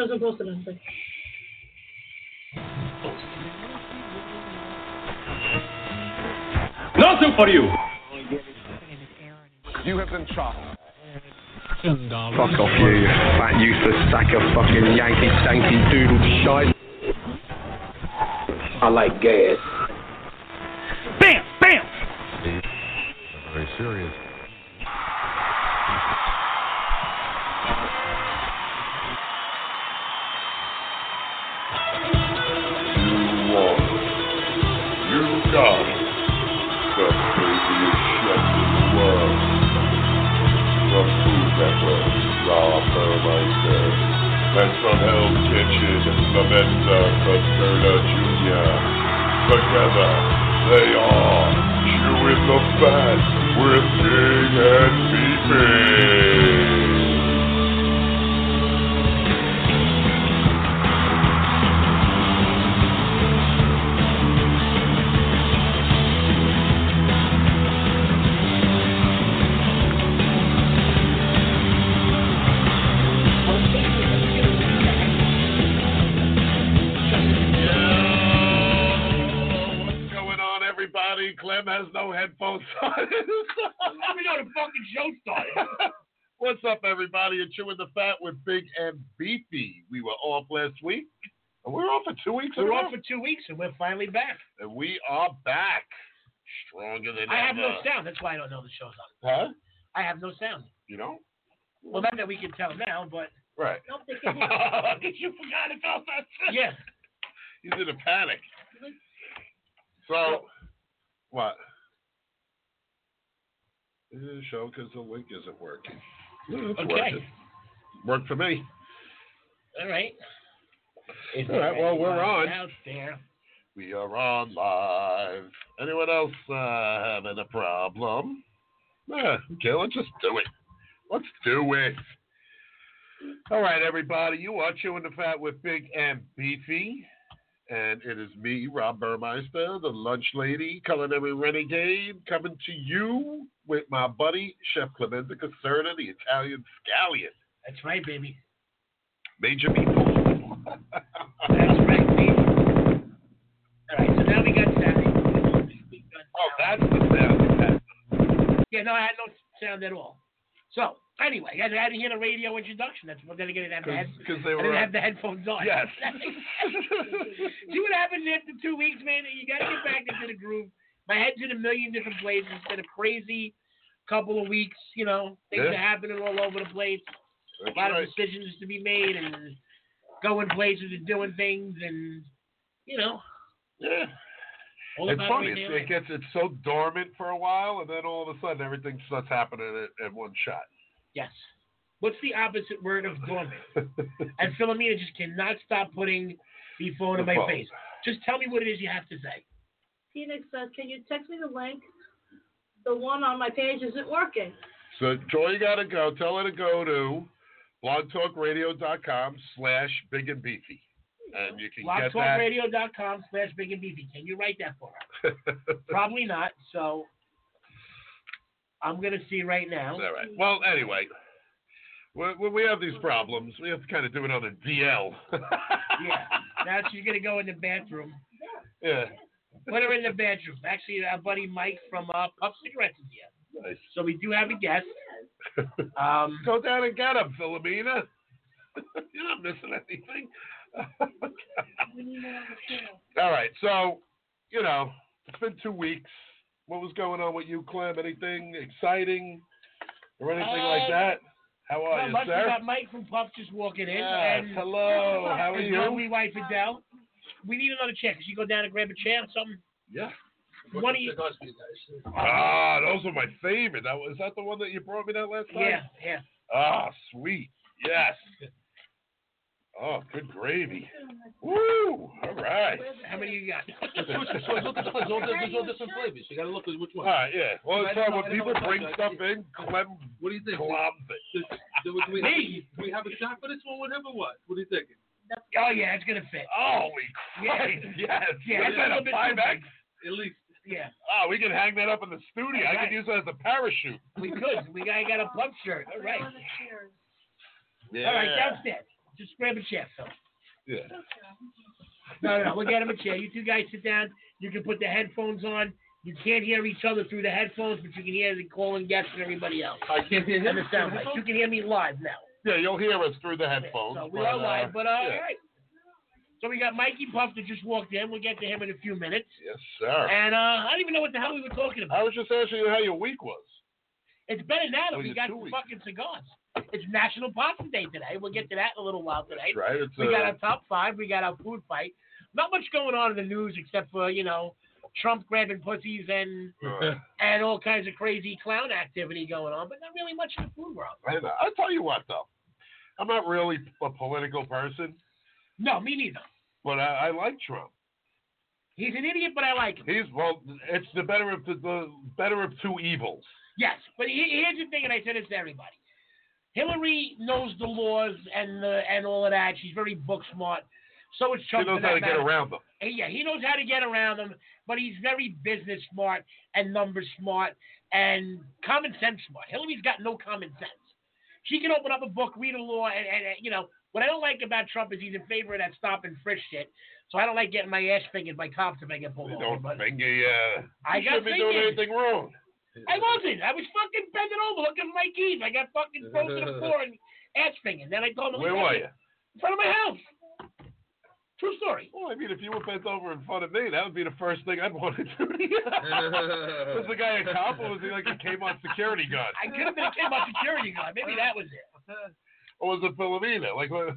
President Wilson, please. Nothing for you. You have been shot. Fuck off you, you fat useless sack of fucking Yankee stanky doodle shite. I like gas. Bam, bam. Very serious. You. The craziest chef in the world. From food network, Rob Burmeister. And from Hell's Kitchen, Clemente Caserta Jr. Together, they are chewing the fat with Big and Beefy. Everybody? Clem has no headphones on. Let me know the fucking show started. What's up, everybody? You're chewing the fat with Big and Beefy. We were off last week. And we're off for two weeks. in We're off row. for two weeks and we're finally back. And we are back. Stronger than ever. I have no sound. That's why I don't know the show's on. Huh? I have no sound. You know? Well, not that we can tell now, but Right. Don't think you forgot about that. yeah. He's in a panic. So, what? This is a show because the link isn't working. Yeah, It's Okay. working. Worked for me. All right. Is All right, well, we're on. Out there. We are on live. Anyone else uh, having a problem? Eh, okay, let's just do it. Let's do it. All right, everybody. You are chewing the fat with Big and Beefy. And it is me, Rob Burmeister, the lunch lady, culinary renegade, coming to you with my buddy, Chef Clemente Caserta, the Italian scallion. That's right, baby. Major meatball. That's right, baby. All right, so now we got sound. oh, that's the sound. Yeah, no, I had no sound at all. So, anyway, I had to hear the radio introduction. That's what then again, I didn't have the, head, Because they I didn't have the headphones on. Yes. See what happens after two weeks, man? You got to get back into the groove. My head's in a million different places. It's been a crazy couple of weeks. You know, things Yeah. are happening all over the place. That's a lot right. of decisions to be made and going places and doing things and, you know, Yeah. It's funny. It's, it gets it's so dormant for a while, and then all of a sudden everything starts happening at, at one shot. Yes. What's the opposite word of dormant? and Philomena just cannot stop putting the phone in my phone. face. Just tell me what it is you have to say. Phoenix, says, can you text me the link? The one on my page isn't working. So Joy, you gotta go. Tell her to go to blogtalkradio.com slash big and beefy, and you can blogtalkradio.com slash big and beefy. Can you write that for her? Probably not. So I'm going to see right now. All right. Well, anyway, when, when we have these problems, we have to kind of do it on a DL. Yeah. Now she's going to go in the bathroom. yeah. Put her in the bedroom. Actually, our buddy Mike from uh, Puff Cigarettes is here. Nice. So we do have a guest. Um, Go down and get him, Philomena. You're not missing anything. All right, so you know, it's been two weeks. What was going on with you, Clem? Anything exciting or anything like Uh, that? How are you, much. We sir? got Mike from Puff just walking in. Yes, and hello. How are you? lovely wife Adele. We need another chair. Can you go down and grab a chair or something? Yeah. One of you. Ah, those are my favorite. That was that the one that you brought me that last time? Yeah, yeah. Ah, sweet. Yes. Oh, good gravy. Woo! All right. How many you got? So look at the flavors. All, there's all different flavors. You got to look at which All one. right, yeah. Well, I it's don't like know, when people bring what stuff that- in, Clem, What do you think? Clem. Do, do, do we, Me? do we have a shot for this one? Whatever. What? What are you thinking? Oh yeah, it's gonna fit. Holy Christ! Yes. Yeah, Is it's a that a 5X? At least. Yeah, Oh, we can hang that up in the studio. I Right. could use it as a parachute. we could. We got, got a pump shirt. All right. On the chairs. All right, downstairs. Just grab a chair, Phil. Yeah. No, no, no. We'll get him a chair. You two guys sit down. You can put the headphones on. You can't hear each other through the headphones, but you can hear the calling guests and everybody else. I can't hear And him. the sound bites. You can hear me live now. Yeah, you'll hear us through the headphones. So we but, are uh, live, but uh, all yeah. right. So we got Mikey Puff that just walked in. We'll get to him in a few minutes. Yes, sir. And uh, I don't even know what the hell we were talking about. I was just asking you how your week was. It's better now that Oh, we got some fucking cigars. It's National Pasta Day today. We'll get to that in a little while today. That's right. It's We uh, got our top five. We got our food fight. Not much going on in the news except for you know Trump grabbing pussies and uh, and all kinds of crazy clown activity going on, but not really much in the food world. I I'll tell you what, though. I'm not really a political person, No, me neither. but I, I like Trump. He's an idiot, but I like him. He's well. It's the better of the, the better of two evils. Yes, but he- here's the thing, and I said this to everybody. Hillary knows the laws and the, and all of that. She's very book smart. So He Trump. knows how to get around them. And yeah, he knows how to get around them, but he's very business smart and number smart and common sense smart. Hillary's got no common sense. She can open up a book, read a law, and, and, and you know what I don't like about Trump is he's in favor of that stop and frisk shit. So I don't like getting my ass fingered by cops if I get pulled over. don't But he, uh, I he got should be doing anything wrong. I wasn't. I was fucking bending over looking at my keys. I got fucking thrown to the floor and ass fingered. Then I told him, Where "Leave were you? In front of my house. True story. Well, I mean, if you were bent over in front of me, that would be the first thing I'd want to do. was the guy a cop or was he like a Kmart security guard? I could have been a about security guard. Maybe that was it. Or was it Filipino? Like, what-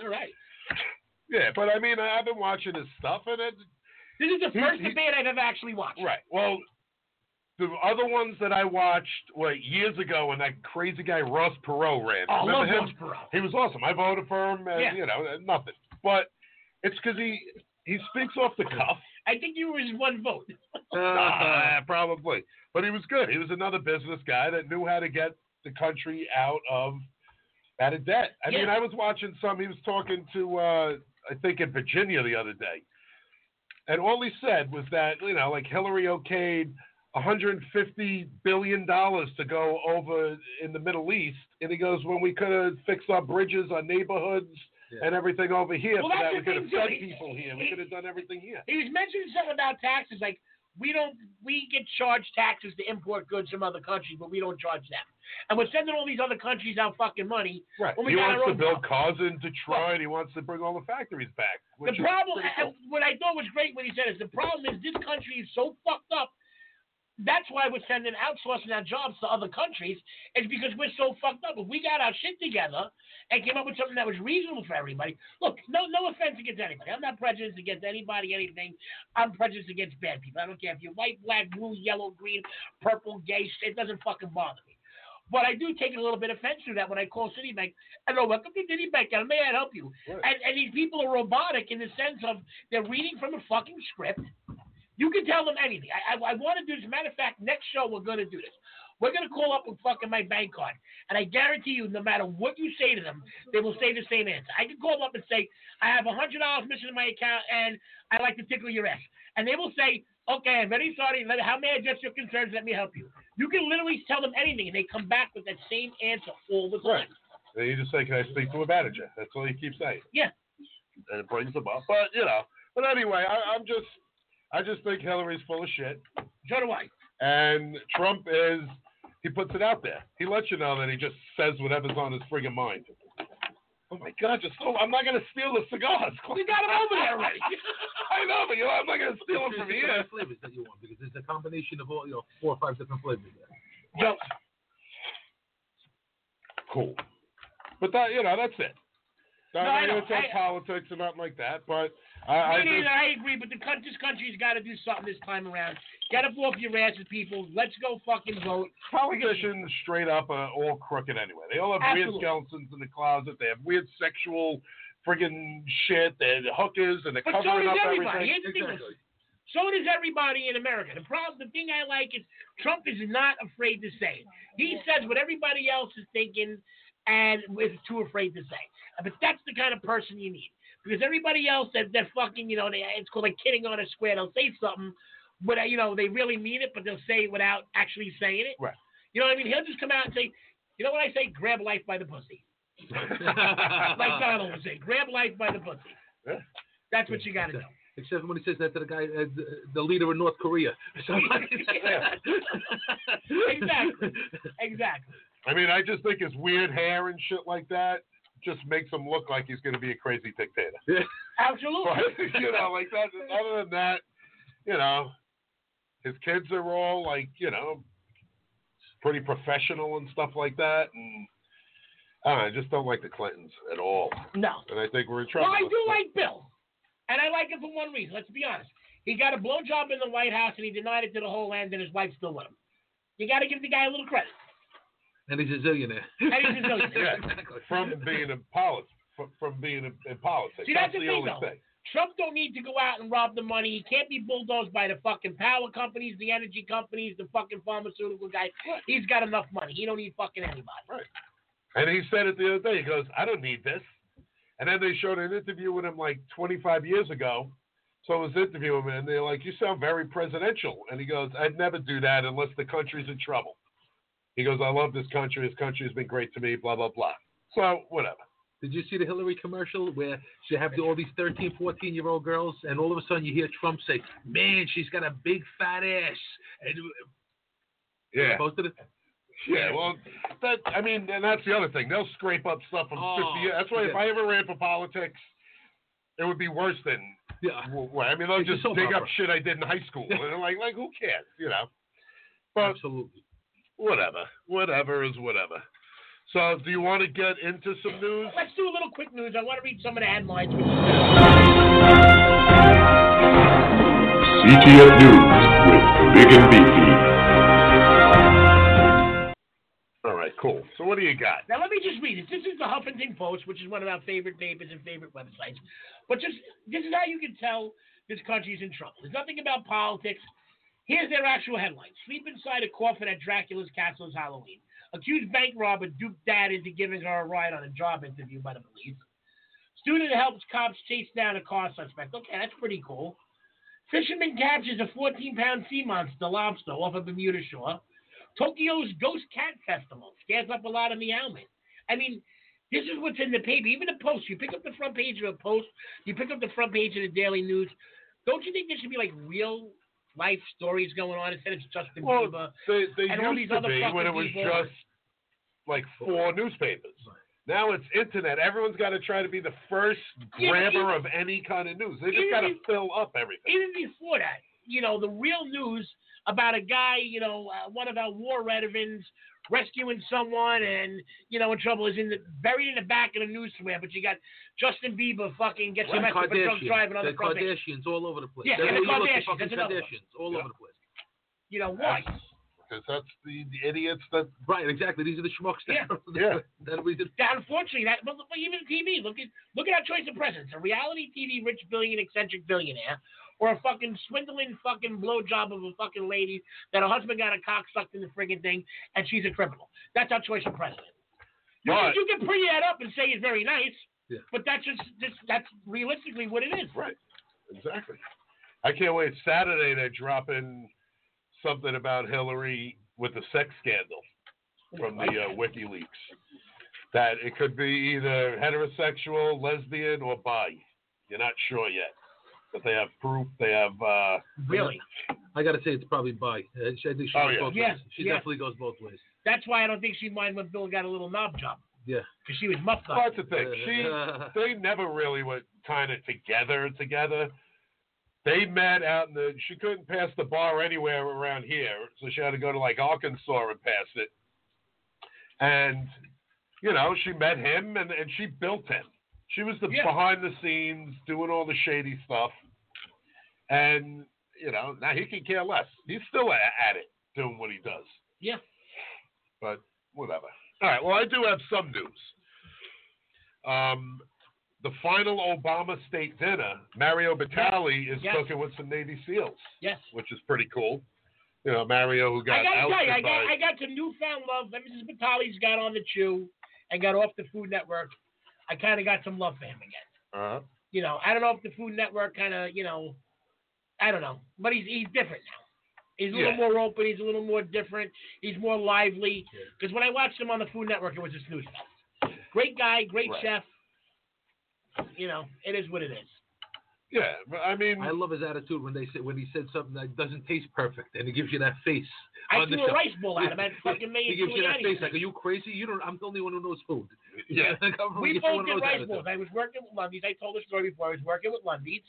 All right. yeah, but I mean, I've been watching his stuff, and it, This is the He- first he- debate I've ever actually watched. right. Well, the other ones that I watched, what years ago, when that crazy guy Ross Perot ran. Oh, I Remember love him? Ross Perot. He was awesome. I voted for him, and Yeah. you know, nothing. But it's because he he speaks off the cuff. I think you was one vote. Ah, probably. But he was good. He was another business guy that knew how to get the country out of out of debt. I mean, I was watching some. He was talking to uh, I think in Virginia the other day, and all he said was that you know, like Hillary okayed 150 billion dollars to go over in the Middle East, and he goes, when we could have fixed our bridges, our neighborhoods. Yeah. And everything over here, Well, so that's that we could have fed people here. We he- could have done everything here. He was mentioning something about taxes, like we don't we get charged taxes to import goods from other countries, but we don't charge them. And we're sending all these other countries out fucking money. Right. When we he got wants our to build cars in Detroit. He wants to bring all the factories back. The problem, cool. what I thought was great when he said is the problem is this country is so fucked up. That's why we're sending outsourcing our jobs to other countries. Is because we're so fucked up. If we got our shit together and came up with something that was reasonable for everybody, look, no, no offense against anybody. I'm not prejudiced against anybody, anything. I'm prejudiced against bad people. I don't care if you're white, black, blue, yellow, green, purple, gay. It doesn't fucking bother me. But I do take a little bit of offense to that when I call Citibank. Hello, welcome to Citibank. and May I help you? Right. And, and these people are robotic in the sense of they're reading from a fucking script. You can tell them anything. I, I, I want to do this. Matter of fact, next show we're going to do this. We're going to call up with fucking my bank card. And I guarantee you, no matter what you say to them, they will say the same answer. I can call them up and say, I have $100 missing in my account and I'd like to tickle your ass. And they will say, okay, I'm very sorry. How may I address your concerns? Let me help you. You can literally tell them anything and they come back with that same answer all the time. Right. And you just say, "Can I speak to a manager?" That's all you keep saying. Yeah. And it brings them up. But you know. But anyway, I, I'm just, I just think Hillary's full of shit, So do I. and Trump is. He puts it out there. He lets you know that he just says whatever's on his friggin' mind. Oh my God! Just so I'm not gonna steal the cigars. We got him over there already. I know, but you know, I'm not gonna steal them from the here. kind flavors that you want because there's a combination of all, you know, four or five different flavors there. Joe, Cool. But that, you know, that's it. I'm No, I not know. gonna talk I- politics or nothing like that, but I, I neither. just, I agree, but the coun- this country's got to do something this time around. Get up off your asses, people. Let's go fucking vote. politicians straight up are all crooked anyway. They all have Absolutely. weird skeletons in the closet. They have weird sexual friggin' shit. They're hookers and they're But covering does up everybody. everything. Here's the thing. Exactly. So does everybody in America. The problem, the thing I like is Trump is not afraid to say it. He says what everybody else is thinking and is too afraid to say. But that's the kind of person you need. Because everybody else that they're fucking, you know, they, it's called like kidding on a square. They'll say something, but uh, you know they really mean it, but they'll say it without actually saying it. Right. You know what I mean? He'll just come out and say, you know what I say? Grab life by the pussy. like Donald would say, grab life by the pussy. Yeah. That's what you got to do. Except when he says that to the guy, uh, the, the leader of North Korea. Exactly. Exactly. I mean, I just think his weird hair and shit like that just makes him look like he's going to be a crazy dictator. Absolutely. But, you know, like that. Other than that, you know, his kids are all like, you know, pretty professional and stuff like that. And I, don't know, I just don't like the Clintons at all. No. And I think we're in trouble. Well, I do them. like Bill. And I like him for one reason. Let's be honest. He got a blowjob in the White House and he denied it to the whole land, and his wife's still with him. You got to give the guy a little credit. And he's a zillionaire. And he's a zillionaire. Yeah, exactly. from being in politics. From, from being in, in politics. See, that's the the thing, only though. thing. Trump don't need to go out and rob the money. He can't be bulldozed by the fucking power companies, the energy companies, the fucking pharmaceutical guys. He's got enough money. He don't need fucking anybody. And he said it the other day. He goes, I don't need this. And then they showed an interview with him like 25 years ago. So I was interviewing him, and they're like, You sound very presidential. And he goes, I'd never do that unless the country's in trouble. He goes, I love this country. This country has been great to me, blah, blah, blah. So, whatever. Did you see the Hillary commercial where she have all these 13, 14 year old girls, and all of a sudden you hear Trump say, "Man, she's got a big fat ass." And Yeah. posted it. Yeah, well, that I mean, and that's the other thing. They'll scrape up stuff from Oh, 50 years. That's why if. I ever ran for politics, it would be worse than. Yeah. Well, I mean, they'll It's just dig up shit I did in high school, and like, like who cares, you know? But Absolutely. Whatever, whatever is whatever. So, do you want to get into some news? Let's do a little quick news. I want to read some of the headlines. CTF News with Big and Beefy. All right, cool. So, what do you got? Now let me just read it. This is the Huffington Post, which is one of our favorite papers and favorite websites. But just this is how you can tell this country's in trouble. There's nothing about politics. Here's their actual headline: Sleep inside a coffin at Dracula's castle is Halloween. Accused bank robber duped dad into giving her a ride on a job interview by the police. Student helps cops chase down a car suspect. Okay, that's pretty cool. Fisherman captures a 14-pound sea monster lobster off a Bermuda shore. Tokyo's Ghost Cat Festival scares up a lot of meowmen. I mean, this is what's in the paper. Even the Post. You pick up the front page of a Post. You pick up the front page of the Daily News. Don't you think there should be like real life stories going on instead of Justin Well, Bieber? they, they and all these to other be when it was people. just like four newspapers. Now it's internet. Everyone's got to try to be the first Yeah, grabber even- of any kind of news. They just got to fill up everything. Even before that, you know, the real news about a guy, you know, uh, one of our war veterans rescuing someone and you know in trouble is in the buried in the back of the news somewhere. But you got Justin Bieber fucking gets And arrested for drunk driving on the The front page. Kardashians all over the place. Yeah, That's and the where Kardashians, fucking that's another one. Kardashians all Yeah. over the place. You know why? Because that's the, the idiots that. Right, exactly. These are the schmucks that, Yeah. that we did. That, unfortunately, that but, but even TV. Look at look at our choice of presidents: a reality TV rich billion eccentric billionaire, or a fucking swindling fucking blowjob of a fucking lady that her husband got a cock sucked in the friggin' thing, and she's a criminal. That's our choice of president. You, can, But- you can pretty that up and say it's very nice, Yeah. but that's just, just that's realistically what it is. Right. Exactly. I can't wait. Saturday they're dropping something about Hillary with the sex scandal from the uh, WikiLeaks. That it could be either heterosexual, lesbian, or bi. You're not sure yet, but they have proof. They have. Uh, Really, I got to say, it's probably bi. Uh, she- I think she Oh, goes yeah. both Yeah, ways. She yeah. definitely goes both ways. that's why I don't think she mind when Bill got a little knob job Yeah. because she was muffed well, up. that's the thing. She, they never really were kind of together together. They met out in the. She couldn't pass the bar anywhere around here, so she had to go to like Arkansas and pass it. And you know, she met him, and and she built him. She was the Yeah. behind the scenes doing all the shady stuff, and you know now he can care less. He's still at it doing what he does. Yeah. But whatever. All right. Well, I do have some news. Um, the final Obama state dinner, Mario Batali is Yes. cooking with some Navy SEALs, Yes. which is pretty cool. You know, Mario who got I gotta tell you, I got by- I got some newfound love. Ever since Batali's got on the Chew and got off the Food Network, I kind of got some love for him again. Uh-huh. You know, I don't know if the Food Network kind of, you know, I don't know, but he's he's different now. He's a little Yeah. more open. He's a little more different. He's more lively. Because when I watched him on the Food Network, it was just snooze fest. Great guy, great Right. chef. You know, it is what it is. Yeah, but I mean, I love his attitude when they say when he said something that doesn't taste perfect, and he gives you that face. I on the threw a rice bowl at him and fucking made He gives you that Giuliani face like, "Are you crazy? You don't. I'm the only one who knows food." Yeah. Like, I'm We gonna get you both did rice attitudes. bowls. I was working with Lundy's. I told the story before. I was working with Lundy's,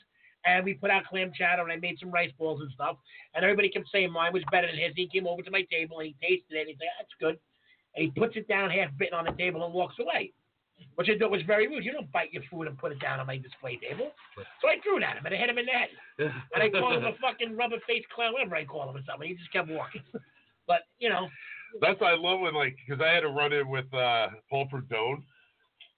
and we put out clam chowder, and I made some rice balls and stuff. And everybody kept saying mine was better than his. He came over to my table and he tasted it. And he said, "That's good." And he puts it down half bitten on the table and walks away, which I thought was very rude. You don't bite your food and put it down on my display table. So I threw it at him and I hit him in the head. And I called him a fucking rubber faced clown, whatever I call him or something. He just kept walking. But you know, that's what I love when like because I had to run in with uh, Paul Prudhomme.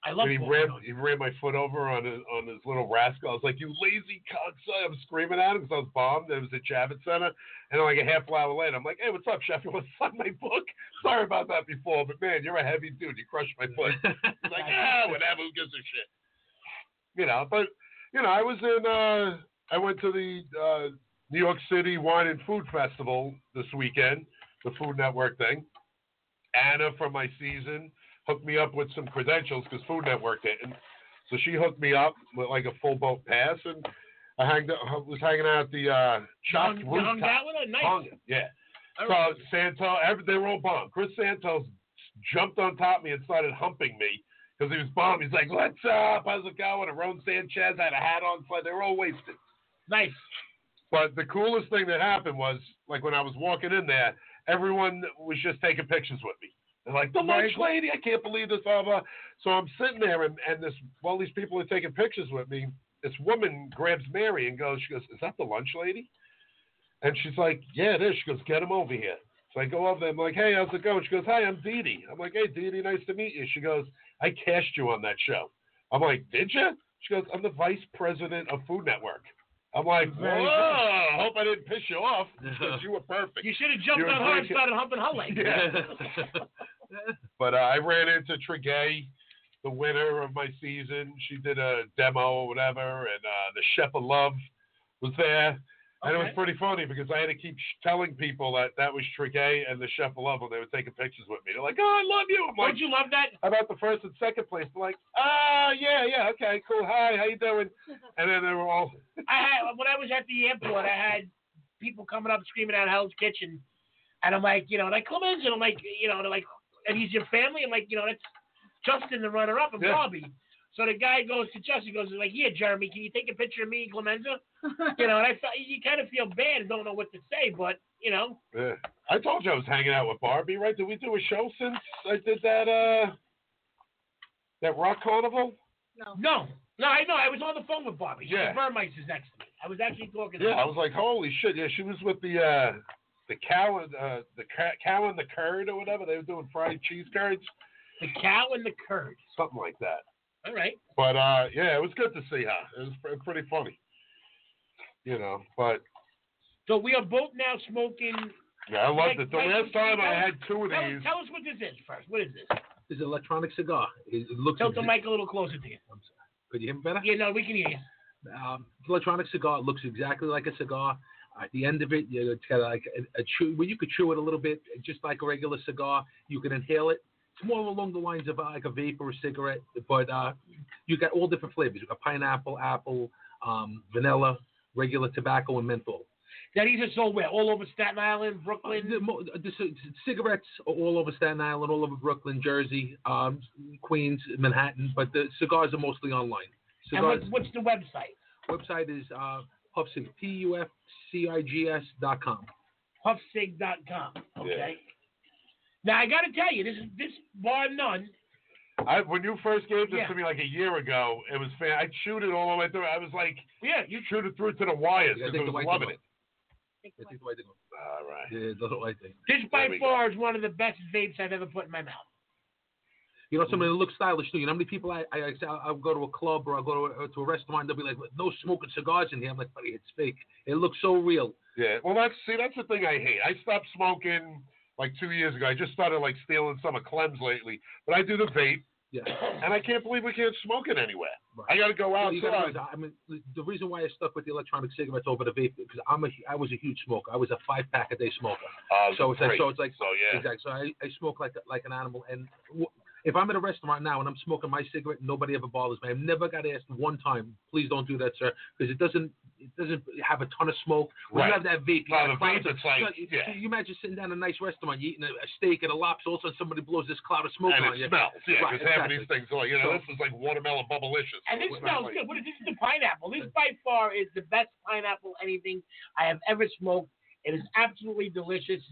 I love. and he ran he ran my foot over on his on his little rascal. I was like, "You lazy cocksucker!" I was screaming at him because I was bombed. It was at Javits Center, and like a half hour later, I'm like, "Hey, what's up, chef? You want to sign my book? Sorry about that before, but man, you're a heavy dude. You crushed my foot." He's like, "Ah, whatever. Who gives a shit?" You know, but you know, I was in. uh I went to the uh New York City Wine and Food Festival this weekend, the Food Network thing. Anna from my season hooked me up with some credentials because Food Network didn't. So she hooked me up with like a full boat pass, and I hanged, I was hanging out at the uh, You hung- you hung Rooftop. out with her? Nice. Hung, yeah. So. Santos, every, they were all bummed. Chris Santos jumped on top of me and started humping me because he was bummed. He's like, "What's up? How's it going?" And Aaron Sanchez had a hat on, so they were all wasted. Nice. But the coolest thing that happened was, like when I was walking in there, everyone was just taking pictures with me. They're like, the lunch lady, I can't believe this, blah, blah. So I'm sitting there, and, and this while these people are taking pictures with me, this woman grabs Mary and goes, she goes, is that the lunch lady? And she's like, yeah, it is. She goes, get him over here. So I go over there. I'm like, hey, how's it going? She goes, hi, I'm Dee Dee. I'm like, hey, Dee Dee, nice to meet you. She goes, I cast you on that show. I'm like, did you? She goes, I'm the vice president of Food Network. I'm like, Very whoa, hope I didn't piss you off because you were perfect. You should have jumped You're on her and great. started humping her leg. Yeah. But uh, I ran into Tregaye, the winner of my season. She did a demo or whatever, and uh, the Chef of Love was there. And it was pretty funny because I had to keep sh- telling people that that was Tregaye and the Chef of Love when they were taking pictures with me. They're like, "Oh, I love you." I'm like, Don't you love that? "How about the first and second place?" They're like, "Ah, yeah, yeah, okay, cool. Hi, how you doing?" And then they were all, I had when I was at the airport, I had people coming up screaming out Hell's Kitchen, and I'm like, you know, like Clemens, and I'm like, you know, they're like, and he's your family. I'm like, you know, that's Justin, the runner-up, and Yeah. Bobby. So the guy goes to Justin, goes like, "Yeah, Jeremy, can you take a picture of me and Clemenza?" You know, and I felt you kind of feel bad and don't know what to say, but you know, Yeah. I told you I was hanging out with Barbie, right? Did we do a show since I did that uh that rock carnival? No. no, no, I know. I was on the phone with Bobby. Yeah. Yeah. Burmeister's next to me. I was actually talking. to Yeah, her. I was like, holy shit! Yeah, she was with the uh the cow and uh the ca- cow and the curd or whatever. They were doing fried cheese curds, the cow and the curd. something like that. All right. But uh yeah, it was good to see her. It was pr- pretty funny. You know, but So we are both now smoking. yeah, I loved Like- it. The like- last time I had two of Tell, these. tell us what this is first. What is this? It's an electronic cigar. It, it looks. Tilt the exa- mic a little closer to you. I'm sorry. Could you hear me better? Yeah, no, we can hear you. Um, electronic cigar. It looks exactly like a cigar. At the end of it, you know, it's got like a, a chew. Well, you could chew it a little bit, just like a regular cigar. You can inhale it. It's more along the lines of uh, like a vape or a cigarette, but uh, you got all different flavors. You got pineapple, apple, um, vanilla, regular tobacco, and menthol. Now these are sold where? All over Staten Island, Brooklyn. The, mo- the cigarettes are all over Staten Island, all over Brooklyn, Jersey, um, Queens, Manhattan, but the cigars are mostly online. And Cigars what's, what's the website? website is uh, Puffcig, P U F C I G S dot com. Puffcig.com. Okay. Now I got to tell you, this is this bar none. I, when you first gave this Yeah. to me like a year ago, it was fan. I chewed it all the way through. I was like, Yeah, you you chewed it through to the wires Yeah, because take I the was white loving thing it. Yeah, take the white thing off. All right. Yeah, that's what I think. This by There we go. far is one of the best vapes I've ever put in my mouth. You know, somebody that looks stylish too. You know how many people I I, I go to a club or I'll go to a, to a restaurant. They'll be like, "No smoking cigars in here." I'm like, "Buddy, it's fake. It looks so real." Yeah. Well, that's see, that's the thing I hate. I stopped smoking like two years ago. I just started like stealing some of Clem's lately, but I do the vape, Yeah. and I can't believe we can't smoke it anywhere. Right. I got to go Well, gotta outside. I mean, the reason why I stuck with the electronic cigarettes over the vape because I'm a I was a huge smoker. I was a five pack a day smoker. Uh, So it's like so it's like so yeah. exactly. So I, I smoke like like an animal. And if I'm at a restaurant now and I'm smoking my cigarette, nobody ever bothers me. I've never got asked one time, please don't do that, sir, because it doesn't it doesn't have a ton of smoke. When Right. you have that vape, you No, the a cloud vape, of- it's like- so you- yeah. You imagine sitting down in a nice restaurant, you eating a, a steak and a lobster, all of a sudden somebody blows this cloud of smoke and on it you. smells. Yeah, Right, because half of exactly. these things are like, you know, So- this is like watermelon bubblicious. And this smells about- good. What is this? Is the pineapple. This by far is the best pineapple anything I have ever smoked. It is absolutely delicious.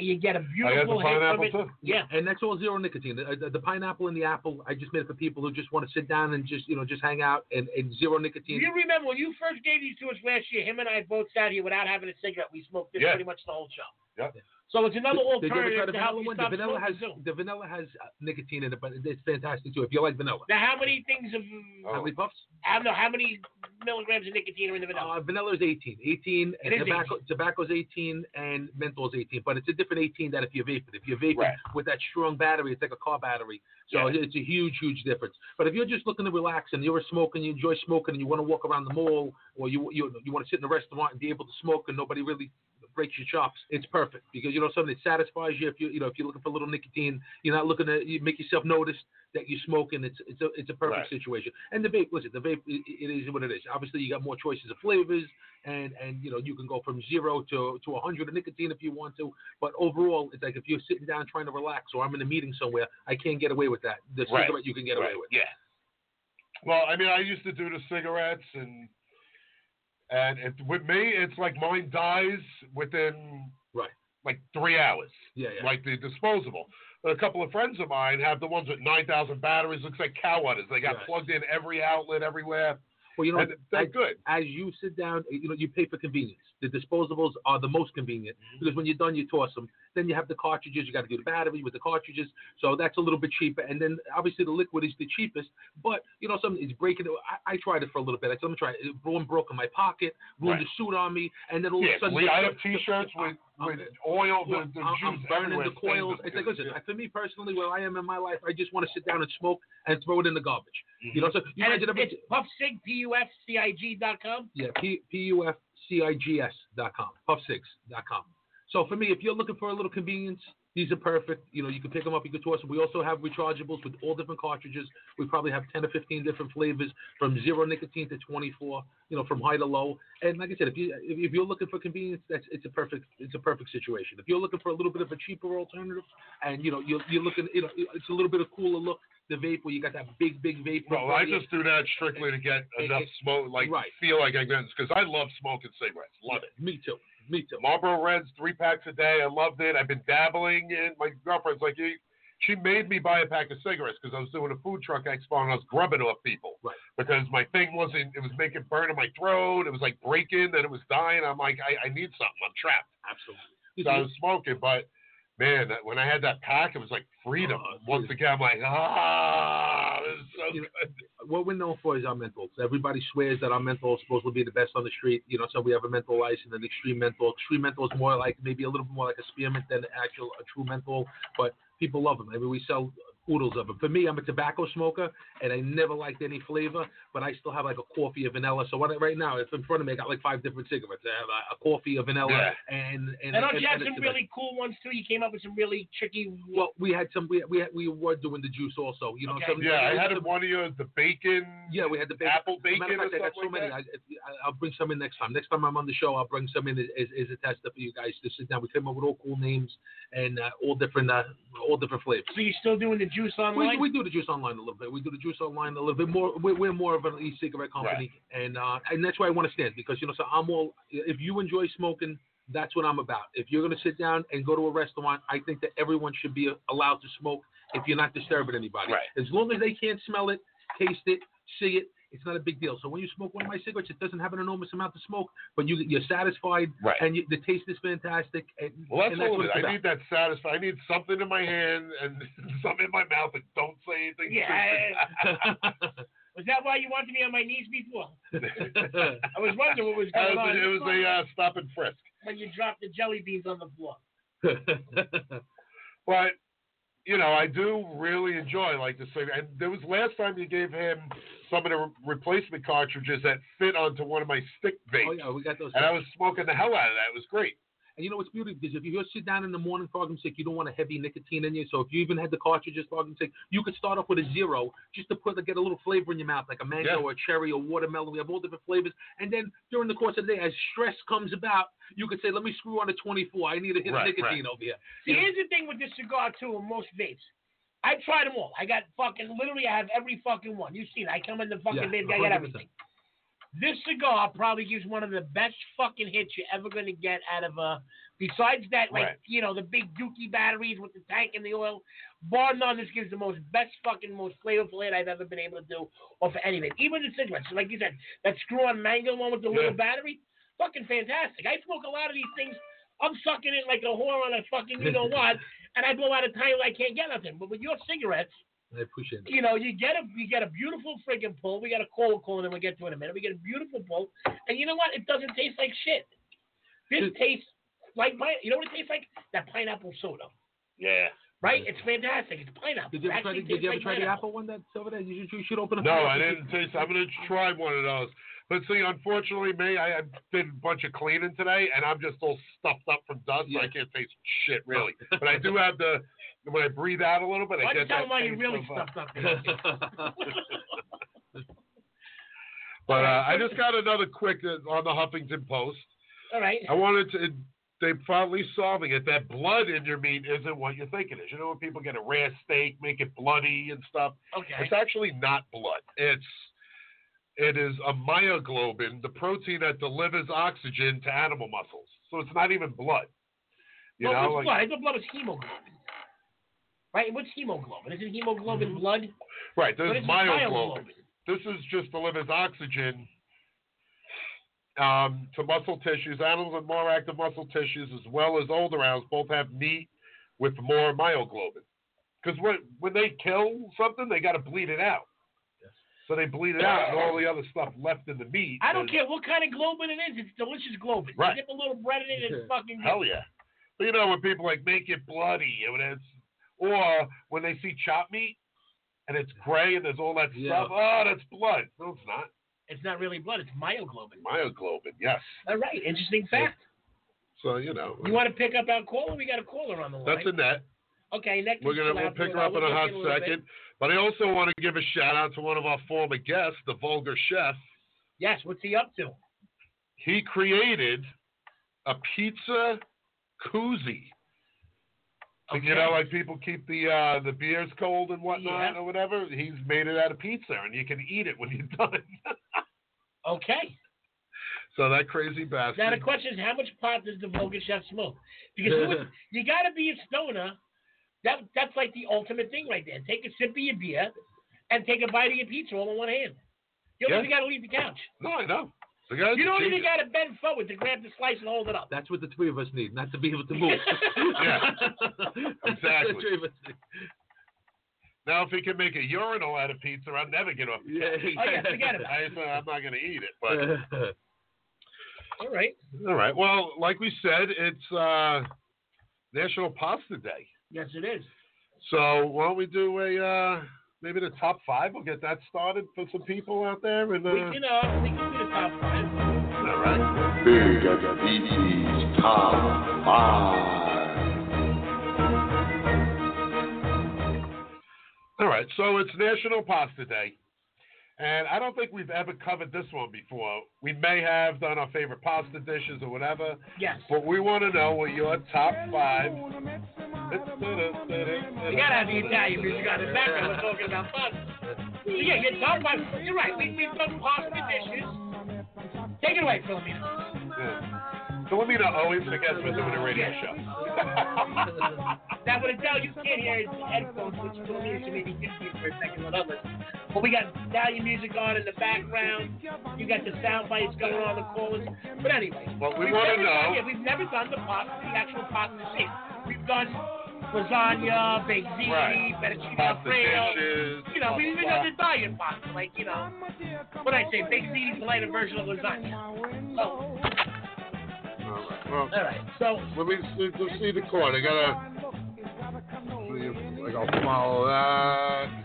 You get a beautiful the hit from pineapple it. too. Yeah. And that's all zero nicotine. The, the, the pineapple and the apple, I just made it for people who just want to sit down and just you know just hang out and, and zero nicotine. You remember when you first gave these to us last year? Him and I both sat here without having a cigarette. We smoked this Yeah. pretty much the whole show. Yep. So it's another Did- did you ever try alternative the to help vanilla one? The vanilla has too. the vanilla has uh, nicotine in it, but it's fantastic too. If you like vanilla, Now, how many things of Oh. how many puffs? I don't know how many milligrams of nicotine are in the vanilla? Uh, vanilla is 18. 18 and It is tobacco, tobacco's 18 and menthol is 18. But it's a different 18 than if you vape it. If you vape it Right. with that strong battery, it's like a car battery. So Yeah. it's a huge, huge difference. But if you're just looking to relax and you're a smoker and you enjoy smoking and you want to walk around the mall or you you you want to sit in a restaurant and be able to smoke and nobody really breaks your chops, it's perfect because you know something that satisfies you. If you you know if you're looking for a little nicotine, you're not looking to you make yourself notice that you're smoking. it's it's a it's a perfect Right. situation. And the vape, listen, the vape it, it is what it is. Obviously, you got more choices of flavors and and you know you can go from zero to to a 100 of nicotine if you want to. But overall, it's like if you're sitting down trying to relax or I'm in a meeting somewhere, I can't get away with that. The Right. cigarette you can get away with. Yeah. Well, I mean, I used to do the cigarettes, and and it, with me, it's like mine dies within Right. like three hours, Yeah, yeah. like the disposable. But a couple of friends of mine have the ones with nine thousand batteries. Looks like cow udders. They got Right. plugged in every outlet, everywhere. Well, you know, they're good. as you sit down, you know, you pay for convenience. The disposables are the most convenient Mm-hmm. because when you're done, you toss them. Then you have the cartridges. You got to do the battery with the cartridges, so that's a little bit cheaper. And then obviously the liquid is the cheapest. But you know, something is breaking. I, I tried it for a little bit. I said, let me try it. It one broke in my pocket, ruined Right. the suit on me, and then all Yeah, of a sudden, I have T-shirts with with oil, the, I'm, the I'm juice burning the coils. It's like, listen, yeah. for me personally, where I am in my life, I just want to sit down and smoke and throw it in the garbage. You know, so you and it's, it's puffcig, P-U-F-C-I-G dot com. yeah, P P U F C I G S dot com, puff6.com. So for me, if you're looking for a little convenience, these are perfect. You know, you can pick them up, you can toss them. We also have rechargeables with all different cartridges. We probably have 10 or 15 different flavors from zero nicotine to 24, you know, from high to low. And like I said, if you if, you're looking for convenience, that's it's a perfect it's a perfect situation. If you're looking for a little bit of a cheaper alternative, and you know you're, you're looking, you know, it's a little bit of a cooler look, the vape where you got that big big vape. Well, I just do that strictly to get It- enough it- smoke, like right. feel like I can, because I love smoking cigarettes. Love it. Me too. Me too. Marlboro Reds, three packs a day. I loved it. I've been dabbling in. My girlfriend's like, "You- she made me buy a pack of cigarettes because I was doing a food truck expo and I was grubbing off people. Right. Because my thing wasn't, it was making burn in my throat. It was like breaking and it was dying. I'm like, I, I need something. I'm trapped. Absolutely. So I was smoking, but man, when I had that pack, it was like freedom. Oh, Once again, I'm like, ah, this is so You know, what we're known for is our menthols. Everybody swears that our menthol is supposed to be the best on the street. You know, so we have a menthol ice and an extreme menthol. Extreme menthol is more like maybe a little bit more like a spearmint than actual a true menthol, but people love them. I mean, we sell oodles of them. For me, I'm a tobacco smoker, and I never liked any flavor, but I still have like a coffee of vanilla. So what I, right now, it's in front of me. I got like five different cigarettes. I have a, a coffee of vanilla Yeah. and and And don't and, you have and a some really cool ones too? You came up with some really tricky. Well, we had some. We we, we were doing the juice also. You know, Okay. some, Yeah, I had some- one of yours, the bacon. Yeah, we had the bacon. Apple As matter bacon of or fact, I got so something many. like I, I- I'll bring some in next time. Next time I'm on the show, I'll bring some in as, as, as a tester for you guys to sit down. We came up with all cool names and uh, all different, uh, all different flavors. So you're still doing the juice We, online? we do the juice online a little bit. We do the juice online a little bit more. We're, we're more of an e-cigarette company, and uh, and that's why I want to stand because you know, so I'm all. If you enjoy smoking, that's what I'm about. If you're going to sit down and go to a restaurant, I think that everyone should be allowed to smoke if you're not disturbing anybody. Right. As long as they can't smell it, taste it, see it, it's not a big deal. So when you smoke one of my cigarettes, it doesn't have an enormous amount of smoke, but you you're satisfied Right. and you, the taste is fantastic. And, Well, that's and that's all what it is. I about. need that satisfy. I need something in my hand and something in my mouth that don't say anything. Yeah. Was that why you wanted me on my knees before? I was wondering what was going on. it was a uh, stop and frisk. when you dropped the jelly beans on the floor. But you know, I do really enjoy like the cigarette. And there was last time you gave him some of the re- replacement cartridges that fit onto one of my stick vapes, oh yeah, we got those. and I was smoking the hell out of that. It was great. And you know what's beautiful because if you just sit down in the morning for argument's sake, you don't want a heavy nicotine in you. So if you even had the cartridges for argument's sake, you could start off with a zero just to put get a little flavor in your mouth, like a mango Yeah. or a cherry or watermelon. We have all different flavors. And then during the course of the day, as stress comes about, you could say, "Let me screw on a 24. I need a hit Right, of nicotine over here." See, here's the thing with this cigar too, and most vapes. I tried them all. I got fucking literally. I have every fucking one. You've seen. it. I come in the fucking Yeah, vape. I got everything. This cigar probably gives one of the best fucking hits you're ever gonna get out of a. Besides that, like Right. you know, the big Dookie batteries with the tank and the oil. Bar none, this gives the most best fucking most flavorful hit I've ever been able to do, or for anything. Even the cigarettes, like you said, that screw-on mango one with the Yeah. little battery, fucking fantastic. I smoke a lot of these things. I'm sucking it like a whore on a fucking you know what, and I blow out a tire I can't get nothing. But with your cigarettes, I appreciate it. you know, you get a you get a beautiful friggin' pull. We got a cold call, and then we'll get to it in a minute. We get a beautiful pull, and you know what? It doesn't taste like shit. This Dude. tastes like pine. You know what it tastes like? That pineapple soda, Yeah. right? It's fantastic. It's pineapple. Did you It ever try, the, did you ever tastes try like the apple one that's over there? You should, you should open up. No, I didn't taste. I'm gonna try one of those. But see, unfortunately, me, I, I did a bunch of cleaning today, and I'm just all stuffed up from dust, so I can't taste shit really. But I do have the when I breathe out a little bit, I Why get that why you really uh, stuffed up? But uh, I just got another quick uh, on the Huffington Post. All right. I wanted to. They're finally solving it. That blood in your meat isn't what you think it is. You know when people get a rare steak, make it bloody and stuff. Okay. It's actually not blood. It's it is a myoglobin, the protein that delivers oxygen to animal muscles. So it's not even blood. You well, know, what's like blood? I thought blood was hemoglobin. Right? What's hemoglobin? Isn't hemoglobin blood? right. What There's is myoglobin. This is just delivers oxygen um, to muscle tissues. Animals with more active muscle tissues, as well as older animals, both have meat with more myoglobin. Because when when they kill something, they got to bleed it out. So they bleed it out, and all the other stuff left in the meat. I don't is- care what kind of globin it is. It's delicious globin. Right. You dip a little bread in it, it's fucking. Hell yeah. But you know when people like make it bloody, and it's, or when they see chopped meat and it's gray and there's all that Yeah. stuff. Oh, that's blood. No, it's not. It's not really blood. It's myoglobin. Myoglobin, yes. All right. Interesting fact. So you know, You want to pick up our caller? We got a caller on the line. that's a net. Okay, next. We're gonna we'll pick her up in a hot second. But I also want to give a shout out to one of our former guests, the Vulgar Chef. Yes. What's he up to? He created a pizza koozie. Okay. You know, like people keep the uh, the beers cold and whatnot Yeah. or whatever. He's made it out of pizza, and you can eat it when you're done. Okay. so that crazy bastard. Now the question is, how much pot does the vulgar chef smoke? Because would- you got to be a stoner. That that's like the ultimate thing right there. Take a sip of your beer and take a bite of your pizza all in one hand. You don't Yeah. even got to leave the couch. no, I know. The guy's You don't even got to bend forward to grab the slice and hold it up. That's what the three of us need, not to be able to move. Yeah, exactly. the three of us need. Now, if he can make a urinal out of pizza, I'll never get off. the Yeah, couch. Oh, yeah, forget about I, I'm not going to eat it. But All right. all right. Well, like we said, it's uh, National Pasta Day. Yes, it is. So why don't we do a uh, maybe the top five? We'll get that started for some people out there. And uh, We can uh, we can do the top five. all right. Big BT's Top 5. All right. So it's National Pasta Day. And I don't think we've ever covered this one before. We may have done our favorite pasta dishes or whatever, Yes. but we want to know what your top five. We gotta have the Italian music on the background. We're talking about pasta. Yeah, your top five. You're right. We we've done pasta dishes. Take it away, Philomena. Philomena always forgets we're doing a radio show. Now, what it does, you can't hear his headphones, which is me so maybe confused for a second with others. But we got Italian music on in the background. You got the sound bites going on the callers. But anyway, What we want to know. yeah, we've never done the pasta, the actual pasta shit. Done lasagna, baked ziti, Right. fettuccine alfredo. You know, we even done the Italian pasta, like you know, what I say, baked ziti is the lighter version of lasagna. So. All right. Well, all right. So let me see, let's see the chord. I gotta. See if I gotta follow that.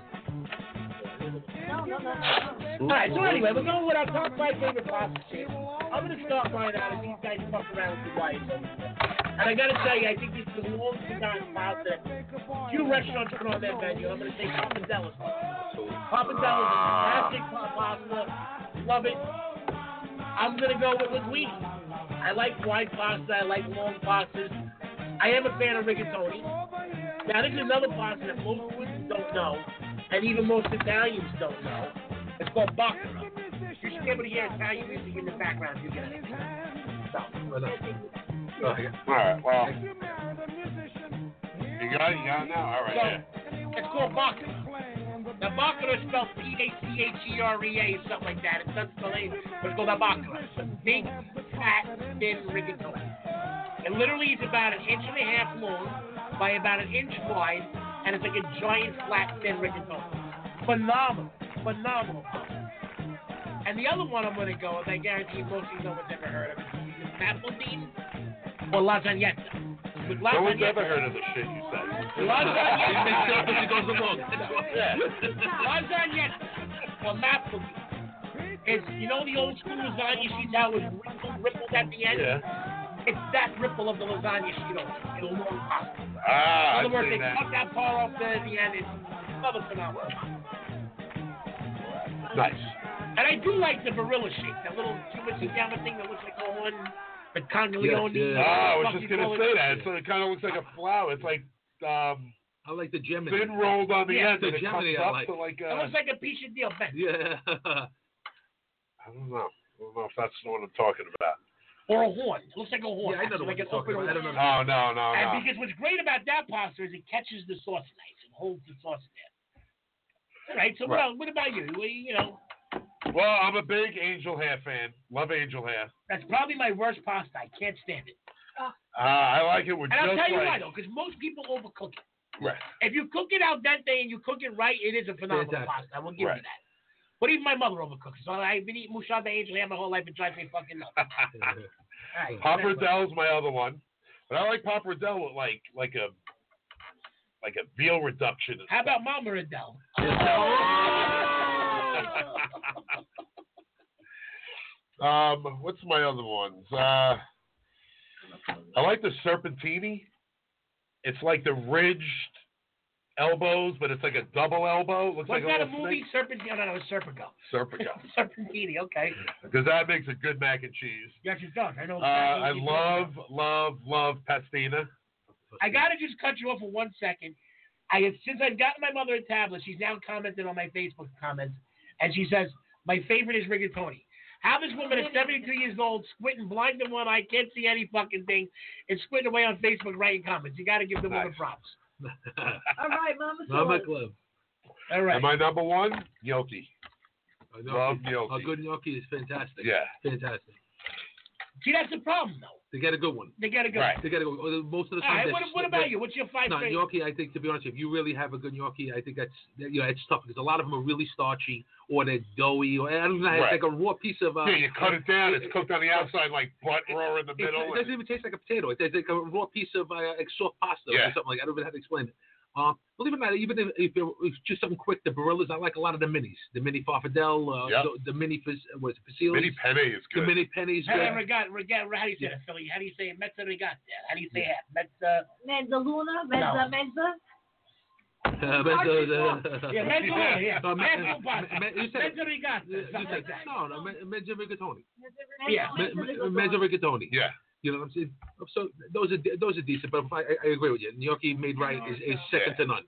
All right, so anyway, we're going with our top five favorite pasta shapes. I'm going to start mine out as these guys fuck around with the. And I got to tell you, I think this is the long forgotten pasta. Few restaurants put on their menu. I'm going to say Papadella's. Papadella's is fantastic pa- pasta. Love it. I'm going to go with linguine. I like wide pasta. I like long pastas. I am a fan of rigatoni. Now, this is another pasta that most Swiss don't know, and even most Italians don't know. It's called baccara. You should be able to hear Italian music in the background. You get it. So, oh, All right. Well. You got it. You got it now. All right. so Yeah. it's called baccara. Now, baccara is spelled B-A-C-H-E-R-E-A, something like that. It doesn't spell anything, but it's called a baccara. It's a big, fat, thin rigatoni. It literally is about an inch and a half long by about an inch wide, and it's like a giant, flat, thin rigatoni. Phenomenal, phenomenal. And the other one I'm going to go with, I guarantee most of you no one's ever heard of it, is Mafaldine or Lasagnetta. With No one's ever heard of the shit you said. Lasagnetta. It goes along. Yeah. Lasagnetta or Mafaldine. It's, you know the old school lasagna it was rippled, rippled at the end? Yeah. It's that ripple of the lasagna sheet over it. It'll long pasta. Ah, In other I've words, seen they that. cut that part off there at the end. It's another phenomenal. Nice. And I do like the Barilla shape, that little Cuban Gamma thing that looks like a one, the Conglione. Yes, yeah. Ah, I was fuck just you gonna say that. So it kind of looks like a flower. It's like um, I like the Gemini. thin rolled on the Yeah, end, the and it comes Gemini I up like. to like It a. looks like a piece of deal bent. Yeah. I don't know. I don't know if that's what I'm talking about. Or a horn. It looks like a horn. Yeah, I know actually, what like you're an open talking about. I don't know. Oh no, no, And no. because what's great about that pasta is it catches the sauce nice and holds the sauce there. All right. So what, Right. else- what about you? Well, you know, Well, I'm a big angel hair fan. Love angel hair. that's probably my worst pasta. I can't stand it. Uh, I like it with And I'll tell you like why though, because most people overcook it. right. If you cook it al dente and you cook it right, it is a phenomenal Fantastic. pasta. I will give Right. you that. But even my mother overcooks. So I've been eating moussaka angel hair my whole life. It drives me fucking nuts. Right. Pappardell's my other one, but I like Pappardelle with like like a like a veal reduction. How stuff. about Mama Adele? Um, what's my other ones? Uh, I like the serpentini. It's like the ridged elbows, but it's like a double elbow. Looks What's like that a a movie? Serpent? No, no, no, Serpico. Serpico. Serpentini. Okay. Because that makes a good mac and cheese. Yes, it does. I know. Uh, I exactly what you're talking love, love, love pastina. I gotta just cut you off for one second. I have since I've gotten my mother a tablet, she's now commented on my Facebook comments, and she says my favorite is rigatoni. How this woman is 72 years old, squinting blind in one eye, can't see any fucking thing, and squinting away on Facebook writing comments. You got to give the woman Nice. props. All right, Mama. Mama Club. All right. And my number one, gnocchi. A Love gnocchi. gnocchi. A good gnocchi is fantastic. Yeah. Fantastic. See, that's the problem, though. They get a good one. They got a good Right. They got a good uh, Most of the All time. right. they're What, s- what they're- about you? What's your five No, favorite? gnocchi. I think to be honest, if you really have a good gnocchi, I think that's you know it's tough because a lot of them are really starchy or they're doughy or I don't know, it's Right. like a raw piece of. Uh, Yeah, you cut it down. It's cooked on the outside like butt raw in the middle. it doesn't even taste like a potato. It's like a raw piece of uh, like soft pasta Yeah. or something like. I don't even know how to explain it. Um, believe it or not, even if, if it- it's just something quick, the Barillas, I like a lot of the minis. The mini farfadelle, uh, Yep. the, the mini Fas- what is it, Facilis? Mini penne is good. the good. mini pennies. Hey, good. regat, regat, how do you say that, Philly? How do you say mezza regatta? How do you say that? Mezza. Mezzaluna, mezza, No. mezza. Uh, but the- the- Yeah, mezza, yeah. Uh, me- Mezzo pasta. me- you said- Mezza regatta. you something said- like that. No, no, me- mezzo rigatoni. Yeah. Me- me- Mezzo rigatoni. Yeah. You know what I'm saying? So those are those are decent, but I, I agree with you. Gnocchi made right is, is second to none.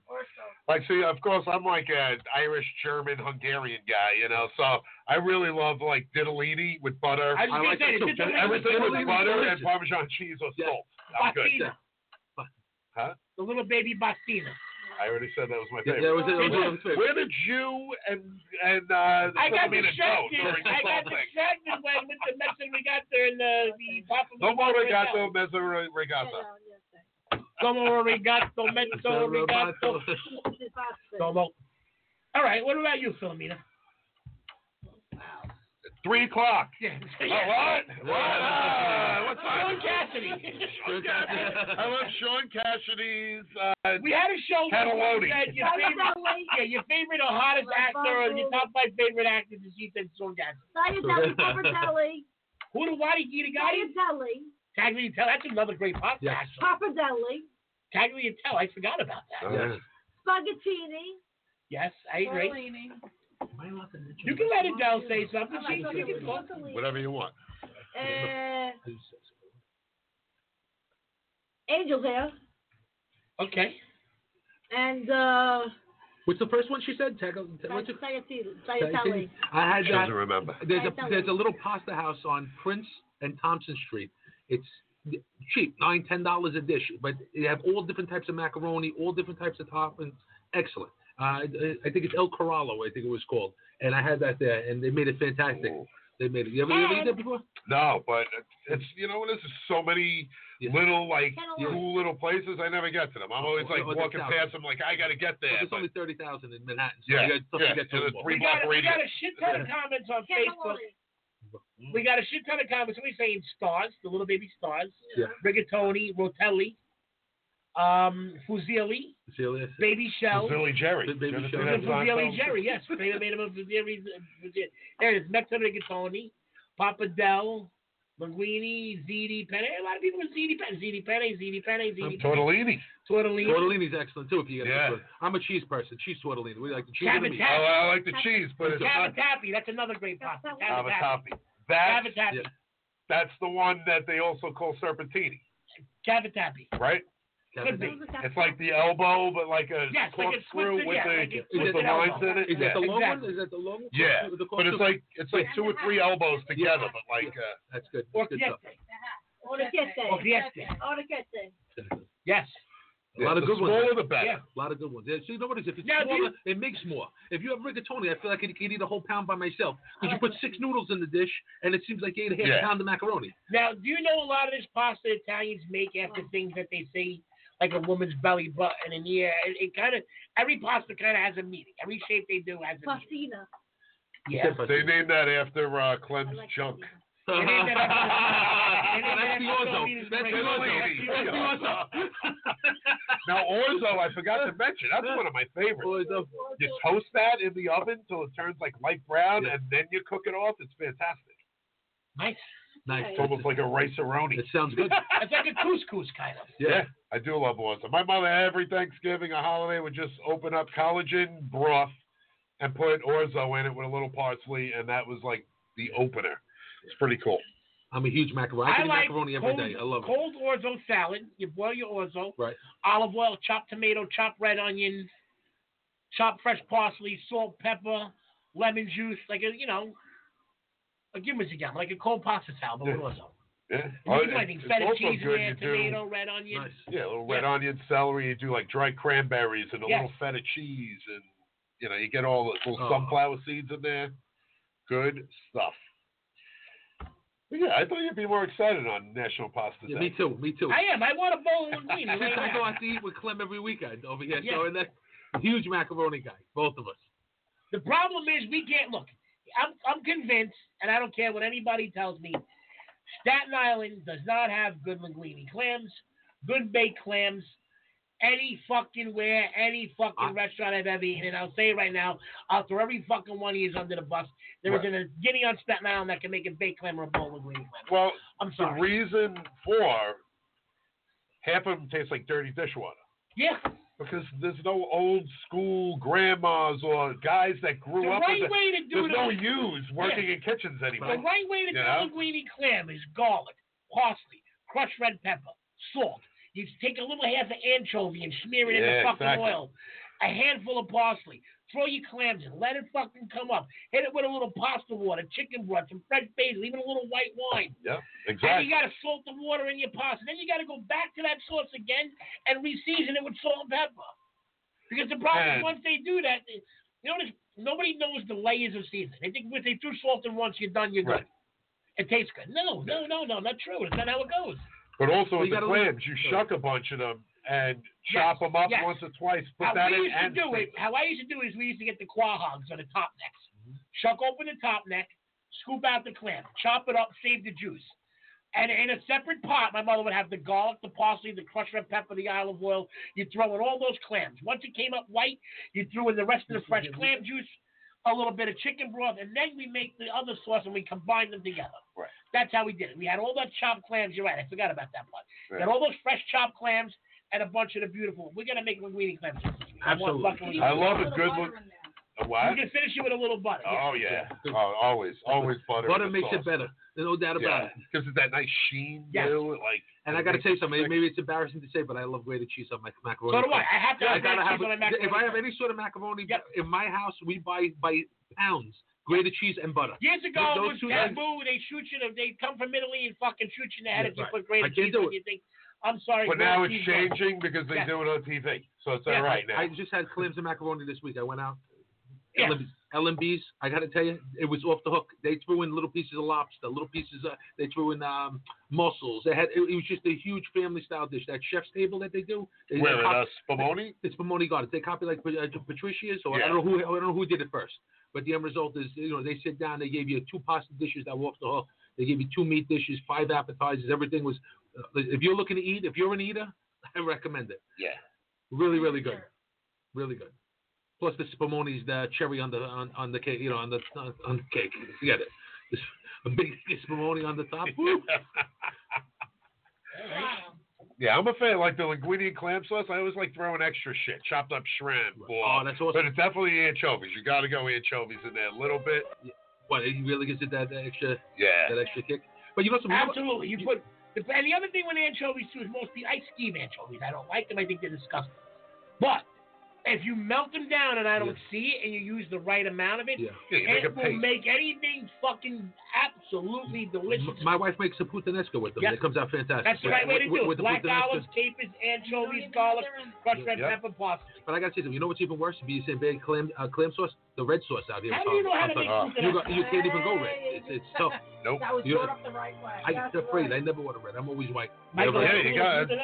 Like, see, of course, I'm like an Irish, German, Hungarian guy, you know. So I really love like ditalini with butter. I was I like say, that too. Everything with butter and. Parmesan cheese or Yes. salt. I'm good. Huh? The little baby Bastina. I already said that was my Yeah, favorite. that was. That was one of his favorites. Where did you and and uh, I got Philomena go distracted. I got whole thing? distracted when with the Mexican regatta and the, the Papa No more regato, Regatta. mezzo regatta. Como regato, mezzo regato. Como. All right, what about you, Philomena? Three o'clock. Yeah. Oh, what? What? Ah, what's Shaun that? Cassidy. Shaun Cassidy. I love Shaun Cassidy's. Uh, We had a show where said your favorite, yeah, your favorite or hottest actor or your top five favorite actors is you said Shaun Cassidy. Tagliatelle, Pappardelle, Who do why did you get a guy? Tagliatelle, Tagliatelle. That's another great podcast. Yes. Pappardelle, Tagliatelle. I forgot about that. uh, Yes. spaghettini, Yes, I agree. Tortellini. You can let Adele say something. She, she can talk. whatever you want. Uh, angel hair, Okay. and uh, What's the first one she said? Tag- what's tagliatelle, tagliatelle. I had She that. doesn't remember. There's a there's a little pasta house on Prince and Thompson Street. It's cheap, nine ten dollars a dish, but they have all different types of macaroni, all different types of toppings. Excellent. Uh, I think it's El Corralo, I think it was called, and I had that there, and they made it fantastic. Ooh. They made it. You ever, you ever eat that before? No, but it's you know there's so many Yeah. little like Cannelloni. cool little places. I never get to them. I'm always like Oh, walking that's past them like I got to get there. There's but- only thirty thousand in Manhattan, so Yeah, you got stuff yeah, to get to. and them the three We got, block we got a shit ton of comments on Facebook. We got a shit ton of comments. Somebody saying stars, the little baby stars. Yeah. Rigatoni, Rotelli, um, Fusilli, Celia? Baby Shell. Silly Jerry. The baby You Shell. The that Fusilli Jerry, yes. They made him a Fusilli. There it is. Mezzo Rigatoni, Pappardelle, Linguini, Ziti Penne. A lot of people with Ziti Penne. Ziti Penne, Ziti Penne, Ziti Penne. Tortellini. Tortellini. Tortellini's excellent too. If you get Yeah. it. I'm a cheese person. Cheese tortellini. We like the cheese. or the meat. Cavatappi. Oh, I like the cheese, but it's not Cavatappi. That's another great pasta. Cavatappi. cavatappi. That's Cavatappi. Yeah. that's the one that they also call serpentini, Cavatappi. right? Could be. It's like the elbow, but like a Yes, corkscrew twisted, with yeah, the like with the lines elbow. in it. Is yeah. that the long Exactly. one? Is that the long one? Yeah, The but it's like it's like two or three elbows together, Yeah. but like uh, That's good. Or That's good stuff. Yes. A lot of the good ones. smaller the better. Yeah. A lot of good ones. Yeah, see, notice if it's Now, smaller, you- it makes more. If you have rigatoni, I feel like I could eat a whole pound by myself because you put six noodles in the dish, and it seems like you ate a half Yeah. pound of macaroni. Now, do you know a lot of this pasta Italians make after things that they say, like a woman's belly button and yeah, it, it kind of every pasta kind of has a meaning. Every shape they do has a meaning. Pastina. Yeah. They named that after uh, Clem's junk. They named it after- they named it That's the orzo. That's the orzo. That's the orzo. Now orzo, I forgot to mention. That's one of my favorites. Orzo. You toast that in the oven till it turns like light brown, Yeah. and then you cook it off. It's fantastic. Nice. Nice. It's almost like a rice-a-roni. It sounds good. It's like a couscous kind of. Yeah, I do love orzo. My mother every Thanksgiving or holiday would just open up College Inn broth and put orzo in it with a little parsley, and that was like the opener. It's pretty cool. I'm a huge macaroni. I I eat like macaroni every cold, day. I love it. cold orzo salad. You boil your orzo. Right. Olive oil, chopped tomato, chopped red onions, chopped fresh parsley, salt, pepper, lemon juice, like a you know, a give me again, like a cold pasta salad, but with Yeah. orzo. Yeah. You uh, can do it- it's feta also cheese in good. there, You do red onion. Nice. yeah, a little red Yeah. onion, celery. You do like dried cranberries and a Yes. little feta cheese, and you know you get all the little Oh. sunflower seeds in there. Good stuff. But yeah, I thought you'd be more excited on National Pasta Day. Yeah, me too. Me too. I am. I want a bowl of linguine. Since right I now. go out to eat with Clem every weekend over here, Yeah. so and that's a huge macaroni guy, both of us. The problem is we can't look. I'm I'm convinced, and I don't care what anybody tells me. Staten Island does not have good linguine clams, good baked clams, any fucking where, any fucking I- restaurant I've ever eaten. And I'll say it right now, I'll throw every fucking one of you under the bus. There Right. isn't a guinea on Staten Island that can make a baked clam or a bowl of linguine clam. Well, I'm the reason for half of them taste like dirty dishwater yeah, because there's no old school grandmas or guys that grew the up right with way to do There's it. no use working in kitchens anymore. The right way to do know? linguine clam is garlic, parsley, crushed red pepper, salt. You take a little half of anchovy and smear it in the fucking exactly. oil. a handful of parsley. Throw your clams in. Let it fucking come up. Hit it with a little pasta water, chicken broth, some fresh basil, even a little white wine. Yeah, And exactly. you got to salt the water in your pasta. Then you got to go back to that sauce again and reseason it with salt and pepper. Because the problem And- is once they do that, they, you notice nobody knows the layers of seasoning. They think if they threw salt in once, you're done, you're good. Right. It tastes good. No, no, no, no, not true. It's not how it goes. But also Well, with you the gotta look- clams, you shuck a bunch of them and chop them up yes. once or twice. Put how that we in used to do it, how I used to do it is we used to get the quahogs or the top necks, shuck mm-hmm. open the top neck, scoop out the clam, chop it up, save the juice. And in a separate pot, my mother would have the garlic, the parsley, the crushed red pepper, the olive oil. You throw in all those clams. Once it came up white, you threw in the rest of the fresh mm-hmm. clam juice, a little bit of chicken broth, and then we make the other sauce and we combine them together. Right. That's how we did it. We had all that chopped clams. You're right. I forgot about that part. We had all those fresh chopped clams and a bunch of the beautiful. We're gonna make linguine clams. this week. I Absolutely. I love a good one. A what? You can finish it with a little butter. yeah. Oh yeah. Oh, always, always butter. Butter makes sauce. it better. There's no doubt about Yeah, it. because it's that nice sheen. Yes. too, like. And I got to makes tell you something. Maybe it's embarrassing to say, but I love grated cheese on my macaroni. So do I. I have to I have gotta have cheese on my macaroni. If I have any sort of macaroni Yep. in my house, we buy by pounds grated cheese and butter. Years ago, Those it was two taboo. They shoot you. They come from Italy and fucking shoot you in the head if you right. put grated cheese on. it. You think, I'm sorry. But now it's cheese wrong. changing because they Yes. do it on TV, so it's Yeah. all right now. I just had clams and macaroni this week. I went out. Yeah. L&B's. I got to tell you, it was off the hook. They threw in little pieces of lobster, little pieces. Of, they threw in um, mussels. They had. It, it was just a huge family style dish. That chef's table that they do. They, Where they at cop- uh, Spumoni? It's Spumoni Gardens. They copy like uh, Patricia's, or I don't know who. I don't know who did it first. But the end result is, you know, they sit down. They gave you two pasta dishes that were off the hook. They gave you two meat dishes, five appetizers. Everything was. If you're looking to eat, if you're an eater, I recommend it. Yeah. Really, really good. Really good. Plus the spumoni's the cherry on the on, on the cake, you know, on the on, on the cake. Forget it. This, a big spumoni on the top. Woo. Yeah, I'm a fan. Like the linguine and clam sauce, I always like throwing extra shit, chopped up shrimp. Oh, that's awesome. But it's definitely anchovies. You got to go anchovies in there a little bit. What? It really gives it that, that extra Yeah. that extra kick. But you know some Absolutely. You put. And the other thing with anchovies too is most people. I scheme anchovies. I don't like them. I think they're disgusting. But if you melt them down and I don't see it, and you use the right amount of it, Yeah. Yeah, it will make anything fucking absolutely delicious. My wife makes a puttanesca with them. Yep. It comes out fantastic. That's the right way to With- do with it. the Black olives, capers, anchovies, garlic, crushed red Yep. pepper, parsley. But I gotta say something. You know what's even worse? If you say big clam uh, clam sauce, the red sauce out here. How is do you know how to make Uh, you, got, you can't even go red. It's, it's tough. Nope. That was You- brought up the right way. I That's get afraid. right. I never order red. I'm always white. Michael, Yeah, that's you got it.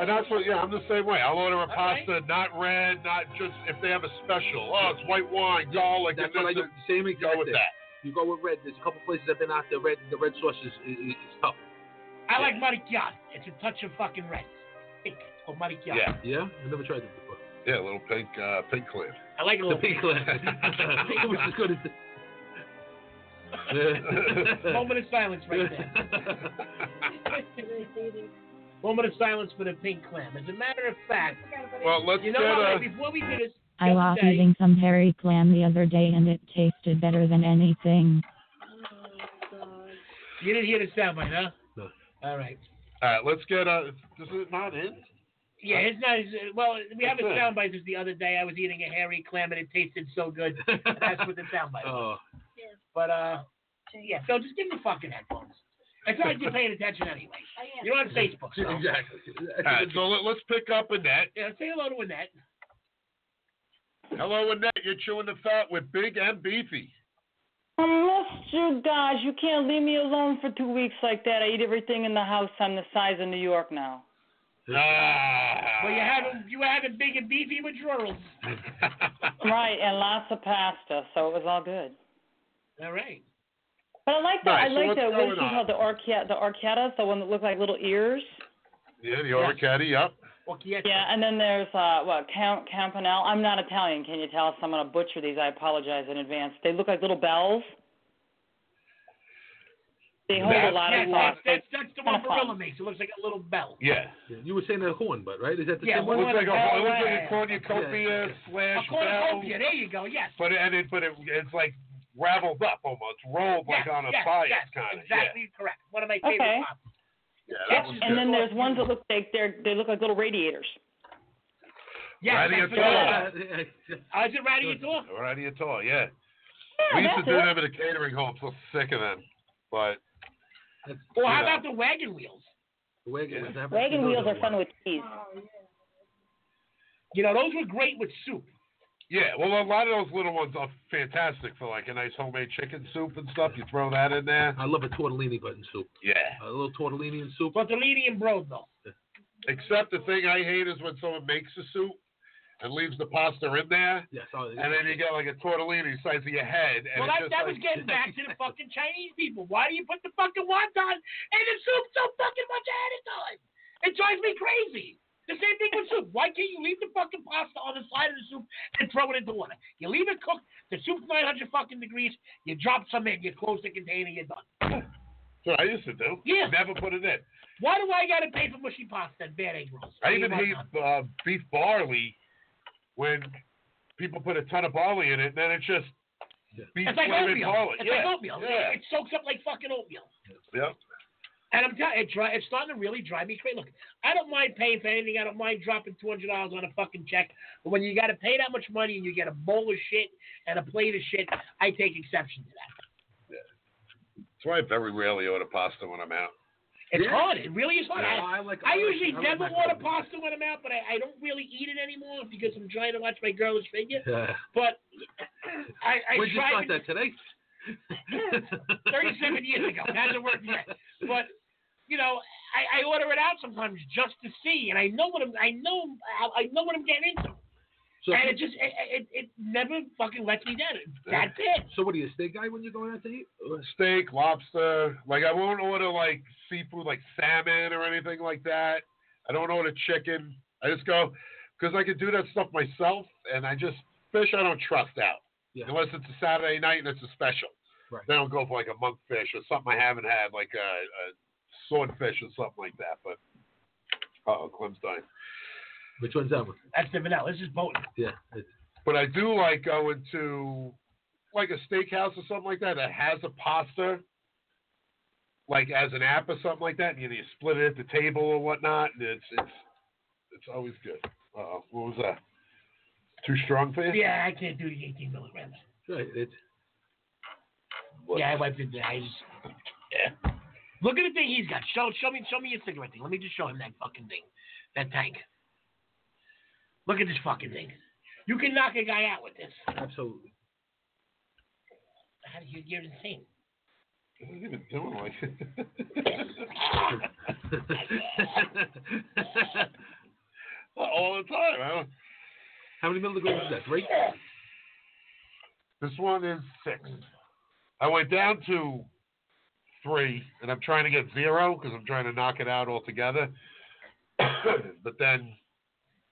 And that's what, yeah, I'm the same way. I'll order a All right. pasta, not red, not just if they have a special. Oh, it's white wine, garlic, That's and what I do. Same and exact go with thing. that. You go with red. There's a couple places I've been out there. Red, the red sauce is, is, is tough. I like maricchiato. It's a touch of fucking red. Pink. It's called maricchiato. Yeah, Yeah, I've never tried it before. yeah, a little pink, uh, pink clam. I like a The little pink clam. it was as good as. The... Moment of silence right there. Moment of silence for the pink clam. As a matter of fact, well, let's you know get what? uh, before we do this, I just was say- eating some hairy clam the other day and it tasted better than anything. You didn't hear the soundbite, huh? No. All right. all right, let's get uh, is it not in? Yeah, it's not. It's, well, we have a What's that? soundbite. Just the other day, I was eating a hairy clam and it tasted so good. That's what the soundbite. was. Oh, But uh, yeah. So just give me fucking headphones. It's not like you're paying attention anyway. You're on Facebook. So. exactly. All right, so let, let's pick up Annette. Yeah, say hello to Annette. Hello, Annette. You're chewing the fat with Big and Beefy. I missed you guys. You can't leave me alone for two weeks like that. I eat everything in the house. I'm the size of New York now. Ah. Well, you having you were having big and beefy withdrawals. Right, and lots of pasta, so it was all good. All right. But I like the Nice. I So like what's the what going is she on? called the orchia the orchiatas, the one that look like little ears. yeah, the Oricati, yep. Orchietta. Yeah, and then there's uh what Count Campanelle. I'm not Italian. Can you tell? So I'm gonna butcher these. I apologize in advance. They look like little bells. They hold That's- a lot Yeah, of that's, sauce. that's, that's the one kinda. Barilla makes. It looks like a little bell. Yeah. you were saying a horn, but right? Is that the Yeah, same one It looks like a, it looks like a cornucopia A slash bell. cornucopia. There you go. Yes. But and it, but it, it's like raveled up almost, rolled like on a yes, bias yes, kind of. Exactly correct. One of my favorite Okay. pops. Yeah. yeah, that was And good. then there's ones that look like they're they look like little radiators. Yes, that's Radiator. what- Uh, is it Radiator? Radiator, yeah. Yeah, we used to do it. them at a catering home. So sick of them, but Well, how know. about the wagon wheels? Wagon, Yeah. Wagon wheels are fun with cheese. You know, those were great with soup. Yeah, well, a lot of those little ones are fantastic for like a nice homemade chicken soup and stuff. You throw that in there. I love a tortellini button soup. Yeah. A little tortellini and soup. Tortellini and broad, though. Except the thing I hate is when someone makes a soup and leaves the pasta in there, Yes. Oh, and then you get like a tortellini the size of your head. And Well, that, that like, was getting back to the fucking Chinese people. Why do you put the fucking wonton in the soup so fucking much ahead of time? It drives me crazy. The same thing with soup. Why can't you leave the fucking pasta on the side of the soup and throw it into water? You leave it cooked. The soup's 900 fucking degrees. You drop some in. You close the container. You're done. That's what I used to do. Yeah. Never put it in. Why do I gotta pay for mushy pasta and bad egg rolls? I even mean, hate uh, beef barley when people put a ton of barley in it, and then it's just beef It's like flavored oatmeal. barley. It's yeah. like oatmeal. Yeah. It soaks up like fucking oatmeal. Yep. And I'm telling it it's starting to really drive me crazy. Look, I don't mind paying for anything. I don't mind dropping two hundred dollars on a fucking check. But when you got to pay that much money and you get a bowl of shit and a plate of shit, I take exception to that. That's why I very rarely order pasta when I'm out. It's Yeah. hard. It really is hard. Yeah, I, I like- I I like- usually I like never order pasta when I'm out, but I, I don't really eat it anymore because I'm trying to watch my girlish figure. Yeah. But I, I Where'd you try that today? 37 years ago. Hasn't worked yet. But you know, I, I order it out sometimes just to see, and I know what I'm. I know. I know what I'm getting into. So, and it just it, it, it never fucking lets me down. It's that bad. so what are you, a steak guy when you're going out to eat? Uh, steak, lobster. Like I won't order like seafood, like salmon or anything like that. I don't order chicken. I just go because I can do that stuff myself, and I just fish. I don't trust out Yeah. unless it's a Saturday night and it's a special. Right. Then I'll go for like a monkfish or something I haven't had, like a, a swordfish or something like that. But oh, Clem's dying. Which one's that one? That's the vanilla. This is potent. Yeah. It's, But I do like going to like a steakhouse or something like that that has a pasta, like as an app or something like that, and you, know, you split it at the table or whatnot, and it's it's it's always good. Uh oh, what was that? Too strong for you? Yeah, I can't do the 18 milligrams. right. It's, Yeah, I wiped it down. I just, yeah. Look at the thing he's got. Show, show me, show me your cigarette thing. Let me just show him that fucking thing, that tank. Look at this fucking thing. You can knock a guy out with this. absolutely. How do you, you're insane. What are you even doing like all the time? I don't, How many milligrams is that? Three? This one is six. I went down to three, and I'm trying to get zero because I'm trying to knock it out altogether. but then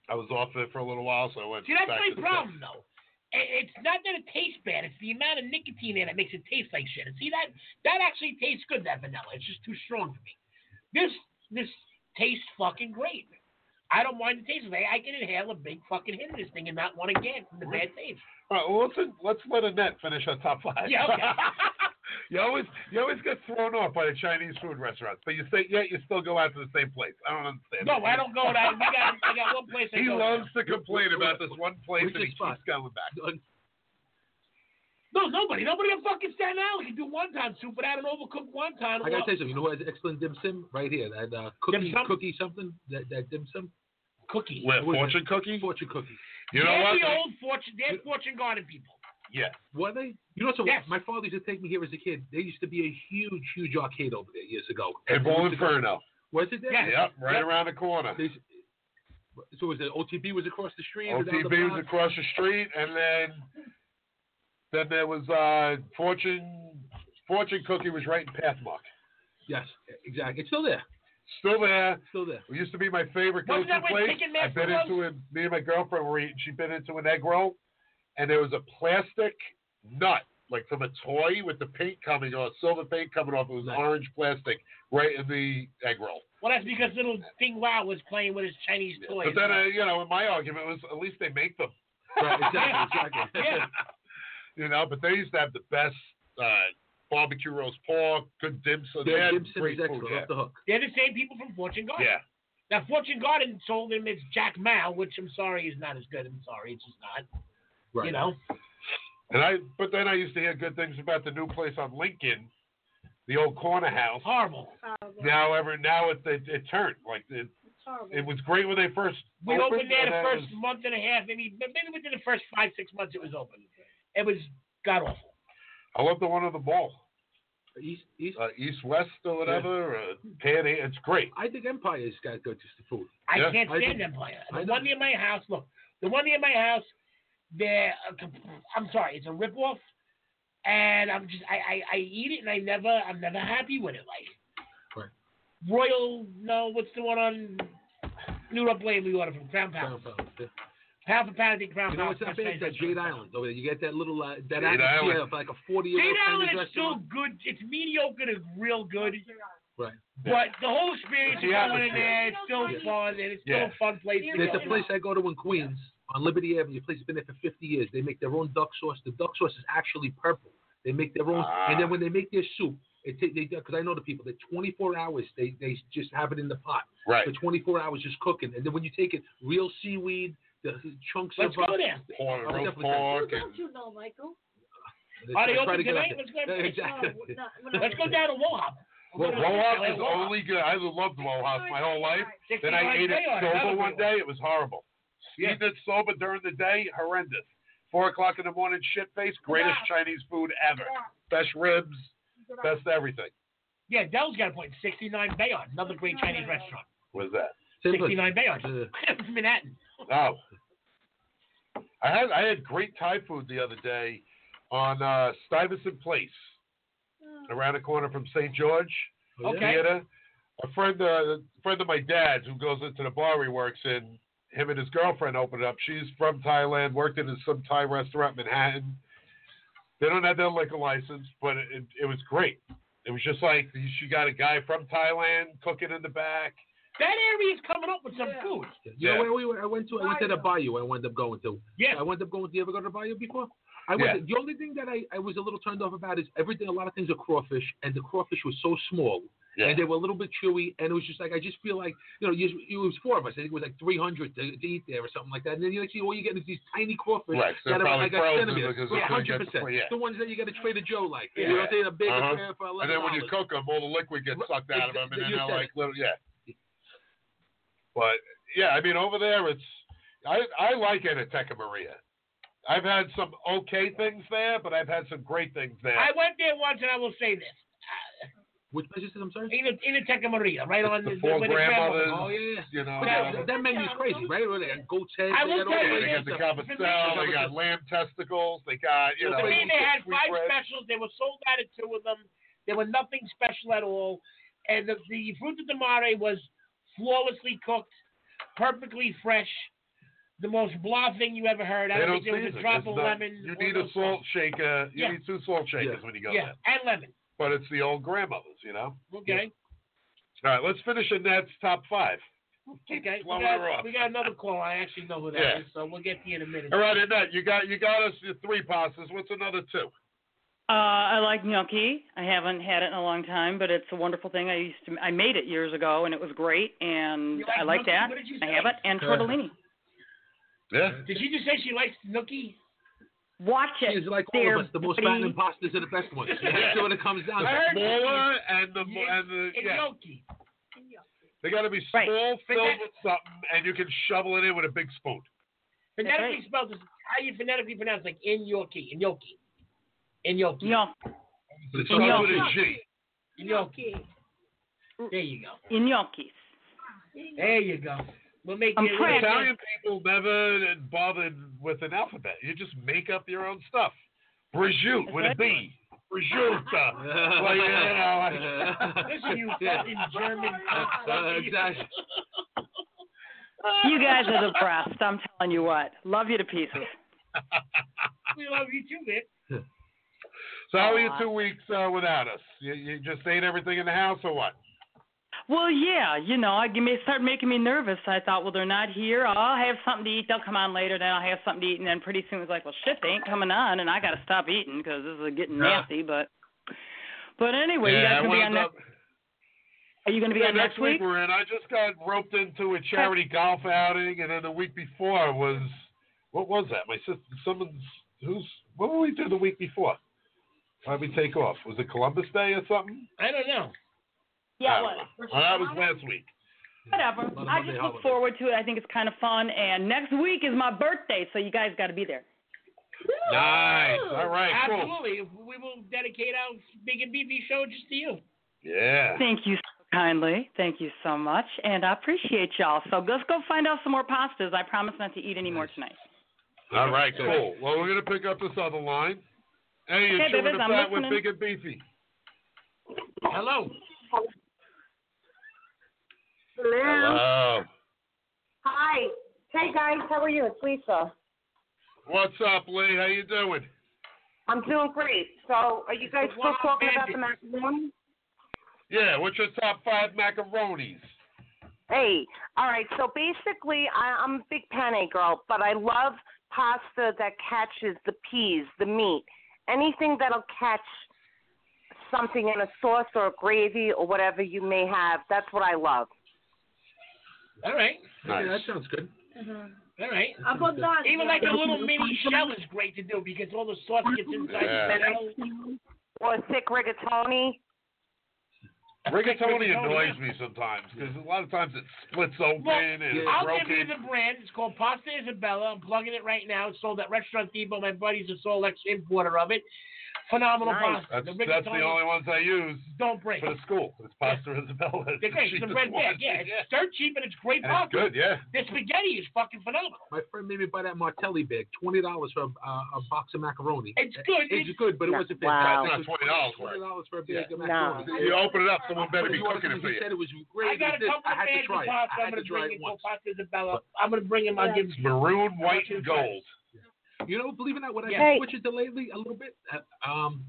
I was off it for a little while, so I went See, that's back my to the problem, though. It's not that it tastes bad. It's the amount of nicotine in it makes it taste like shit. And see that that actually tastes good. That vanilla. It's just too strong for me. This this tastes fucking great. I don't mind the taste of it. I can inhale a big fucking hit of this thing and not want to get the bad taste. All right, well, let's let's let Annette finish our top five. Yeah, okay. you always you always get thrown off by the Chinese food restaurants, but you say yet you still go out to the same place. I don't understand. No, I don't go that. We got I got one place. I He go loves to. to complain about this one place, Where's and he spot? keeps going back. No, nobody. Nobody in fucking Staten Island can do wonton soup without an overcooked wonton. I gotta tell you something. You know what? Excellent dim sum right here. That uh, cookie, Dim sum? cookie something. That that dim sum. cookie. Where What is fortune cookie? Fortune cookie. You know they're what? the old fortune. They're fortune garden people. Yeah. Were they? You know, so Yes. my father used to take me here as a kid. There used to be a huge, huge arcade over there years ago. And We Bull used to go- Inferno. Was it there? Yeah. Yep, right Yep. around the corner. They, so was it OTB was across the street? down the OTB was across the street, and then then there was uh, Fortune Fortune Cookie was right in Pathmark. Yes, exactly. It's still there. Still there. Still there. It used to be my favorite go-to place. I bit into it. Me and my girlfriend were eating. She bit into an egg roll, and there was a plastic nut, like from a toy, with the paint coming off, silver paint coming off. It was orange plastic right in the egg roll. Well, that's because little Ding Wow was playing with his Chinese toys. But then, uh, you know, my argument was at least they make them. Right, exactly, exactly. Yeah. you know, but they used to have the best uh, barbecue roast pork, good dim sum. Yeah, dim sum is excellent. Yeah. Off the hook. They're the same people from Fortune Garden. yeah. Now, Fortune Garden told him it's Jack Mao, which I'm sorry is not as good. I'm sorry, it's just not. Right. You know. And I, but then I used to hear good things about the new place on Lincoln, the old corner house. Horrible. Horrible. Now, ever now it, it it turned like it. It was great when they first We opened there and the first was- month and a half, maybe maybe within the first five six months it was open. It was god awful. I love the one on the mall, East, East. uh, East West or whatever. Uh, Pan, it's great. I think Empire's got good just the food. I Yeah, can't stand think- Empire. I The know. one near my house, look, the one near my house, they're, uh, I'm sorry, it's a ripoff, and I'm just, I, I, I eat it and I never, I'm never happy with it. Like, Right. Royal, no, what's the one on New Dorp Lane we order from Crown Palace? Pound, pound, yeah. Pound for pound, I think Crown You know Palace. what's not best bad? place That I've Jade Island over there. You get that little uh, that Jade atmosphere Island. of like a forty year Jade Island Chinese is still good. It's mediocre to real good. Right. But the whole experience of The going in there, it's still Yeah. fun, and it's still a fun place to There's a place I go to in Queens on Liberty Avenue. A place that's been there for 50 years. They make their own duck sauce. The duck sauce is actually purple. They make their own, Ah. and then when they make their soup, it ta- they because I know the people. They 24 hours. They they just have it in the pot Right. for 24 hours, just cooking. And then when you take it, real seaweed, the chunks Let's of. go uh, there. Pork, I'll roast definitely pork, Don't you know, Michael? Are they I try open to get out tonight? Let's go. Yeah, exactly. we're not- we're not- Let's go down to Wohop. Well, Wohop is only good. I loved Wohop my whole life. Then I ate it sober one day. It was horrible. Yeah. Eating it sober during the day, horrendous. Four o'clock in the morning, shit face. Greatest Chinese food ever. Best ribs, best everything. Yeah, Dell's got a point. 69 Bayard, another great Chinese restaurant. Was that? 69 Bayard. Uh, Manhattan. Oh. I had I had great Thai food the other day on uh, Stuyvesant Place, around the corner from St. George. Okay. Theater. A friend, uh, a friend of my dad's who goes into the bar he works in. Him and his girlfriend opened up. She's from Thailand, worked in some Thai restaurant in Manhattan. They don't have their liquor license, but it, it, it was great. It was just like she got a guy from Thailand cooking in the back. That area is coming up with some Yeah. food. You know Yeah. where we were? I went to I went to the bayou. I wound up going to. Yeah. I wound up going. Do you ever go to the bayou before? I went. Yeah. To, the only thing that I, I was a little turned off about is everything. A lot of things are crawfish, and the crawfish was so small, Yeah. and they were a little bit chewy, and it was just like I just feel like you know, you, it was four of us. I think it was like three hundred to, to eat there or something like that. And then you see all you get is these tiny crawfish Right, so that are like a centimeter, yeah, it's gonna get- hundred percent. yeah. The ones that you get at Trader Joe, like Yeah. you know, they a big Uh-huh. affair for And then when you cook them, all the liquid gets sucked out of them, and then you they're like little, yeah. But yeah, I mean, over there, it's I I like it Enoteca Maria. I've had some okay things there, but I've had some great things there. I went there once, and I will say this. Which place is it? I'm sorry. In a, in a Teca Maria, right on The the, four grandmothers. grandmother- Oh yeah. you know, But Yeah. that, that menu's crazy, right? They got goat's head. I they will got all tell you they got the though. cavacel, they got lamb testicles, they got you know. To me, they had five bread. specials. They were sold out of two of them. They were nothing special at all. And the, the fruta de mare was flawlessly cooked, perfectly fresh. The most blah thing you ever heard. I They don't don't think there was a drop It's of not- lemon. You need a salt salt. shaker. You Yeah. need two salt shakers Yeah. when you go Yeah, there. and lemon. But it's the old grandmothers, you know. Okay. All right, let's finish Annette's top five. Okay. We got, we got another call. I actually know who that is, Yeah. so we'll get to you in a minute. All right, Annette, you got you got us your three pastas. What's another two? Uh, I like gnocchi. I haven't had it in a long time, but it's a wonderful thing. I used to I made it years ago and it was great and like I like gnocchi? that. What did you I have it and tortellini. Yeah. Did she just say she likes gnocchi? Watch it. She's like all They're of us. The most pretty- fattening pastas are the best ones. That's what it comes down I to. Smaller and the mo- Yeah, and the yeah, gnocchi. they got to be Right. small, But filled with something, and you can shovel it in with a big spoon. Phonetically right. spelled is how you phonetically pronounce like in gnocchi, in gnocchi, in gnocchi, Gno- But it In starts with a gnocchi. G. gnocchi. There you go. gnocchis. There you go. We'll make I'm you. practicing. Italian people never bothered with an alphabet. You just make up your own stuff. Prosciutto with a B. Prosciutto. Well, you know, like- Listen, you Yeah. fucking German. Uh, exactly. You guys are the best. I'm telling you what. Love you to pieces. we love you too, man. So how are you two weeks uh, without us? You, you just ate everything in the house or what? Well, yeah, you know, I may start making me nervous. I thought, well, they're not here. Oh, I'll have something to eat. They'll come on later. Then I'll have something to eat. And then pretty soon it's like, well, shit, they ain't coming on, and I got to stop eating because this is getting Yeah. nasty. But, but anyway, you guys I gonna be wound on up. Are you going to be yeah, on next week week? we're in. I just got roped into a charity golf outing, and then the week before was what was that? My sister, someone's who's what did we do the week before? Why did we take off? Was it Columbus Day or something? I don't know. Yeah, I what? don't. Oh, that was last week. Whatever. Lot I just look holidays. forward to it. I think it's kind of fun. And next week is my birthday, so you guys got to be there. Nice. All right. Cool. Absolutely. We will dedicate our big and beefy show just to you. Yeah. Thank you so kindly. Thank you so much. And I appreciate y'all. So let's go find out some more pastas. I promise not to eat any more tonight. All right. Cool. Well, we're gonna pick up this other line. Hey, you're Okay, chewing babies, the I'm fat with big and beefy. Hello. Hello. Hi. Hey guys, how are you? It's Lisa. What's up, Lee? How you doing? I'm doing great. So, are you guys still talking about the macaroni? Yeah. What's your top five macaronis? Hey, all right. So basically, I, I'm a big penne girl, but I love pasta that catches the peas, the meat, anything that'll catch something in a sauce or a gravy or whatever you may have. That's what I love. All right. Yeah, that sounds good. Mm-hmm. All right. How about that? Even like a little mini shell is great to do because all the sauce gets inside Yeah. the shell. Or a thick rigatoni. Rigatoni annoys me sometimes because a lot of times it splits open Well, and it's I'll broken. give you the brand. It's called Pasta Isabella. I'm plugging it right now. It's sold at Restaurant Depot. My buddy's a Soul X importer of it. Phenomenal Nice. pasta. That's, the that's the only ones I use don't break. for the school. It's pasta Isabella. It's They're great. It's the red one. bag. Yeah, it's dirt cheap and it's great And it's pasta. good, yeah. The spaghetti is fucking phenomenal. My friend made me buy that Martelli bag, twenty dollars for a, uh, a box of macaroni. It's good. It's It's, good, but it No, wasn't big. wow. It's not $20 worth. Twenty dollars for a Yeah. bag of No. macaroni. You open it up, someone better be cooking it wanted- for he you. said it was great. I got a couple of bags of pasta. I I'm gonna to try bring it it called once. Pasta Isabella. I'm gonna bring him. I'll give It's maroon, white, and gold. You know, believe it or not, what I Yeah. have switched it to lately a little bit, uh, um,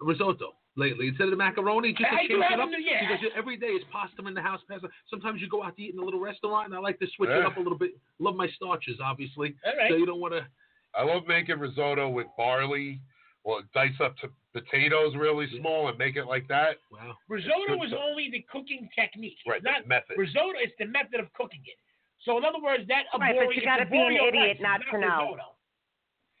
risotto lately instead of the macaroni, just to I change it up. new- yeah. Because you- every day is pasta in the house. Pasta. Sometimes you go out to eat in a little restaurant, and I like to switch it up a little bit. Love my starches, obviously. All right. So you don't want to. I love making risotto with barley. Well, dice up to potatoes really small and make it like that. Wow. Risotto Good is stuff. only the cooking technique. Right, It's not the method. risotto. is the method of cooking it. So in other words, that Right, but arborio- you gotta be an idiot rice, not it's to know. Risotto.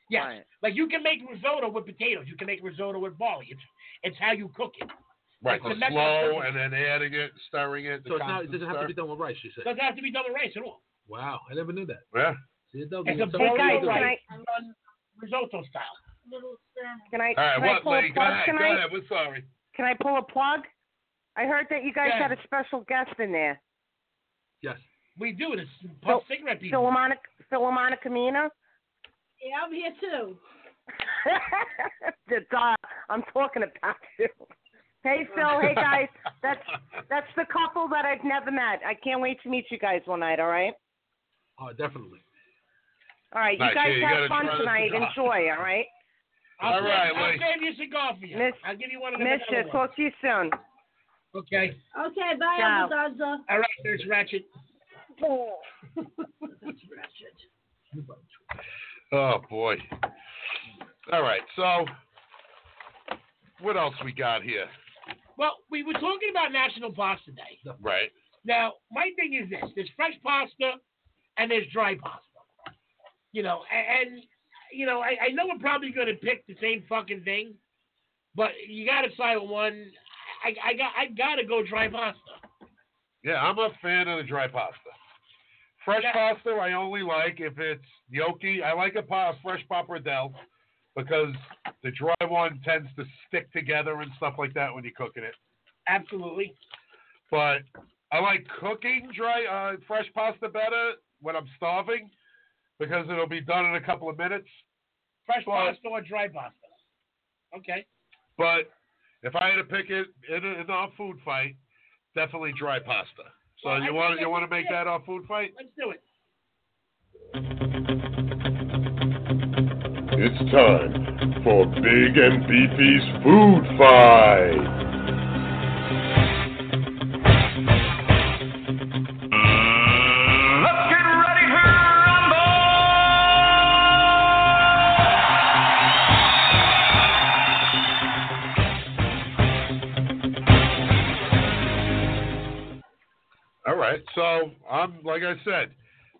Yes, Right. like you can make risotto with potatoes. You can make risotto with barley. It's it's how you cook it. Right, It's so the slow and then adding it, stirring it. So it's not. It doesn't have to be done with rice. You said. Doesn't have to be done with rice at all. Wow, I never knew that. Yeah. See, it. It's a it's boil guys, something can rice risotto style. Can I, All right, can I what, pull Lee? a Go plug ahead. Go tonight? ahead. We're sorry. Can I pull a plug? I heard that you guys Yeah. had a special guest in there. Yes. We do It's So- cigarette people. Philomena, Philomena Camina? Yeah, I'm here too. the dog. I'm talking about you. Hey Phil, hey guys. That's that's the couple that I've never met. I can't wait to meet you guys one night, all right? Oh, definitely. All right, Nice. you guys Yeah, you have fun tonight. Enjoy, all right? I'll All save, right, I'll Lee. save you a cigar for you. Miss- I'll give you one of the Miss you. Talk to you soon. Okay. Okay, bye, Ciao. Uncle Gonzo. All right, there's Ratchet. Oh Oh, boy. All right. So, what else we got here? Well, we were talking about National Pasta Day. Right. Now, my thing is this: there's fresh pasta and there's dry pasta. You know, and, and you know, I, I know we're probably going to pick the same fucking thing, but you got to side on one. I, I got I got to go dry pasta. Yeah, I'm a fan of the dry pasta. Fresh Yeah. pasta, I only like if it's gnocchi. I like a pa- fresh pappardelle because the dry one tends to stick together and stuff like that when you're cooking it. Absolutely. But I like cooking dry uh, fresh pasta better when I'm starving because it'll be done in a couple of minutes. Fresh Well- pasta or dry pasta. Okay. But if I had to pick it in, a, in our food fight, definitely dry pasta. So Well, you want you want to make it. that our food fight? Let's do it. It's time for Big and Beefy's Food Fight. So I'm like I said,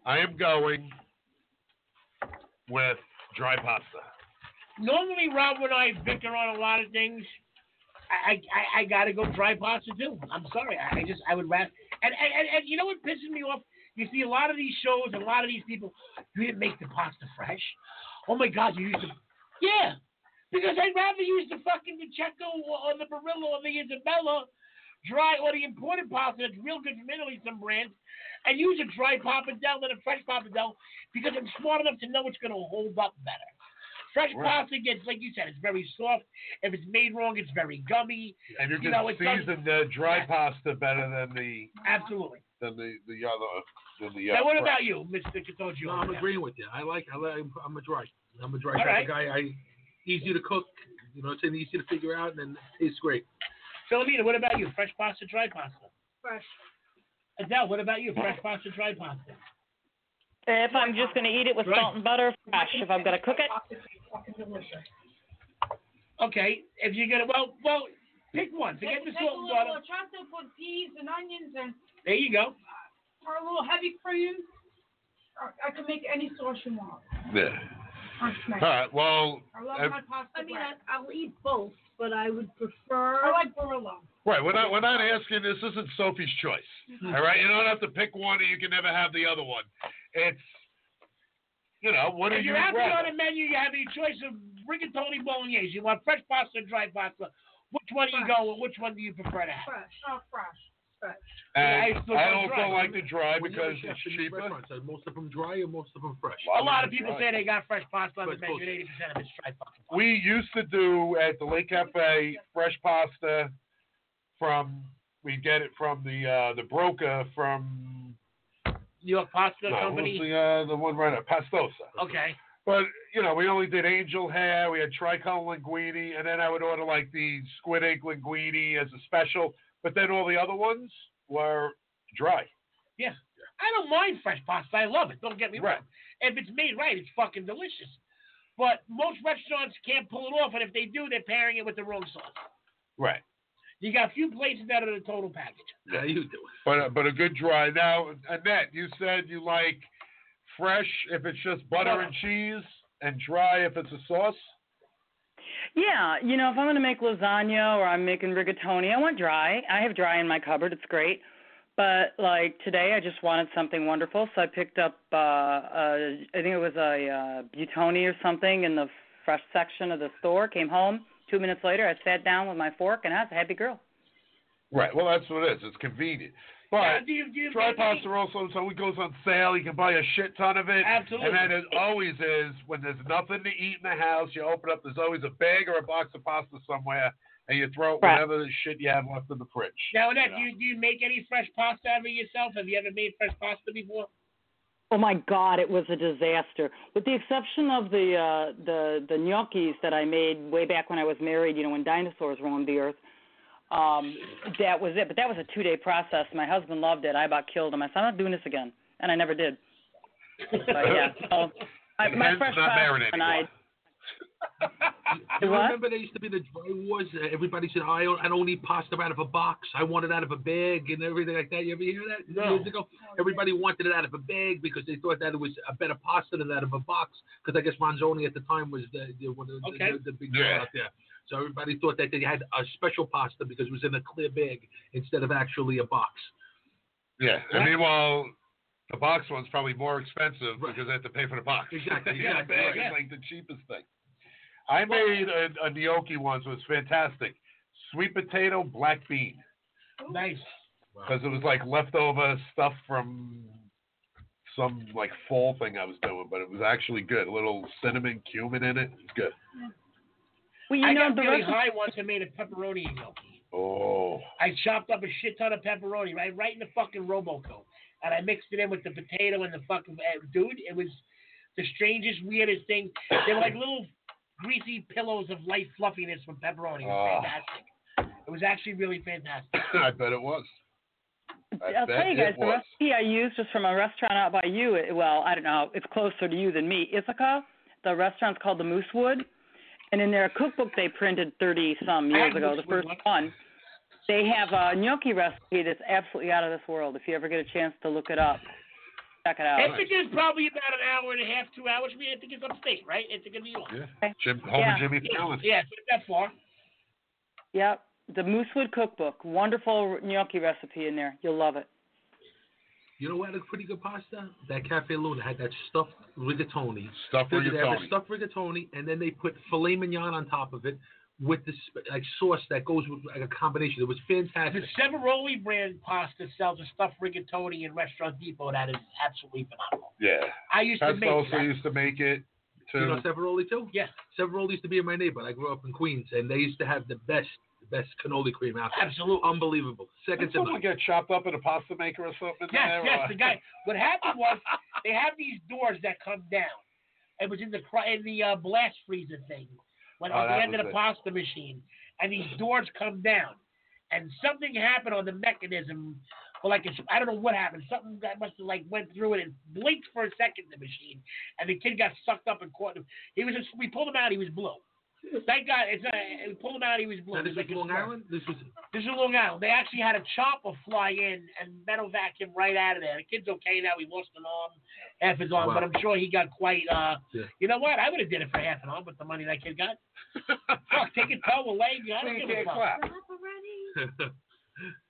I am going with dry pasta. Normally, Rob and I bicker on a lot of things. I I, I gotta go dry pasta too. I'm sorry. I, I just I would rather. And, and and you know what pisses me off? You see a lot of these shows, and a lot of these people. You didn't make the pasta fresh. Oh my God, you used the. Yeah, because I'd rather use the fucking Pacheco or, the Barillo or the Isabella dry or the imported pasta that's real good from Italy, some brands, and use a dry pappardelle than a fresh pappardelle because I'm smart enough to know it's going to hold up better. Fresh Right. pasta gets, like you said, it's very soft. If it's made wrong, it's very gummy. And you You can know, it does- season the dry pasta better than the Absolutely. than the the other than the. now, uh, what fresh. about you, Mr. Katojo? No, I'm agreeing with you. I like. I like. I'm a dry. I'm a dry All type right. of guy. I easy to cook. You know, it's easy to figure out, and then it tastes great. Philomena, what about you? Fresh pasta, dry pasta? Fresh. Adele, what about you? Fresh pasta, dry pasta? If I'm just going to eat it with Right. salt and butter, fresh. If I'm going to cook it, delicious. Okay, if you're gonna, well, well, pick one. Forget the Take salt a and little butter. chutney, put peas and onions and There you go. are a little heavy for you. Or I can make any sauce you want. Yeah. Fresh All made. right. Well. I love ev- my pasta. I mean, I. I'll eat both, but I would prefer. I like Barilla. Right, we're not we're not asking. This isn't Sophie's choice. Mm-hmm. All right, you don't have to pick one, and you can never have the other one. It's, you know, what do If you you're happy on rather? the menu, you have your choice of rigatoni bolognese. You want fresh pasta or dry pasta? Which one do you go with? Which one do you prefer to have? Fresh. Oh, fresh. And I still I go also dry. like to dry When because it's chefs in these cheaper. most of them dry or most of them fresh? A lot of people Dry. say they got fresh pasta But eighty percent of it's dry pasta. We used to do at the Lake Cafe fresh pasta from we get it from the uh the broker from New York Pasta no, Company. the uh the one right up Pastosa. Okay. But you know, we only did angel hair, we had tricolor linguine, and then I would order like the squid ink linguine as a special. But then all the other ones were dry. Yeah. I don't mind fresh pasta. I love it. Don't get me Right. wrong. If it's made right, it's fucking delicious. But most restaurants can't pull it off, and if they do, they're pairing it with the wrong sauce. Right. You got a few places that are the total package. Yeah, you do. But uh, but a good dry. Now, Annette, you said you like fresh if it's just butter and cheese, and dry if it's a sauce. Yeah, you know, if I'm going to make lasagna or I'm making rigatoni, I want dry. I have dry in my cupboard. It's great. But like today, I just wanted something wonderful, so I picked up. uh uh I think it was a uh, butoni or something in the fresh section of the store. Came home. Two minutes later, I sat down with my fork, and I was a happy girl. Right. Well, that's what it is. It's convenient. Now, But do you, do you dry make any- pasta also, so it goes on sale. You can buy a shit ton of it. Absolutely. And then it always is when there's nothing to eat in the house, you open up. There's always a bag or a box of pasta somewhere, and you throw Right. whatever the shit you have left in the fridge. Now, Annette, Yeah. do you, do you make any fresh pasta ever yourself? Have you ever made fresh pasta before? Oh my God, it was a disaster. With the exception of the uh, the the gnocchis that I made way back when I was married, you know, when dinosaurs roamed the earth. Um, that was it. But that was a two day process. My husband loved it. I about killed him. I said, I'm not doing this again, and I never did. But yeah, so I, my hence fresh not married and I. anymore. You What? remember there used to be the dry wars? Uh, Everybody said, I don't, I don't eat pasta out of a box. I want it out of a bag and everything like that. You ever hear that No. years ago? Everybody wanted it out of a bag because they thought that it was a better pasta than out of a box. Because I guess Manzoni at the time was the, the, one of the, Okay. the, the big Yeah. guy out there. So everybody thought that they had a special pasta because it was in a clear bag instead of actually a box. Yeah. And meanwhile, the box one's probably more expensive because they have to pay for the box. Exactly, yeah, bag right. is like the cheapest thing. I made a, a gnocchi once. It was fantastic. Sweet potato, black bean. Nice. because it was like leftover stuff from some like fall thing I was doing, but it was actually good. A little cinnamon, cumin in it. It's good. Hmm. Well, you I know got the really recipe. high once and made a pepperoni gnocchi. Oh, I chopped up a shit ton of pepperoni right, right in the fucking Robot Coupe, and I mixed it in with the potato and the fucking uh, dude. It was the strangest, weirdest thing. They were like little greasy pillows of light fluffiness from pepperoni. It was Oh. fantastic. It was actually really fantastic. I bet it was. I I'll tell you guys, the was. recipe I used was from a restaurant out by you. It- Well, I don't know, it's closer to you than me. Ithaca, the restaurant's called the Moosewood, and in their cookbook they printed thirty some years ago, the first one. They have a gnocchi recipe that's absolutely out of this world. If you ever get a chance to look it up, check it out. Ithaca's probably about an hour and a half, two hours. I mean, Ithaca's upstate, right? Ithaca, New York. Yeah. Jim, home Yeah. Jimmy Yeah, Fallon. yeah, it's that far. Yep. The Moosewood Cookbook. Wonderful gnocchi recipe in there. You'll love it. You know what had a pretty good pasta? That Cafe Luna had that stuffed rigatoni. Stuffed They- They have rigatoni. the stuffed rigatoni, and then they put filet mignon on top of it with this like sauce that goes with like a combination. It was fantastic. The fantastic. Severoli brand pasta sells a stuffed rigatoni in Restaurant Depot that is absolutely phenomenal. Yeah. I used to Pesto make also that. used to make it too. You know Severoli too? Yeah. Severoli used to be in my neighborhood. I grew up in Queens, and they used to have the best, the best cannoli cream out there. Absolutely. Unbelievable. Second Did to someone none. get chopped up in a pasta maker or something? Yes, there, yes. or- The guy. What happened was they have these doors that come down. It was in the cr- in the uh, blast freezer thing, when Oh, on the end of the it. pasta machine, and these doors come down, and something happened on the mechanism. For like I don't know what happened. Something that must have like went through it and blinked for a second the machine, and the kid got sucked up and caught him. He was just, we pulled him out. He was blue. Thank God. It's not, we pulled him out. He was blue. Now, this was was like a Long smirk. Island. This was This is Long Island. They actually had a chopper fly in and metal vacuum right out of there. The kid's okay now. He lost an arm, half his arm, Wow. but I'm sure he got quite. uh Yeah. You know what? I would have did it for half an arm with the money that kid got. Fuck, take a toe, a leg. I So don't you give a can't fuck. clap.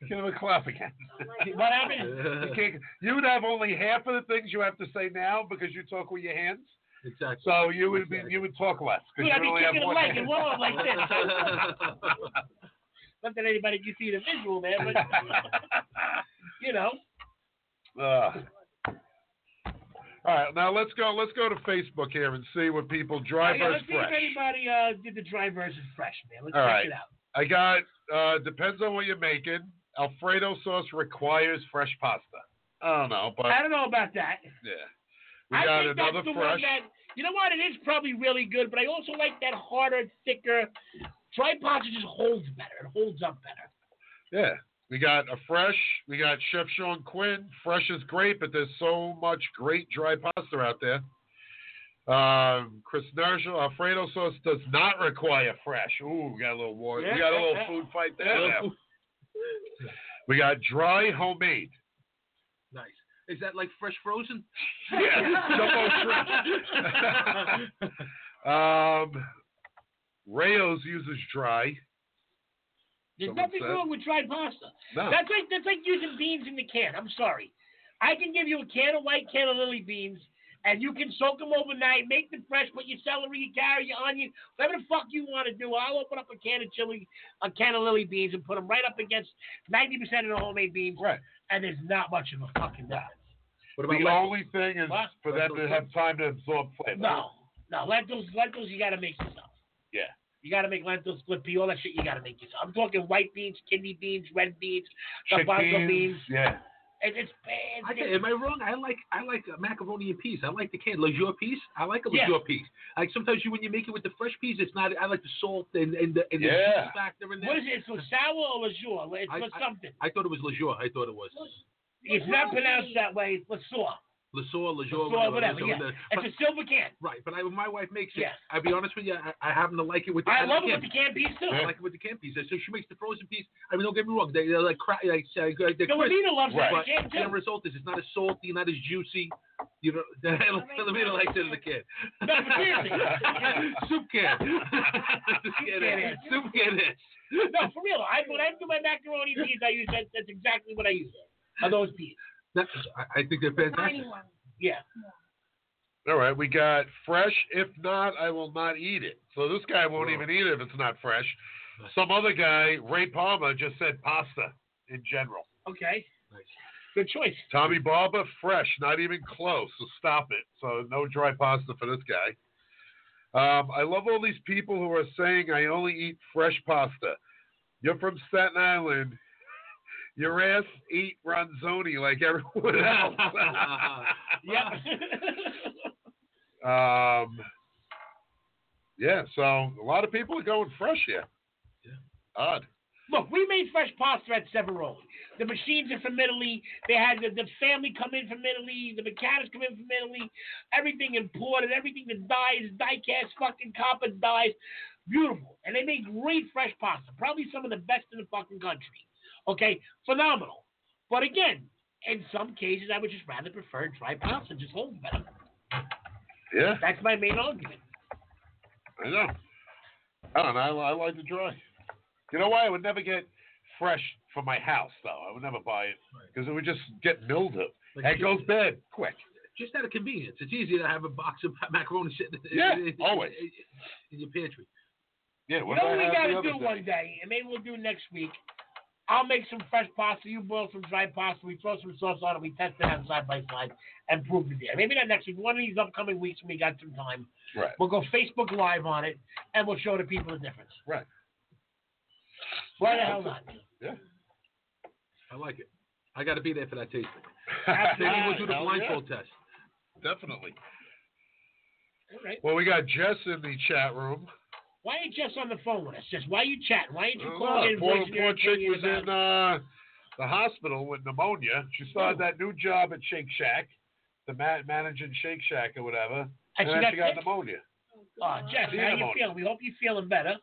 Give him a clap again. What happened? you, can't, you would have only half of the things you have to say now because you talk with your hands. Exactly. So you would be you would talk less Dude, because I'd you be only have kicking a one leg hand. and one like this. Not that anybody can see the visual, man, but you know. Ugh. All right, now let's go. Let's go to Facebook here and see what people dry yeah, versus let's see fresh. if anybody uh, did the dry versus fresh, man. Let's All check right. it out. I got uh depends on what you're making. Alfredo sauce requires fresh pasta. I don't know, but I don't know about that. yeah. We I got think another that's the fresh. one that you know what it is probably really good, but I also like that harder, thicker. Dry pasta just holds better. It holds up better. Yeah. We got a fresh. We got Chef Sean Quinn. Fresh is great, but there's so much great dry pasta out there. Um, Chris Nerschel, Alfredo sauce does not require fresh. Ooh, we got a little war. Yeah, we got a little yeah. food fight there. now. We got dry homemade. Nice. Is that like fresh frozen? Yeah, jumbo shrimp. um, Rayo's uses dry. There's Someone nothing said. wrong with dried pasta. No. That's like that's like using beans in the can. I'm sorry. I can give you a can of white cannellini beans, and you can soak them overnight, make them fresh, put your celery, your carrot, your onion, whatever the fuck you want to do. I'll open up a can of chili, a can of lily beans, and put them right up against 90% of the homemade beans, Right. and there's not much of a fucking difference. What The lentils? only thing is What? for them to have time to absorb flavor. No, no lentils, lentils you got to make yourself. Yeah. You got to make lentils, split pea, all that shit. You got to make yourself. I'm talking white beans, kidney beans, red beans, garbanzo Chickpeas, beans. Yeah. It, it's bad. I am I wrong? I like I like macaroni and peas. I like the can Le Sueur peas. I like a Yeah. Le Sueur peas. Like sometimes you when you make it with the fresh peas, it's not. I like the salt and and the, and the Yeah. juice factor in there. What is it? It's for sour or Le Sueur? It's I- for I- something. I thought it was Le Sueur. I thought it was It's not pronounced that way. It's Le Sueur. lejour, whatever. Yeah. the- It's a silver can. Right, but I, my wife makes it, Yeah. I'll be honest with you, I, I happen to like it with the can. I love it with the canned peas too. I like it with the canned peas. So she makes the frozen peas. I mean, don't get me wrong, they, they're like cra- like uh, they're crisp. Filipino loves Right. it. But the end too. result is it's not as salty, not as juicy. You know, the Filipino likes it as a kid. No, but seriously. Soup can. Soup can is. Soup can is. No, for real. I when I do my macaroni peas, I use that. That's exactly what I use. Are those peas? That- I, I think they're fantastic. Yeah. All right, we got fresh. If not, I will not eat it. So this guy won't Whoa. even eat it if it's not fresh. Some other guy, Ray Palmer, just said pasta in general. Okay. Nice. Good choice. Tommy Barber, fresh, not even close. So stop it. So no dry pasta for this guy. Um, I love all these people who are saying I only eat fresh pasta. You're from Staten Island. Your ass eat ronzoni like everyone else. Yep. Um, yeah, so a lot of people are going fresh here. Yeah. Odd. Look, we made fresh pasta at Severoli. The machines are from Italy. They had the, the family come in from Italy. The mechanics come in from Italy. Everything imported. Everything that dies, die cast, fucking copper dies. beautiful, and they make great fresh pasta. Probably some of the best in the fucking country. Okay, phenomenal. But again, in some cases, I would just rather prefer dry pasta, just home better. Yeah, That's my main argument. I know. I don't know. I, I like the dry. You know why? I would never get fresh for my house, though. I would never buy it because it would just get mildew. Like, and it goes bad quick. Just out of convenience. It's easier to have a box of macaroni sitting in, Yeah, in, in- always. in your pantry. Yeah, You what know what we gotta do day? one day, and maybe we'll do next week. I'll make some fresh pasta. You boil some dry pasta. We throw some sauce on it. We test it out side by side and prove it there. Maybe not next week. One of these upcoming weeks when we got some time, Right. we'll go Facebook Live on it and we'll show the people the difference. Right. Why the hell not? Yeah. I like it. I got to be there for that tasting. Absolutely. Maybe we'll do the Hell blindfold test. Definitely. All right. Well, we got Jess in the chat room. Why ain't Jess on the phone with us? Just why are you chatting? Why ain't you Oh, calling in? poor, voicing your poor chick opinion was in uh, the hospital with pneumonia. She started that new job at Shake Shack, the ma- managing Shake Shack or whatever. And And, she then got she got pneumonia. Oh, Jess, how had you feeling? We hope you're feeling better.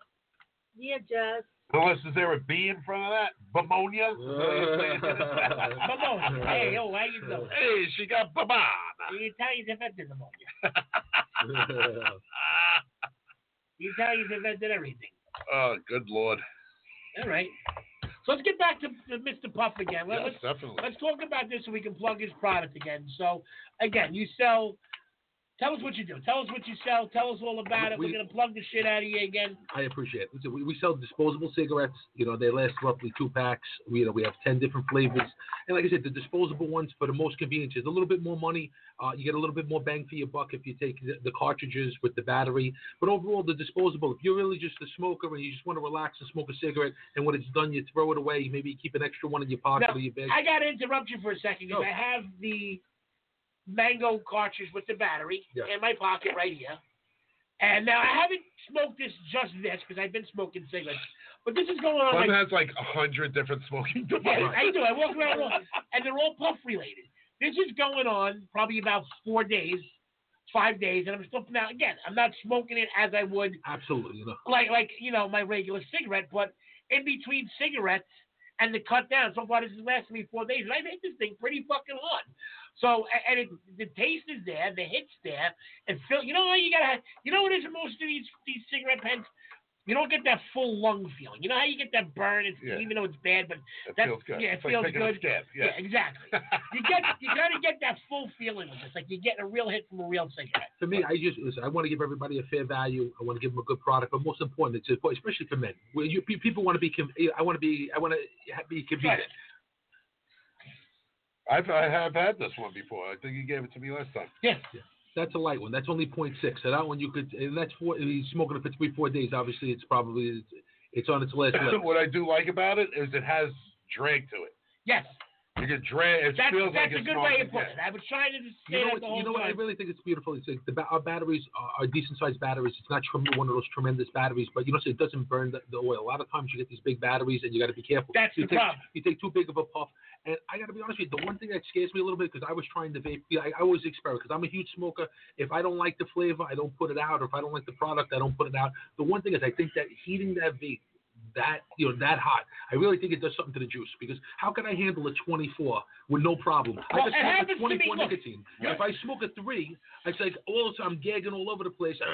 Yeah, Jess. Unless is there a B in front of that? Pneumonia? Pneumonia. Hey, yo, how you doing? Hey, she got pneumonia. The Italians invented pneumonia. The Italians invented everything. oh, good lord. All right. So let's get back to, to Mr. Puff again. Let, Yes, us definitely. let's talk about this so we can plug his product again. So, again, you sell. Tell us what you do. Tell us what you sell. Tell us all about it. We- We're gonna plug the shit out of you again. I appreciate it. We, we sell disposable cigarettes. You know, they last roughly two packs. We, you know, we have ten different flavors. And like I said, the disposable ones for the most convenience is a little bit more money. Uh, you get a little bit more bang for your buck if you take the, the cartridges with the battery. But overall, the disposable. If you're really just a smoker and you just want to relax and smoke a cigarette, and when it's done, you throw it away. Maybe you keep an extra one in your pocket Now, or your bag. I gotta interrupt you for a second because No. I have the mango cartridge with the battery Yes. in my pocket right here. And now I haven't smoked this just this because I've been smoking cigarettes, but this is going on. One like, has like a hundred different smoking devices. I do. I walk around and they're all puff related. This is going on probably about four days, five days, and I'm still now again. I'm not smoking it as I would Absolutely, like like you know my regular cigarette, but in between cigarettes and the cut down. So far, this has lasted me four days, and I've hit this thing pretty fucking hard. So and it, the taste is there, the hits there, and feel. You know how you gotta. You know what it is most of these these cigarette pens. You don't get that full lung feeling. You know how you get that burn, it's, Yeah. even though it's bad, but It that, feels good. Yeah, it It's like feels taking a good. scab, yeah. exactly. you get you gotta get that full feeling with this, like you're getting a real hit from a real cigarette. For me, I just listen. I want to give everybody a fair value. I want to give them a good product, but most important, it's especially for men. Where you, people want to be. con- I want to be. I want to be convenient. I've I have had this one before. I think you gave it to me last time. Yeah. That's a light one. That's only 0.6. So that one you could, and that's four. If he's smoking it for three, four days. Obviously, it's probably it's, it's on its last what I do like about it is it has drag to it. Yes. You get drag. It That's, feels that's like a it's good way to put it. I was trying to just You know that what? the whole You know what? I really think it's beautiful. It's like the our batteries are, are decent sized batteries. It's not trem- one of those tremendous batteries, but you know, so it doesn't burn the, the oil. A lot of times you get these big batteries, and you got to be careful. That's you the take, problem. You take too big of a puff, and I got to be honest with you. The one thing that scares me a little bit because I was trying to vape. I, I always experiment because I'm a huge smoker. If I don't like the flavor, I don't put it out. Or if I don't like the product, I don't put it out. The one thing is, I think that heating that vape that you know that hot. I really think it does something to the juice because how can I handle a 24 with no problem? I can smoke a 24 nicotine. yeah. If I smoke a three, it's like all the time I'm gagging all over the place. Uh,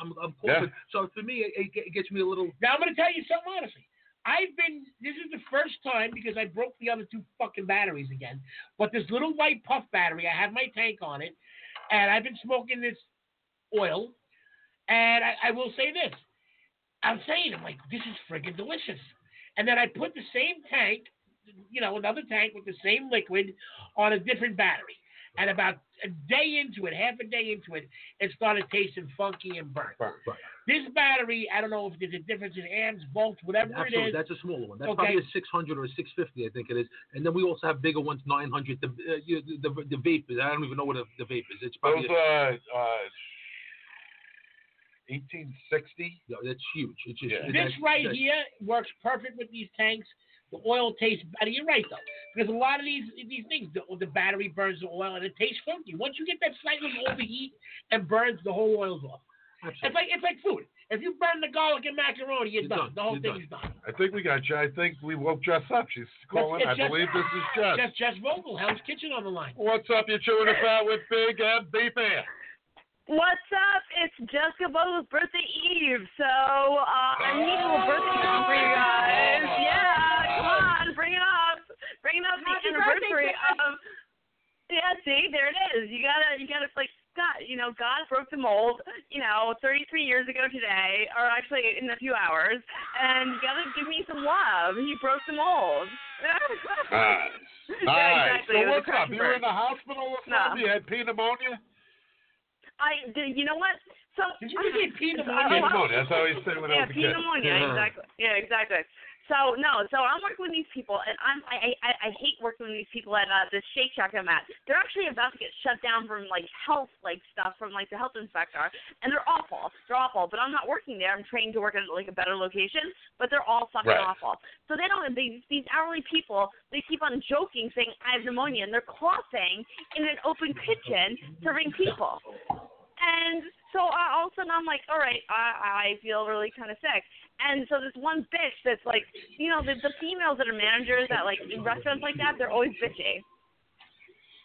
I'm, I'm Yeah. coughing. So for me, it, it gets me a little. Now I'm going to tell you something honestly. I've been. This is the first time because I broke the other two fucking batteries again. But this little white puff battery, I have my tank on it, and I've been smoking this oil. And I, I will say this: I'm saying, I'm like, this is friggin' delicious. And then I put the same tank, you know, another tank with the same liquid on a different battery. And about a day into it, half a day into it, it started tasting funky and burnt. This battery, I don't know if there's a difference in amps, volts, whatever Absolutely, it is. that's a smaller one. That's Okay. probably a 600 or a 650, I think it is. And then we also have bigger ones, 900. The uh, you, the, the the vape is. I don't even know what a, the vape is. It's probably. Those uh uh 1860. yeah, that's huge. It's just, Yeah. This that- right that- here works perfect with these tanks. The oil tastes better. You're right though, because a lot of these these things, the, the battery burns the oil and it tastes funky. Once you get that slightly overheat and burns, the whole oil's off. Absolutely. It's like it's like food. If you burn the garlic and macaroni, you're, You're done. done. The whole You're thing's done. I think we got you. I think we woke Jess up. She's calling. I Jess- believe this is Jess. Jess, Jess Vogel, Hell's Kitchen on the line. What's up? You're chewing the fat with Big and Beefy. What's up? It's Jessica Bo's birthday eve, so uh, I need a little birthday song for you guys. Yeah, come on, bring it up, bring it up the Happy anniversary birthday, of. Yeah, see, there it is. You gotta, you gotta like God. You know, God broke the mold. You know, 33 years ago today, or actually in a few hours, and you gotta give me some love. He broke the mold. Nice. Yeah, Nice. exactly. It So was a what's up? You were in the hospital or No. something? You had pneumonia? I, did- you know what? So Did you just say Pete Uh, pneumonia? well, Pneumonia. That's how he said when I yeah, was a kid. pneumonia. Exactly. Yeah, exactly. So no, so I'm working with these people, and I'm I I, I hate working with these people at uh, this Shake Shack I'm at. They're actually about to get shut down from like health like stuff from like the health inspector, and they're awful. They're awful. But I'm not working there. I'm trained to work at like a better location, but they're all fucking Right. awful. So they don't. They, these hourly people, they keep on joking, saying I have pneumonia, and they're coughing in an open kitchen serving people. And so uh, all of a sudden I'm like, all right, I, I feel really kind of sick. And so this one bitch that's like, you know, the, the females that are managers at like restaurants like that, they're always bitchy.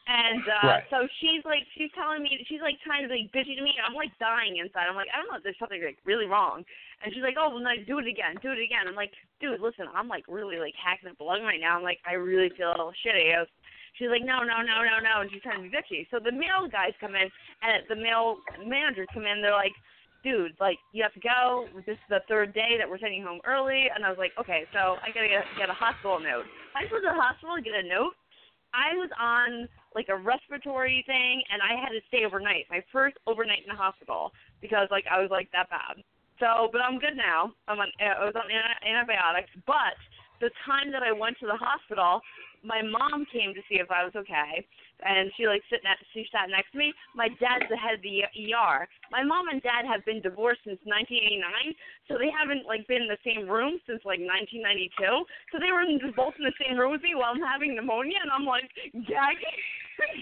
And uh Right. so she's like, she's telling me, she's like trying to be bitchy to me. I'm like dying inside. I'm like, I don't know if there's something like really wrong. And she's like, oh, well, no, do it again, do it again. I'm like, dude, listen, I'm like really like hacking up the lung right now. I'm like, I really feel shitty. I was, she's like, no, no, no, no, no, and she's trying to be bitchy. So the male guys come in, and the male managers come in. They're like, dude, like you have to go. This is the third day that we're sending you home early. And I was like, okay, so I gotta get, get a hospital note. I go to the hospital to get a note. I was on like a respiratory thing, and I had to stay overnight. My first overnight in the hospital because like I was like that bad. So, but I'm good now. I'm on. I was on anti- antibiotics, but the time that I went to the hospital, my mom came to see if I was okay, and she like sit next, she sat next to me. My dad's the head of the ER. My mom and dad have been divorced since 1989, so they haven't like been in the same room since like 1992. So they were both in the same room with me while I'm having pneumonia, and I'm like gagging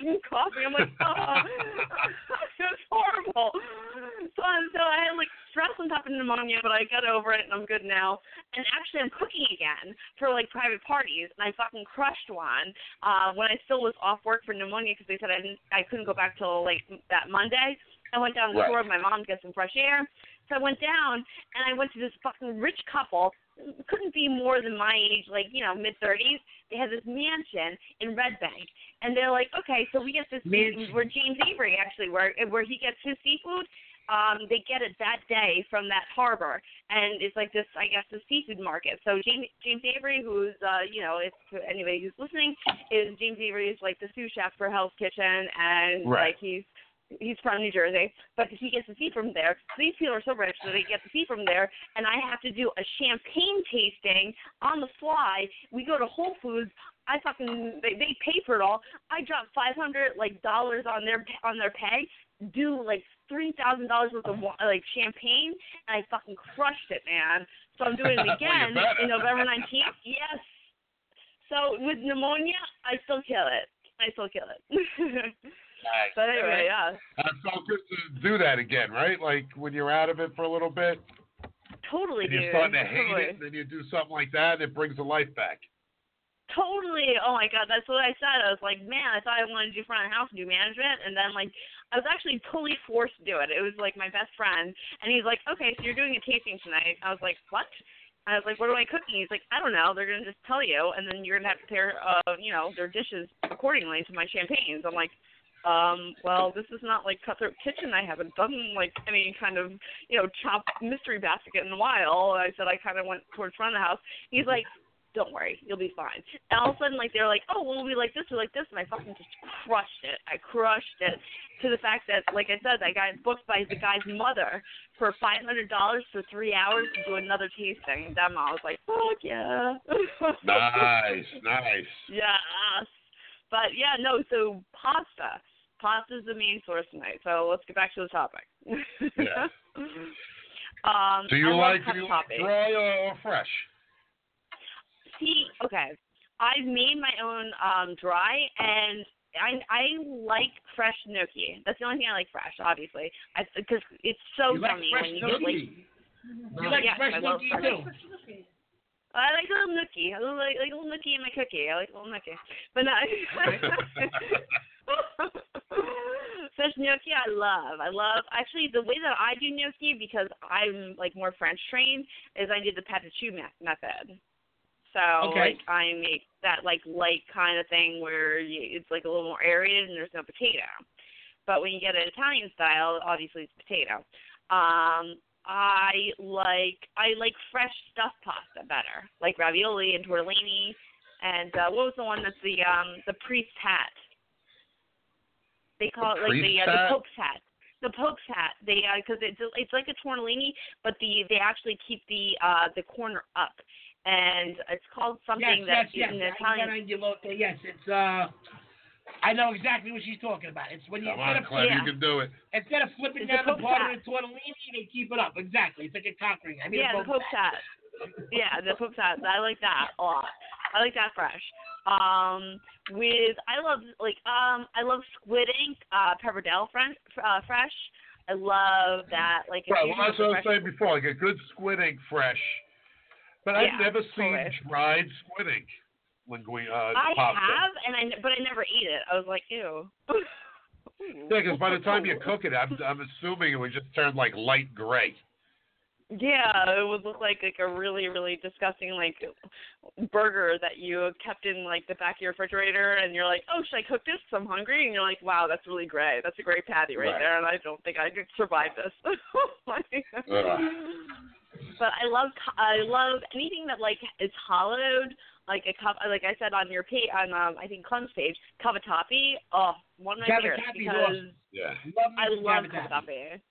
and coughing. I'm like, oh, it's horrible. So, so I had like stress on top of pneumonia, but I got over it and I'm good now. And actually, I'm cooking again for like private parties, and I fucking crushed one uh, when I still was off work for pneumonia because they said I didn't, I couldn't go back till like that Monday. I went down to the Right. store with my mom to get some fresh air. So I went down and I went to this fucking rich couple. Couldn't be more than my age, like you know, mid thirties. They had this mansion in Red Bank, and they're like, okay, so we get this Mansion. where James Avery actually where where he gets his seafood. Um, they get it that day from that harbor, and it's like this, I guess, the seafood market. So James James Avery, who's uh, you know, if to anybody who's listening, is James Avery is like the sous chef for Hell's Kitchen, and Right. like he's he's from New Jersey, but he gets the seed from there. These people are so rich that they get the seed from there, and I have to do a champagne tasting on the fly. We go to Whole Foods. I fucking they, they pay for it all. I drop five hundred like dollars on their on their pay. Do like three thousand dollars worth of like champagne, and I fucking crushed it, man. So I'm doing it again better. in November nineteenth. Yes. So with pneumonia, I still kill it. I still kill it. Nice. but anyway, yeah. And it felt good to do that again, right? Like when you're out of it for a little bit, Totally, and you're dude. starting to hate totally. it, and then you do something like that, and it brings the life back. Totally. Oh my god, that's what I said. I was like, man, I thought I wanted to do front of house and do management, and then like I was actually totally forced to do it. It was like my best friend, and he's like, okay, so you're doing a tasting tonight. I was like, what? I was like, what am I cooking? He's like, I don't know. They're gonna just tell you, and then you're gonna have to pair, uh, you know, their dishes accordingly to my champagnes. I'm like, um, well, this is not like Cutthroat Kitchen. I haven't done like any kind of, you know, chop mystery basket in a while. I said I kind of went towards front of the house. He's like, don't worry, you'll be fine. And all of a sudden, like they're like, oh, well, we like this or like this, and I fucking just crushed it. I crushed it to the fact that, like I said, I got booked by the guy's mother for five hundred dollars for three hours to do another tasting. Them, I was like, fuck yeah. Nice, nice. Yes. But yeah, no, so pasta. Pasta's the main source tonight. So let's get back to the topic. Yeah. um Do you like do you topic. like dry or, or fresh? See, okay. I've made my own um dry and I I like fresh gnocchi. That's the only thing I like fresh, obviously. I because it's so You yummy fresh when you get like? You like Yes, fresh I love nookie fresh- too. I like a little nookie. I like, like a little nookie in my cookie. I like a little nookie. But no. Fresh gnocchi, I love. I love. Actually, the way that I do gnocchi, because I'm like more French trained, is I do the pâte choux method. So Okay. like I make that like light kind of thing where you, it's like a little more aerated and there's no potato. But when you get it Italian style, obviously it's potato. Um, I like I like fresh stuffed pasta better, like ravioli and tortellini. And uh, what was the one that's the um the priest hat? They call The it like the uh, the pope's hat. The pope's hat. They because it's it's like a tortellini, but the they actually keep the uh the corner up, and it's called something yes, that yes, yes. in Italian. I- you Yes, it's uh. I know exactly what she's talking about. It's when you Come on, instead of Clem, Yeah. you can do it. instead of flipping It's down the Pope's part of the tortellini, they keep it up. Exactly. It's like a cock ring. I mean, yeah, a the Pope's hat. Yeah, the Pope's hat. I like that a lot. I like that fresh. Um, with I love like um I love squid ink, uh Pappardelle fresh. Uh, fresh. I love that. Like Right, well, that's what I was fresh- saying before, like a good squid ink fresh. But I've Yeah, never seen totally. dried squid ink linguine uh, I pasta. have, and I but I never eat it. I was like, ew. Yeah, because by the time you cook it, I'm, I'm assuming it would just turn like light gray. Yeah, it would look like like a really really disgusting like burger that you kept in like the back of your refrigerator, and you're like, oh, should I cook this? I'm hungry, and you're like, wow, that's really gray. That's a great patty right, Right. there, and I don't think I could survive this. but I love I love anything that like is hollowed, like a cup, like I said on your page on um I think Clem's page, cavatappi. Oh, one of my favorites because awesome. Yeah. Love I some love cavatappi. cavatappi.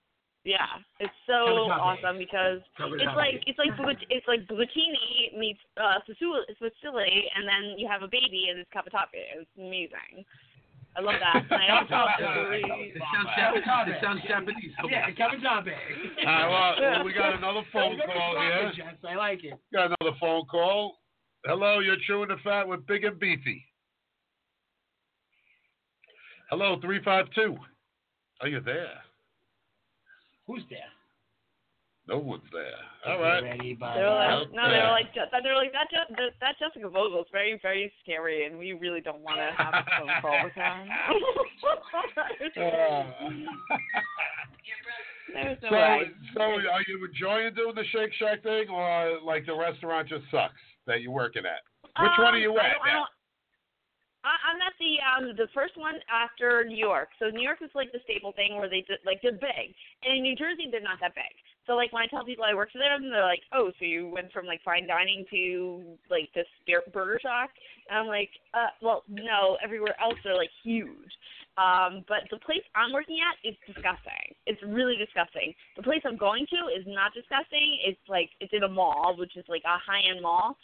Yeah, it's so awesome because it's like it's like it's like bucatini meets uh fusilli, fusilli, and then you have a baby and it's cavatappi. It's amazing. I love that. And I also It sounds, Jap- it sounds Japanese. Yeah, cavatappi. All right, well, we got another phone call here. Jess. I like it. Got another phone call. Hello, you're chewing the fat with Big and Beefy. Hello, 352. Are you there? Who's there? No one's there. All right. Ready. They're like, no, they're like, Je- they're like that. Je- that- that Jessica Vogel is very, very scary, and we really don't want to have a phone call with her. There's no so, way. so are you enjoying doing the Shake Shack thing, or like the restaurant just sucks that you're working at? Which one are you Um, I at I now? don't- I- I'm at the um the first one after New York. So New York is like the staple thing where they did like they're big, and in New Jersey they're not that big. So like when I tell people I work for them, they're like, "Oh, so you went from like fine dining to like this burger shack?" And I'm like, "Uh, well, no. Everywhere else they're like huge." Um, but the place I'm working at is disgusting. It's really disgusting. The place I'm going to is not disgusting. It's like it's in a mall, which is like a high end mall.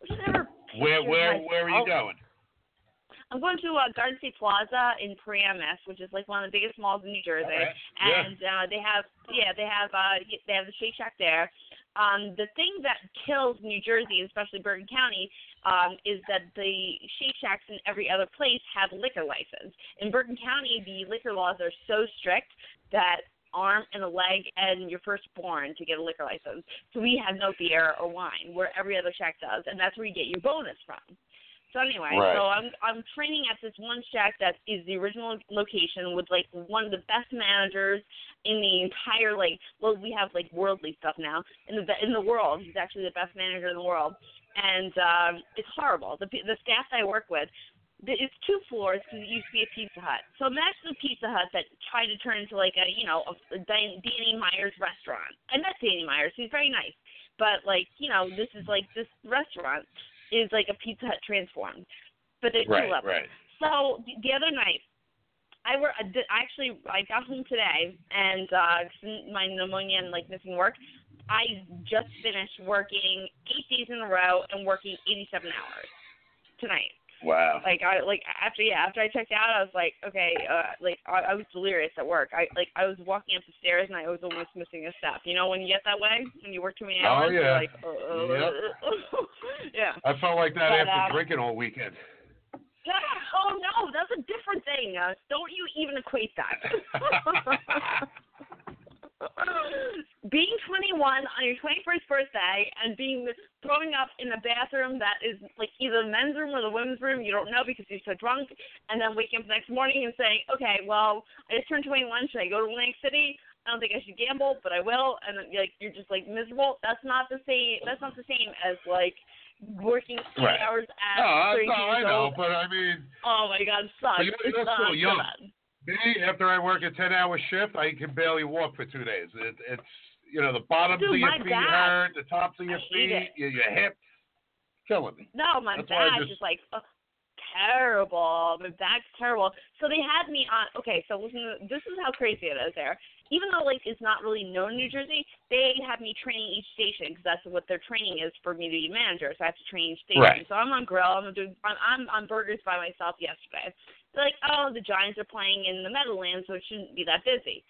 Which I never Where where where are you going? I'm going to uh, Garden State Plaza in Paramus, which is like one of the biggest malls in New Jersey, Alright. Yeah. and uh, they have yeah they have uh they have the Shake Shack there. Um, the thing that kills New Jersey, especially Bergen County, um, is that the Shake Shacks in every other place have liquor license. In Bergen County, the liquor laws are so strict that arm and a leg and your firstborn to get a liquor license. So we have no beer or wine, where every other shack does, and that's where you get your bonus from. So anyway, Right. so I'm I'm training at this one shack that is the original location with like one of the best managers in the entire like well we have like worldly stuff now in the in the world. He's actually the best manager in the world, and um, it's horrible. The the staff I work with. It's two floors because it used to be a Pizza Hut. So imagine a Pizza Hut that tried to turn into like a, you know, a, a Danny Myers restaurant. I met Danny Myers. He's very nice. But like, you know, this is like this restaurant is like a Pizza Hut transformed, but there's Right, two levels. right. So the, the other night, I were I did- I actually I got home today and uh my pneumonia and like missing work. I just finished working eight days in a row and working 87 hours tonight. Wow. Like I like after yeah after I checked out I was like okay uh like I, I was delirious at work I like I was walking up the stairs and I was almost missing a step you know when you get that way when you work too many Oh, hours you're yeah. like uh, Yep. yeah I felt like that But, after um, drinking all weekend. Oh no, that's a different thing. Uh, don't you even equate that. being 21 on your 21st birthday and being throwing up in a bathroom that is like either the men's room or the women's room, you don't know because you're so drunk, and then waking up the next morning and saying, okay, well, I just turned 21. Should I go to Atlantic City? I don't think I should gamble, but I will. And then, like you're just like miserable. That's not the same. That's not the same as like working eight Right. hours at No, I, 30 no, I years know, old. but I mean, Oh my God, it sucks. But you're- It you're sucks still so young. Me, after I work a 10 hour shift, I can barely walk for two days. It, it's, you know, the bottoms Dude, of your feet back. hurt, the tops of your feet, your, your hips, killing me. No, my That's back just- is like terrible. My back's terrible. So they had me on. Okay, so listen. This is how crazy it is there. Even though like it's not really known in New Jersey, they have me training each station because that's what their training is for me to be manager. So I have to train each station. Right. So I'm on grill. I'm doing. I'm, I'm on burgers by myself yesterday. They're like, oh, the Giants are playing in the Meadowlands, so it shouldn't be that busy.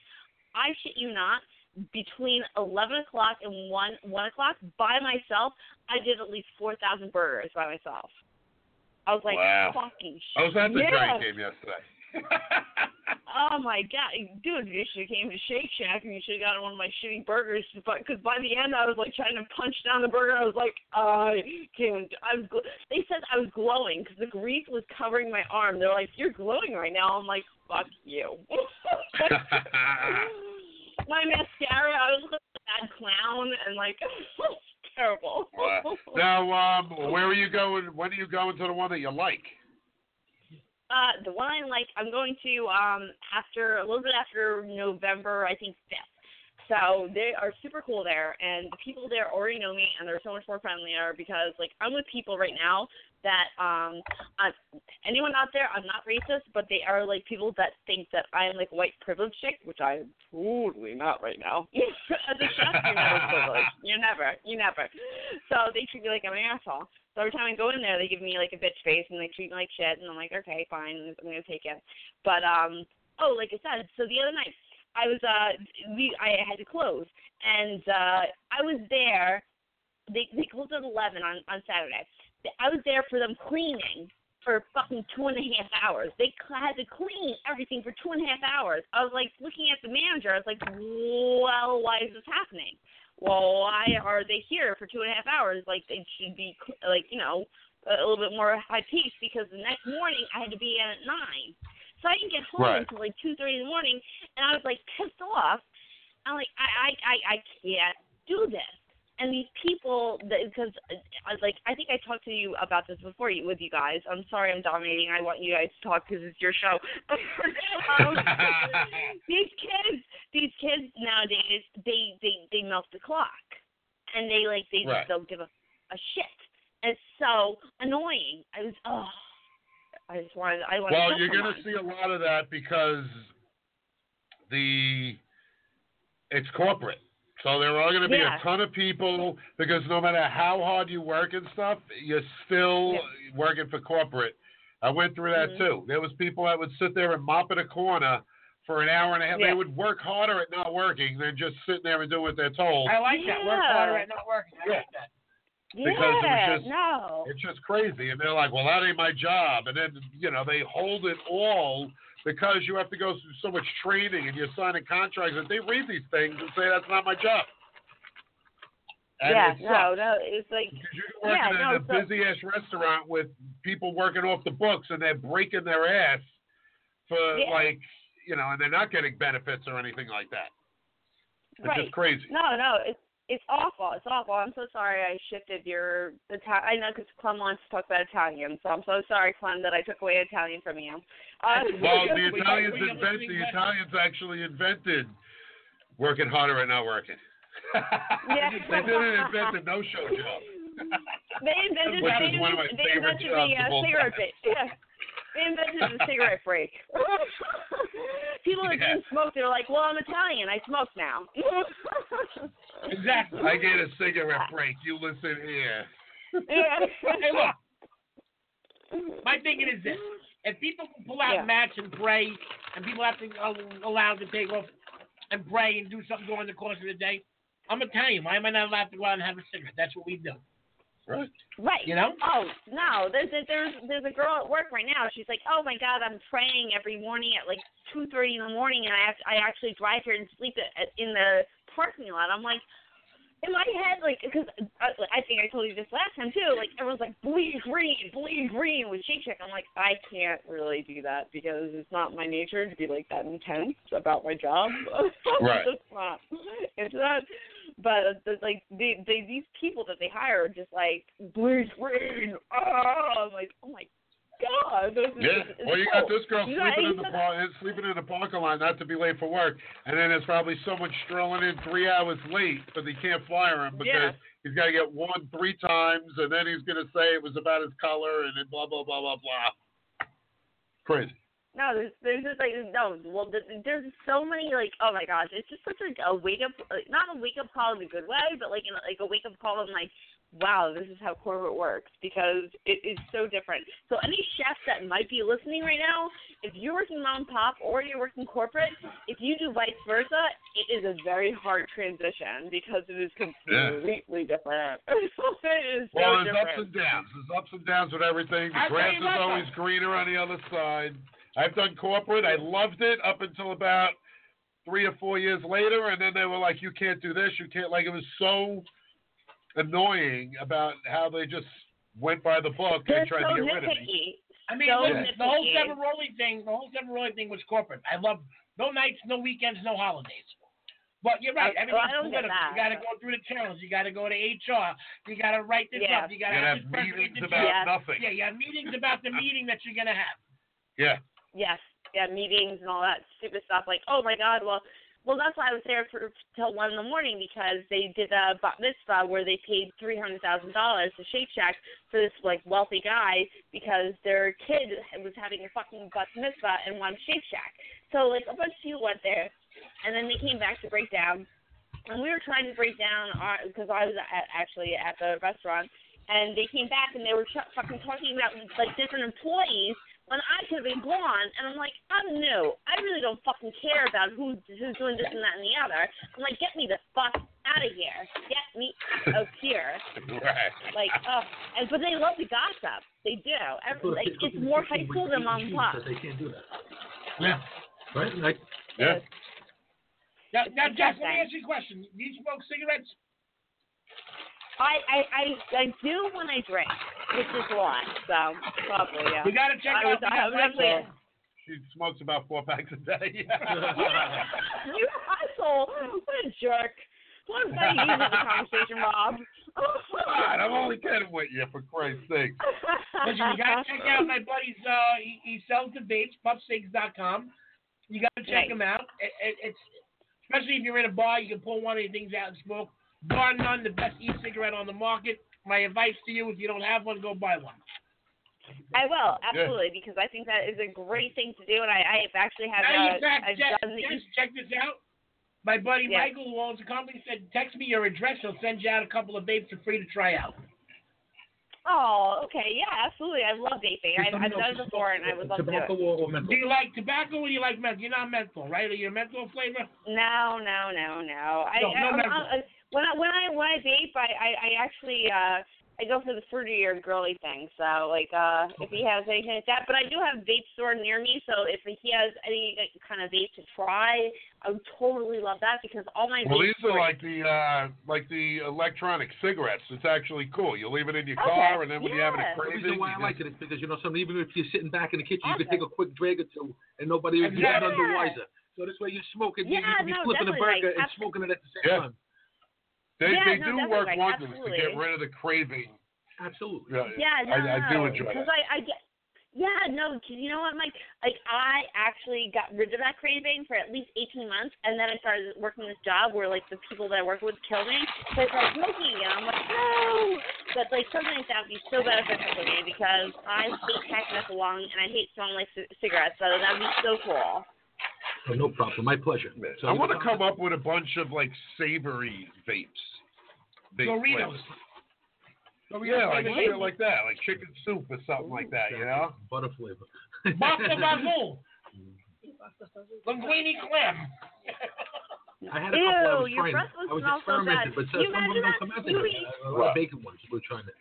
I shit you not. Between eleven o'clock and one one o'clock by myself, I did at least four thousand burgers by myself. I was like, Wow. fucking shit. I was at the yeah. Giant game yesterday. Oh my god, dude! You should have came to Shake Shack and you should have gotten one of my shitty burgers. But because by the end, I was like trying to punch down the burger. I was like, I can't. I was. gl- They said I was glowing because the grease was covering my arm. They're like, you're glowing right now. I'm like, fuck you. my mascara, I was like a bad clown and like terrible. Now, um, where are you going? When are you going to the one that you like? Uh, the one I like, I'm going to um after a little bit after November, I think fifth. So they are super cool there, and the people there already know me, and they're so much more friendlier because like I'm with people right now that um, i anyone out there, I'm not racist, but they are like people that think that I'm like white privileged chick, which I'm totally not right now. As a chef, you're never privileged. You're never, you never. So they treat me like I'm an asshole. So every time I go in there, they give me like a bitch face and they treat me like shit, and I'm like, okay, fine, I'm gonna take it. But um, oh, like I said, so the other night I was uh, we I had to close, and uh, I was there. They they closed at eleven on on Saturday. I was there for them cleaning for fucking two and a half hours. They had to clean everything for two and a half hours. I was like looking at the manager. I was like, well, why is this happening? Well, why are they here for two and a half hours? Like they should be like you know a little bit more high pace because the next morning I had to be in at nine. So I didn't get home Right. until like two thirty in the morning, and I was like pissed off. I'm like, I I I, I can't do this. And these people, because I like, I think I talked to you about this before you, with you guys. I'm sorry, I'm dominating. I want you guys to talk because it's your show. um, these kids, these kids nowadays, they they they milk the clock, and they like they Right. just don't give a a shit. And it's so annoying. I was oh, I just wanted I wanted. Well, you're going to someone. see a lot of that because the it's corporate. So there are going to be Yeah. a ton of people because no matter how hard you work and stuff, you're still working for corporate. I went through that Mhm. too. There was people that would sit there and mop in a corner for an hour and a half. Yeah. They would work harder at not working than just sitting there and doing what they're told. I like that. Work Yeah. harder at not working. I like that. because it was just- no. It's just crazy. And they're like, well, that ain't my job. And then, you know, they hold it all because you have to go through so much training and you're signing contracts and they read these things and say, that's not my job. And yeah, no, no, it's like Because you're working yeah, no, in a so- busy ass restaurant with people working off the books and they're breaking their ass for Yeah. like, you know, and they're not getting benefits or anything like that. It's right. just crazy. No, no, it's it's awful. It's awful. I'm so sorry I shifted your Italian. I know because Clem wants to talk about Italian, so I'm so sorry, Clem, that I took away Italian from you. Uh, Well, the Italians invented. The Italians actually invented working harder and not working. Yeah. they didn't invent the no-show job. They invented, Which they is one of my invented, they favorite invented jobs the of uh, all time. Yeah. They invented the cigarette break. People that Yeah. didn't smoke, they're like, well, I'm Italian. I smoke now. Exactly. I get a cigarette break. You listen here. yeah. Hey, look. My thinking is this: if people can pull out Yeah. mats and pray, and people have to uh, allowed to take off and pray and do something during the course of the day, I'm Italian. Why am I not allowed to go out and have a cigarette? That's what we do. Right. Right. You know? Oh no, there's a, there's there's a girl at work right now. She's like, oh my god, I'm praying every morning at like two thirty in the morning, and I act- I actually drive here and sleep at, at, in the parking lot. I'm like, in my head, like, because I, uh, I think I told you this last time too. Like everyone's like, bleed green, bleed green with Shake Shack. I'm like, I can't really do that because it's not my nature to be like that intense about my job. Right. it's not. It's not. But the, like they, they these people that they hire are just like bleed green. Oh, I'm like, oh my god. This is, Yeah. it's Well, you got this girl You sleeping in the par- uh, sleeping in the parking lot, not to be late for work, and then there's probably someone strolling in three hours late, but they can't fire him because Yeah. he's got to get one three times, and then he's going to say it was about his color, and then blah blah blah blah blah. Crazy. No, there's there's just like no. Well, there's so many like oh my gosh, it's just such like a wake up, like, not a wake up call in a good way, but like in like a wake up call in like wow, this is how corporate works because it is so different. So any chefs that might be listening right now, if you're working mom and pop or you're working corporate, if you do vice versa, it is a very hard transition because it is completely different. it is so Well, there's different. ups and downs. There's ups and downs with everything. The I'll grass is always greener on the other side. I've done corporate. I loved it up until about three or four years later, and then they were like, "You can't do this. You can't." Like it was so annoying about how they just went by the book They're and tried so to get rid of me. I mean, So listen, the whole nitpicky. Severoli thing, the whole Severoli thing was corporate. I love no nights, no weekends, no holidays. But you're right. I- Everything's well, I don't get political. that. You got to go through the channels. You got to go to HR. You got to write this Yeah. up. You got to gotta have have this person meetings about chat. nothing. Yeah, you have meetings about the meeting that you're gonna have. Yeah. Yes, yeah, meetings and all that stupid stuff. Like, oh my God, well, well, that's why I was there for till one in the morning because they did a bat mitzvah where they paid three hundred thousand dollars to Shake Shack for this like wealthy guy because their kid was having a fucking bat mitzvah and wanted Shake Shack. So like a bunch of people went there, and then they came back to break down, and we were trying to break down uh, our because I was at, actually at the restaurant, and they came back and they were ch- fucking talking about like different employees when I could have been gone. And I'm like, I'm new. I really don't fucking care about who who's doing this and that and the other. I'm like, get me the fuck out of here. Get me out here. Right. Like, uh, and but they love to gossip. They do. Every, like, it's more high school than mom and pop. That they can't do that. Yeah. Right? Like, Yeah. Now, now Jeff, let me ask you a question. Do you smoke cigarettes? I, I I I do when I drink, which is a lot. So probably yeah. We gotta check I out was, the I was White actually. She smokes about four packs a day. you asshole! What a jerk! What a funny use of the conversation, Rob. God, I'm only kidding with you, for Christ's sake. Listen, you gotta check out my buddy's. Uh, he, he sells the vapes, puffcigs.com. You gotta check Right. him out. It, it, it's especially if you're in a bar, you can pull one of the things out and smoke. Bar none, the best e-cigarette on the market. My advice to you: if you don't have one, go buy one. I will absolutely because I think that is a great thing to do, and I I've actually have Now, uh, in fact, I've Jeff, done check this out. My buddy Yeah. Michael, who owns the company, said, "Text me your address. He'll send you out a couple of vapes for free to try out." Oh, okay, yeah, absolutely. I love vaping. I've, I've done it before, and I would love to do tobacco it. or, or menthol? Do you like tobacco or do you like menthol? You're not menthol, right? Are you a menthol flavor? No, no, no, no. I, No, no I, menthol. I, I when I when I when I vape, I I, I actually uh I go for the fruitier girly thing. So like uh if he has anything like that, but I do have a vape store near me. So if he has any kind of vape to try, I would totally love that because all my Well, vape these are stores- like the uh, like the electronic cigarettes. It's actually cool. You leave it in your Okay, car, and then when you're having a yeah. The reason why I you like it is because you know something. Even if you're sitting back in the kitchen, you can take a quick drag or two, and nobody will be Exactly. none the wiser. So this way you're smoking, you, you Yeah, can be no, flipping a definitely, burger like, and abs- smoking it at the same Yeah. time. They Yeah, they no, do definitely, work like, wonders to get absolutely. rid of the craving. Absolutely. Yeah, Yeah, no, I, I do no, enjoy because that. I, I get. Yeah, no, 'cause you know what, Mike? Like, I actually got rid of that craving for at least 18 months, and then I started working this job where, like, the people that I work with kill me. So I started smoking again. I'm like, no! But, like, something like that would be so beneficial for me because I hate packing up a lung, and I hate smelling like c- cigarettes, so that would be so cool. Oh, no problem. My pleasure. So I want to come up with a bunch of like savory vapes. Vape Doritos. flavors. Doritos Yeah, like flavor shit like that, like chicken soup or something like that. You know? Butter flavor. Basta Bagool. Linguine clam. I had a couple I was Ew, your trying. breath was I was smell so bad. but uh, You some of them imagine don't that? come out You eat- A lot of bacon ones. We're trying to.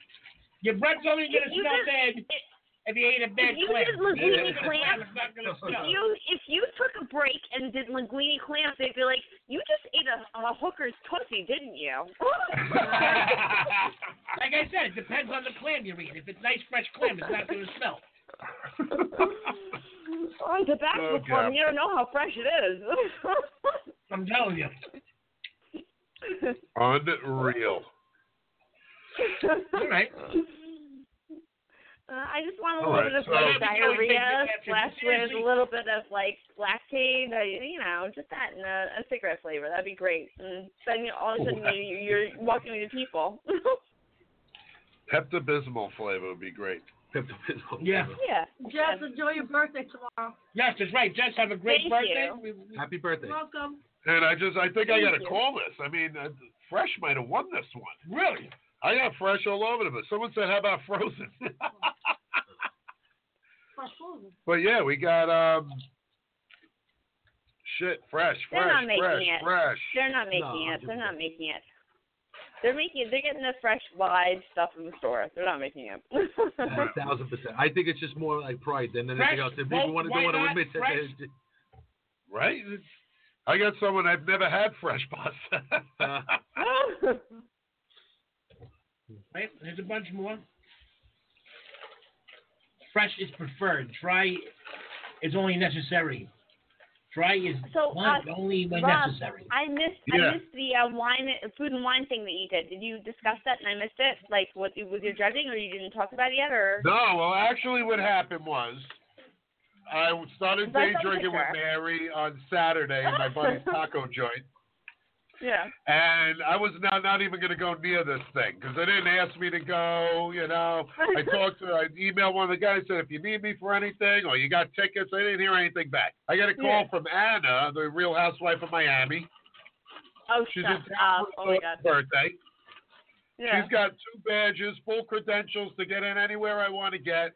Your breath's only gonna You smell just- bad if you ate a bad If you clam. did linguine Yeah. clam, It's not gonna if you if you took a break and did linguine clams, they'd be like, "You just ate a, a hooker's pussy, didn't you?" like I said, it depends on the clam you're eating. If it's nice fresh clam, it's not gonna smell. On Tabasco Oh, clam, God. you don't know how fresh it is. I'm telling you. Unreal. All right. Uh, I just want a All little right, bit of so- like Yeah, but you always make diarrhea good slash with a little bit of like lactate, uh, you know, just that and a, a cigarette flavor. That'd be great. And then you, all of a sudden you, you're welcoming to people. Pepto Bismol flavor would be great. Pepto Bismol. Yeah. yeah. Jess, enjoy your birthday tomorrow. Yes, that's right. Jess, have a great Thank birthday. you. We- we- Happy birthday. Welcome. And I just, I think I got Thank to call this. I mean, uh, Fresh might have won this one. Really? I got Fresh all over it, but someone said, how about Frozen? Fresh frozen. but yeah, we got, um, shit, Fresh, They're not making Fresh, it. Fresh. They're not making No, it. They're not making it. They're making. They're getting the fresh live stuff from the store. They're not making it. A thousand percent. I think it's just more like pride than anything Fresh, else. If people want to, why don't want to not admit that. fresh? Right? I got someone I've never had Fresh pasta. Right? There's a bunch more. Fresh is preferred. Dry is only necessary. Dry is So, want uh, only when Rob, necessary. I missed. Yeah. I missed the uh, wine, food and wine thing that you did. Did you discuss that and I missed it? Like, what with your judging, or you didn't talk about it yet, or? No, well, actually, what happened was I started day drinking with. Mary on Saturday in my buddy's taco joint, Yeah. and I was not not even going to go near this thing because they didn't ask me to go. You know, I talked to, I emailed one of the guys said if you need me for anything or you got tickets. I didn't hear anything back. I got a call Yeah. from Anna, the Real Housewife of Miami. Oh, She's shut in town up. for Oh my god. birthday. Yeah. She's got two badges, full credentials to get in anywhere I want to get.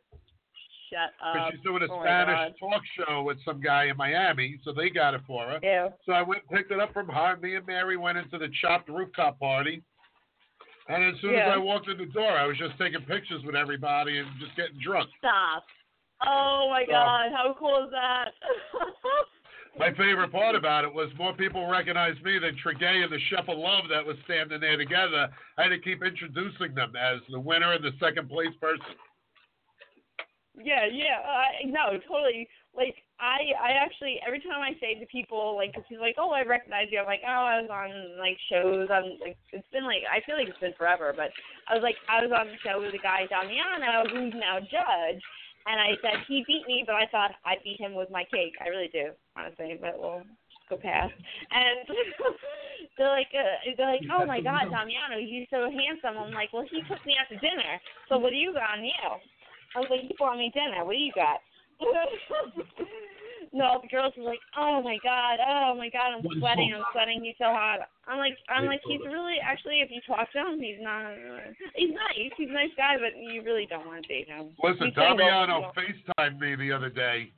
Shut up. she's doing a oh Spanish talk show with some guy in Miami, so they got it for her. Ew. So I went and picked it up from her. Me and Mary went into the chopped rooftop party. And as soon as I walked in the door, I was just taking pictures with everybody and just getting drunk. Stop. Oh my So- god, how cool is that? My favorite part about it was more people recognized me than Tregaye and the Chef of Love that was standing there together. I had to keep introducing them as the winner and the second place person. Yeah, yeah. I no, totally. Like I, I actually every time I say to people like, cause he's like, oh, I recognize you. I'm like, oh, I was on like shows. on like, it's been like I feel like it's been forever, but I was like, I was on the show with a guy Damiano who's now judge, and I said he beat me, but I thought I beat him with my cake. I really do, honestly. But we'll just go past. And they're like, uh, they're like, oh my God, Damiano, he's so handsome. I'm like, well, he took me out to dinner. So what do you got on you? I was like, you bought me dinner. What do you got? no, the girls were like, oh my God, oh my God, I'm sweating. I'm sweating. He's so hot. I'm like, I'm like, he's really actually. If you talk to him, he's not. He's nice. He's a nice guy, but you really don't want to date him. Listen. Damiano FaceTimed me the other day.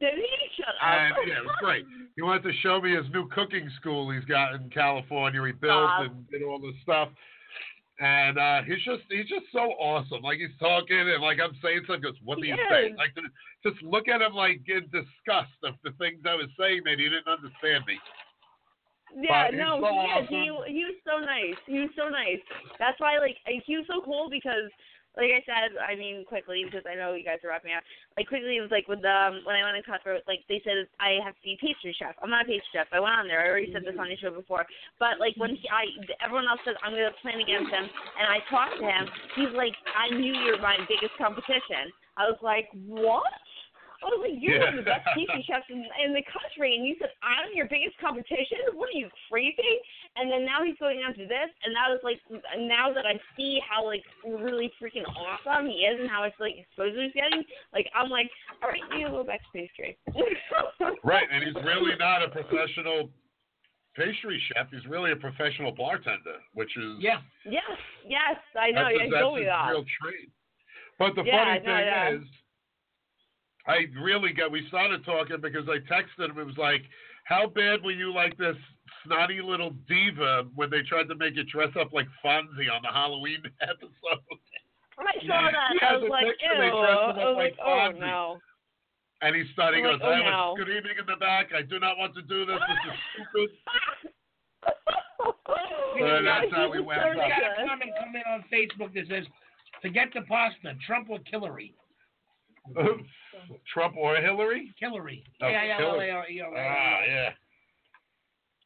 Did he? Shut up. And yeah, it was great. He wanted to show me his new cooking school he's got in California. He built and did all this stuff. And uh he's just he's just so awesome. Like he's talking and like I'm saying something, goes, What do you say? Like just look at him like in disgust of the things I was saying that he didn't understand me. Yeah, no, so he is. He he was so nice. He was so nice. That's why, like, he was so cool because, like I said, I mean, quickly because I know you guys are wrapping up. Like quickly, it was like with um when I went in Cutthroat, like they said I have to be pastry chef. I'm not a pastry chef. I went on there. I already said this on the show before. But like when he, I everyone else said I'm gonna plan against him, and I talked to him. He's like, I knew you were my biggest competition. I was like, what? I was like, you're one of the best pastry chefs in, in the country, and you said I'm your biggest competition. What are you crazy? And then now he's going on to this, and that was like, now that I see how like really freaking awesome he is, and how it's like exposure he's getting, like I'm like, all right, you go back to pastry. Right, and he's really not a professional pastry chef. He's really a professional bartender, which is Yeah. yes, yes, I know. That's, You that's told his that. real trade. But the Yeah, funny I know, thing yeah. is, I really got. We started talking because I texted him. It was like, "How bad will you like this snotty little diva when they tried to make it dress up like Fonzie on the Halloween episode. I saw that. He I was like, ew. they dressed him I was like like, oh Fonzie. no. And he started, he I'm goes, like, oh, "I have no. a good evening in the back. I do not want to do this. This is stupid. And that's how we went. We got a comment come in on Facebook that says, "Forget the pasta, Trump or Hillary." Trump or Hillary? Hillary. Oh, yeah, yeah, Hillary. yeah, yeah, yeah, Ah, yeah.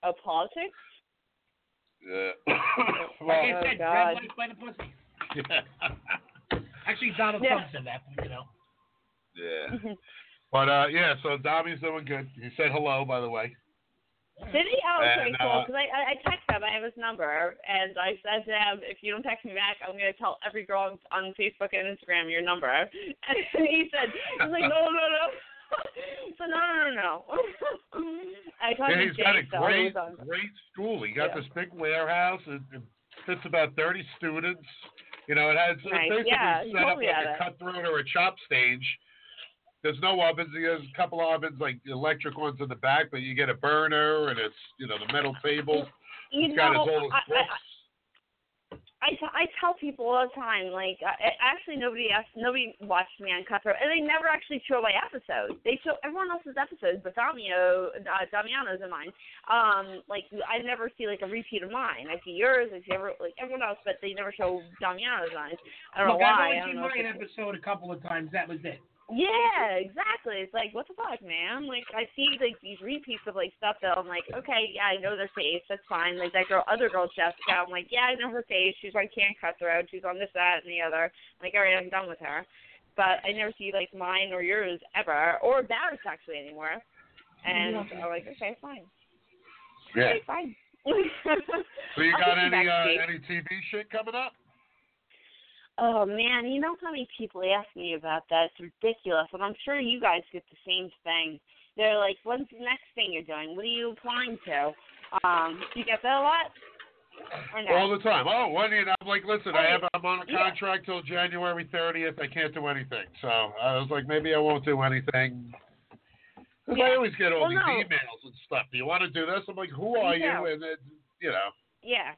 Oh, politics? Yeah. Like I Oh, said, God. red lights by the pussy. Actually, Donald Yeah. Trump said that, you know. yeah. But uh, yeah, so Dommy's doing good. He said hello, by the way. Did he? Oh, okay, And, cool. uh, Because I, I, I texted him. I have his number, and I said to him, if you don't text me back, I'm gonna tell every girl on Facebook and Instagram your number. And he said, he's like, no, no, no. so no, no, no, no. I talked Yeah, he's Jay, got a so great, it great school. He got Yeah. this big warehouse. It, it fits about 30 students. You know, it has Nice. basically Yeah, set up like a cutthroat or a chop stage. There's no ovens. There's a couple ovens, like electric ones in the back, but you get a burner and it's, you know, the metal table. You He's got his know, old I, I, books. I, t- I tell people all the time, like, I, actually nobody asked, nobody watched me on Cutthroat, and they never actually show my episodes. They show everyone else's episodes, but Damio, uh, Damiano's and mine. Um, like, I never see like a repeat of mine. I see yours, I see every, like everyone else, but they never show Damiano's mine. I don't Look, know I've only I don't seen know. mine episode a couple of times. That was it. Yeah, exactly. It's like, what the fuck, man? Like, I see like these repeats of like stuff that I'm like, okay, yeah, I know their face, that's fine. Like that girl, other girl, Jessica, I'm like, yeah, I know her face. She's on Can't Cut Throat. She's on this, that, and the other. I'm like, all right, I'm done with her. But I never see like mine or yours ever, or Barrett's actually anymore. And I'm like, okay, fine. Yeah. Okay, fine. So you got any uh, any TV shit coming up? Oh man, you know how many people ask me about that? It's ridiculous, and I'm sure you guys get the same thing. They're like, "When's the next thing you're doing? What are you applying to?" Um, do you get that a lot? No? All the time. Oh, when you I'm like, listen, I Oh, have I'm on a yeah. contract till January 30th. I can't do anything. So I was like, maybe I won't do anything. 'Cause I Yeah. always get all Well, these no. emails and stuff. Do you want to do this? I'm like, who are Me you? And then, you know, Yeah.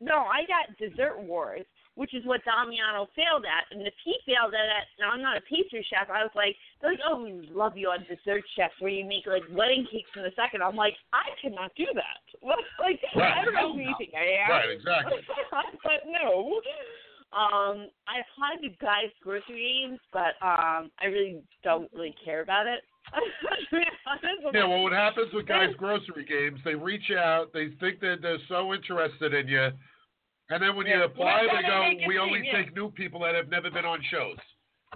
No, I got Dessert Wars, which is what Damiano failed at. And if he failed at it, now I'm not a pastry chef. I was like, they're like, oh, we love you on Dessert Chef, where you make like wedding cakes in a second. I'm like, I cannot do that. like, I don't know who you think I am. Right, exactly. but no. Um, I've had the guys' grocery games, but um, I really don't really care about it. To be honest, I'm yeah. Well, what happens with guys' grocery games? They reach out. They think that they're so interested in you, and then when you apply, Well, they that's they go, "We only seem, yeah. take new people that have never been on shows."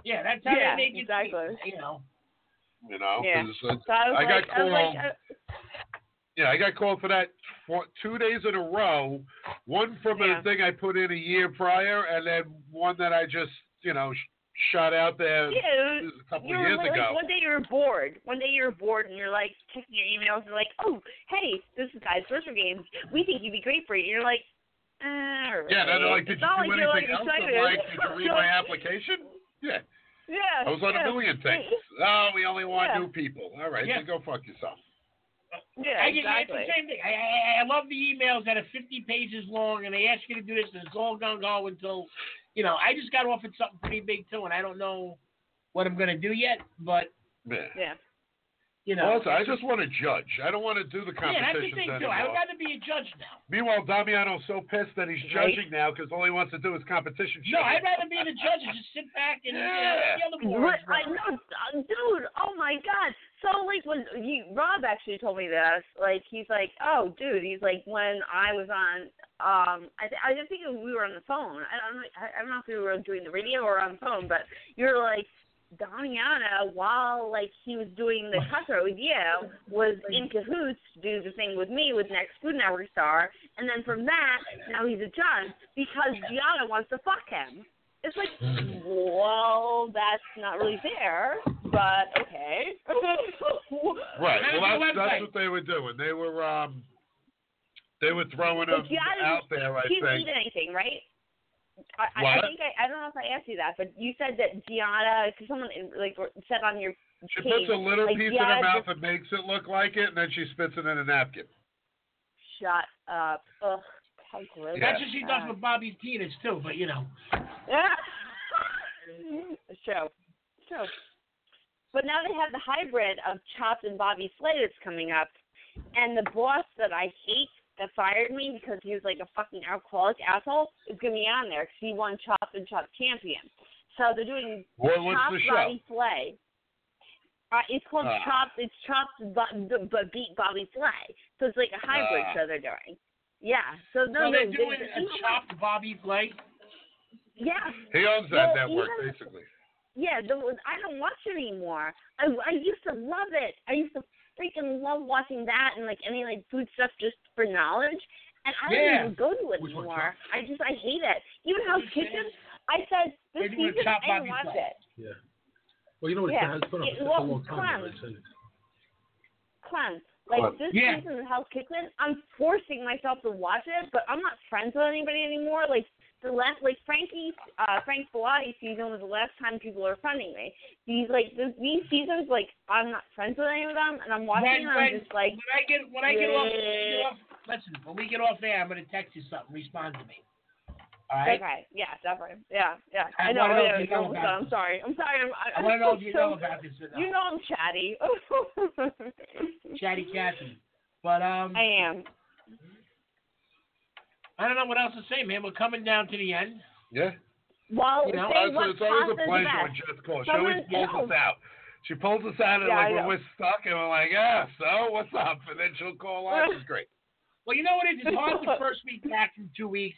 Yeah, that's how Yeah, they make it. exactly. You know. You know, Yeah. 'cause, uh, So I was I got like, I like, called- uh, Yeah, I got called for that for two days in a row. One from Yeah. a thing I put in a year prior, and then one that I just, you know, sh- shot out there Yeah, this is a couple you of were years like, ago. one day you're bored. One day you're bored and you're like checking your emails and you're like, oh, hey, this is guys grocery games. We think you'd be great for it. And you're like, all Eh, right. Yeah, then they're like, did It's you do like you're, anything like, else? excited. I'm like, did you read my application? Yeah, yeah. I was on yeah. a million things. Oh, we only want Yeah. new people. All right, Yeah. then go fuck yourself. Yeah, I exactly. it's the same thing. I, I I love the emails that are 50 pages long and they ask you to do this and it's all gonna go until, you know, I just got offered something pretty big too and I don't know what I'm gonna do yet, but Yeah. Yeah. You know. Also, I just want to judge. I don't want to do the competition. yeah, that's the competitions thing too. anymore. I would rather be a judge now. Meanwhile, Damiano's so pissed that he's Right. judging now because all he wants to do is competition No, shows. I'd rather be the judge and just sit back and Yeah. you know, let the other boards What? I know, uh, dude. Oh my god. So like when you Rob actually told me this, like he's like, oh dude, he's like when I was on, um, I th- I didn't think we were on the phone. I don't. I, I don't know if we were doing the radio or on the phone, but you're like. Damiana, while like he was doing the cutthroat with you, was in cahoots to do the thing with me with next Food Network star, and then from that, now he's a judge because Gianna wants to fuck him. It's like, well, that's not really fair, but okay. Right. Well, that's, that's what they were doing. They were um, they were throwing them out there. I didn't think. eat anything, right? I, I, I think I, I don't know if I asked you that, but you said that Gianna, because someone like said on your She page, puts a little like, piece in her mouth just- and makes it look like it, and then she spits it in a napkin. Shut up. Ugh. How gross. That's what she does that? with Bobby's penis too, but you know. it's true. It's true. But now they have the hybrid of Chopped and Bobby Flay that's coming up. And the boss that I hate that fired me because he was like a fucking alcoholic asshole is going to be on there because he won Chop and Chop champion. So they're doing What- what's Chopped the show? Bobby Flay. Uh, it's called Ah. Chopped. It's Chop but, but beat Bobby Flay. So it's like a hybrid Ah. show they're doing. Yeah. So no, so they're they- doing they- a you know what? chopped Bobby Flay. Yeah. He owns that Well, network, even- basically. Yeah, the, I don't watch it anymore. I I used to love it. I used to freaking love watching that and like any like food stuff just for knowledge. And I don't Yeah. even go to it Which one, anymore. I just I hate it. Even Hell's Kitchen. I said this season Chopped I didn't watch it. Yeah. Well, you know what? Yeah. It's been up It- for well, a long time. clowns. now, I said it. Like What? this Yeah. season of Hell's Kitchen, I'm forcing myself to watch it, but I'm not friends with anybody anymore. Like the last, like Frankie, uh, Frank Bellotti season was the last time people were friending me. These like this, these seasons, like I'm not friends with any of them, and I'm watching, When, and I'm when, just like, when I get when I get off, when I Yeah. get off, listen. When we get off air, I'm gonna text you something. Respond to me. All right. okay, yeah, definitely, yeah, yeah. I I, know, know yeah, you know no, about I'm sorry, I'm sorry. I'm, I, I want to know if you so- know about this or not. You know I'm chatty. Chatty Cathy. But um, I am. I don't know what else to say, man. We're coming down to the end. Yeah. Well, You know, say it's, what it's always a pleasure best. when Jess calls. She always pulls else. us out. She pulls us out and Yeah, like when we're stuck and we're like, yeah, so what's up? And then she'll call us. It's great. Well, you know what it is? It's hard the first week back from two weeks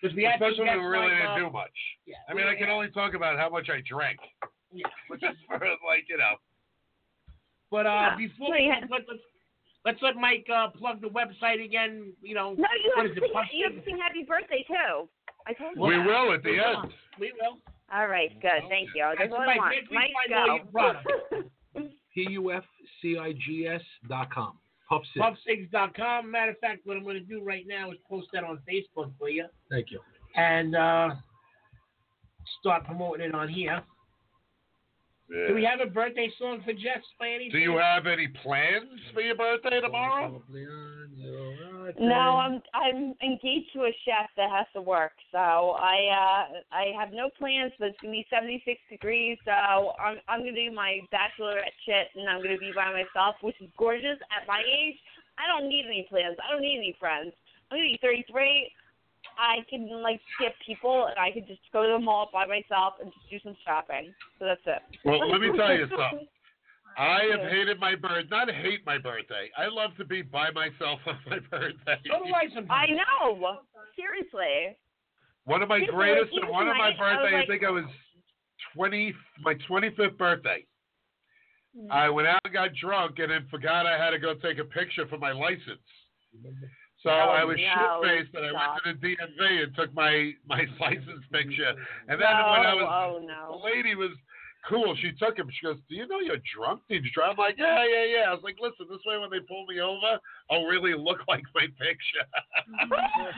because we had Especially when we really like, didn't uh, do much. Yeah. I mean, I can only talk about how much I drank. Yeah. Just for like, you know. But uh, Yeah. before So you had- let, let's let's let Mike uh, plug the website again. You know, No, you what have is to it? sing, you have to sing happy birthday too. I told you. We that. will at the We will. end. We will. All right, good. Thank you. That's That's what I Mike. want. Please Mike, find all go. P-U-F-C-I-G-S dot com. Puff Six. Puffcigs.com. Matter of fact, what I'm going to do right now is post that on Facebook for you Thank you. and uh, start promoting it on here. Do we have a birthday song for Jess by any Do you have any plans for your birthday tomorrow? No, I'm I'm engaged to a chef that has to work, so I uh I have no plans. But it's gonna be 76 degrees, so I'm I'm gonna do my bachelorette shit, and I'm gonna be by myself, which is gorgeous. At my age, I don't need any plans. I don't need any friends. I'm gonna be 33. I can like skip people, and I can just go to the mall by myself and just do some shopping. So that's it. Well, let me tell you something. I have hated my birth. Not hate my birthday. I love to be by myself on my birthday. So do I sometimes. I know. Seriously. One of my Seriously, greatest, even one of my tonight, I was birthday. I, think I was twenty, my twenty-fifth birthday. Mm. I went out and got drunk, and then forgot I had to go take a picture for my license. So Oh, I was no, shit faced, and I went to the DMV and took my my license picture. And then no, when I was, oh no. the lady was cool. She took him. She goes, "Do you know you're drunk? Did you drive?" I'm like, "Yeah, yeah, yeah." I was like, "Listen, this way when they pull me over, I'll really look like my picture."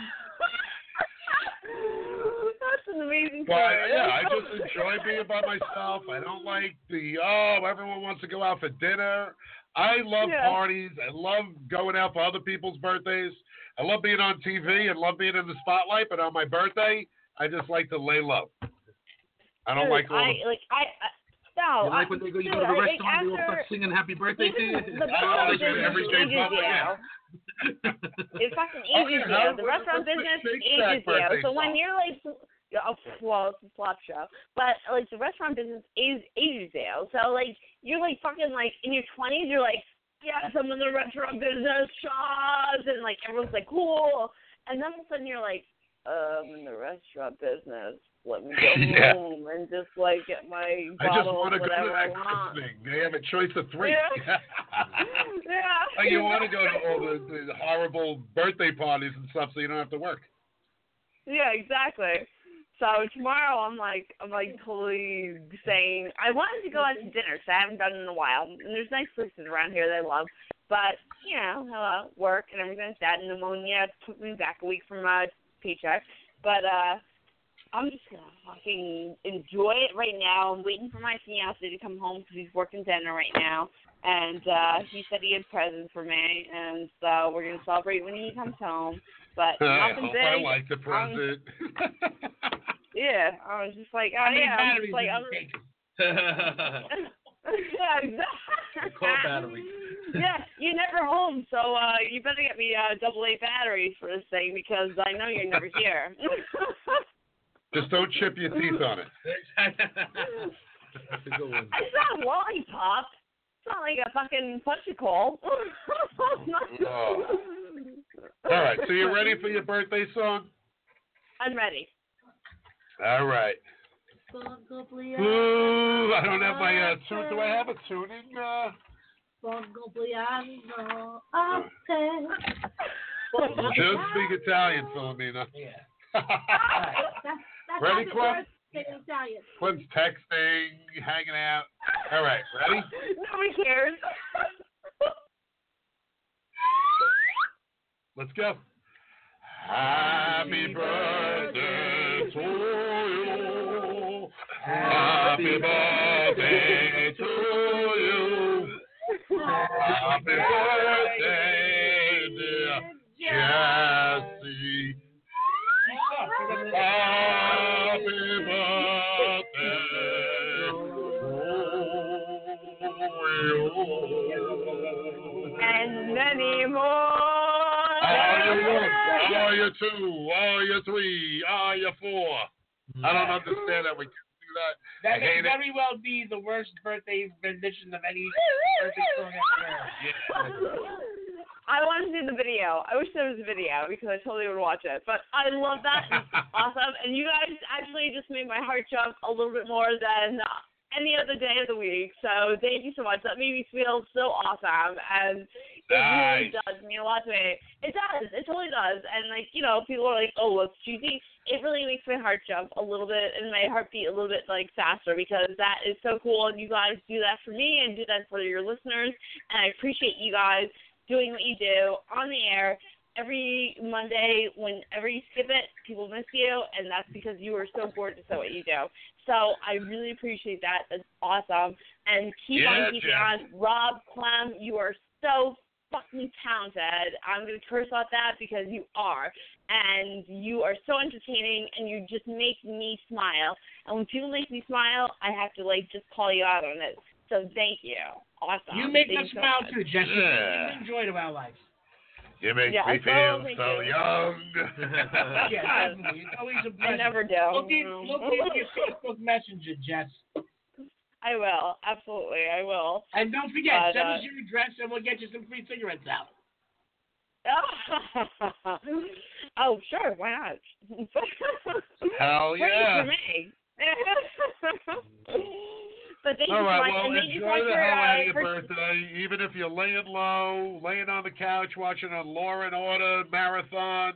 That's an amazing But story. yeah, I just enjoy being by myself. I don't like the oh, everyone wants to go out for dinner. I love Yeah. parties. I love going out for other people's birthdays. I love being on TV and love being in the spotlight. But on my birthday, I just like to lay low. I don't Dude, like all I the. like I. I no, You like I, when they go, you dude, go to the I- like, restaurant, they all start singing happy birthday to you? even the Oh, restaurant it's an business everyday ages you. yeah. It fucking Oh, ages yeah, you. The restaurant business Shake Shack ages you. birthday So when you're like, oh, well, it's a flop show, but like the restaurant business is ages you. So like you're like fucking like in your twenties, you're like, yes, I'm in the restaurant business, shots, and like everyone's like cool, and then all of a sudden you're like, uh, I'm in the restaurant business. Let me go Yeah. home and just like get my I just bottle want to go to that want. thing. They have a choice of three. Yeah. yeah. like you want to go to all the, the horrible birthday parties and stuff, so you don't have to work. Yeah, exactly. So tomorrow I'm like I'm like totally saying I wanted to go out to dinner because I haven't done it in a while. And there's nice places around here that I love, but you know, hello, work and everything like that. And pneumonia took me back a week from my paycheck, but uh, I'm just gonna fucking enjoy it right now. I'm waiting for my fiance to come home because he's working dinner right now, and uh he said he had presents for me, and so we're gonna celebrate when he comes home. But I hope big. I like the present. yeah, I was just like, oh yeah, batteries just like, I'm. yeah, exactly. Car battery. yeah, you're never home, so uh you better get me uh double A batteries for this thing because I know you're never here. Just don't chip your teeth on it. That's a good one. It's not a lollipop. It's not like a fucking fudgicle. Oh. All right, so you're ready for your birthday song? I'm ready. All right. Ooh, I don't have my uh, tune. Do I have a tuning? Uh, Bongobliano a te. just speak Italian, Philomena. Yeah. That's, that's Ready, happy In Italian. Clint's texting, hanging out. All right, ready? Nobody cares. Let's go. Happy birthday to you. Happy birthday to you. Happy birthday, dear Jessie. Two? Are you three? Are you four? I don't understand that we can do that. That I may hate it. very well be the worst birthday rendition of any birthday song ever heard. I want to see the video. I wish there was a video because I totally would watch it. But I love that. It's awesome. And you guys actually just made my heart jump a little bit more than uh, any other day of the week. So thank you so much. That made me feel so awesome. And it really Nice. does a lot to me. It does. It totally does. And like, you know, people are like, oh, it's cheesy. It really makes my heart jump a little bit and my heart beat a little bit like faster because that is so cool. And you guys do that for me and do that for your listeners. And I appreciate you guys doing what you do on the air every Monday. Whenever you skip it, people miss you, and that's because you are so gorgeous at what you do. So I really appreciate that. That's awesome. And keep Yeah, on keeping Jeff. on. Rob Clem, you are so fucking talented. I'm gonna curse out that because you are. And you are so entertaining and you just make me smile. And when people make me smile, I have to like just call you out on it. So thank you. Awesome. You make Thank us so smile much. too, Jesse. Yeah. We enjoy to our lives. You make Yeah, me feel so you. young. yeah, definitely. It's always a I pleasure. never do. Look in, look in your Facebook Messenger, Jess. I will. Absolutely, I will. And don't forget, But, send uh, us your address and we'll get you some free cigarettes out. oh, sure. Why not? Hell Free yeah. for me. but thank All you so right, much. well, and thank you enjoy the hell out uh, of your for- birthday, even if you're laying low, laying on the couch watching a Law and Order marathon.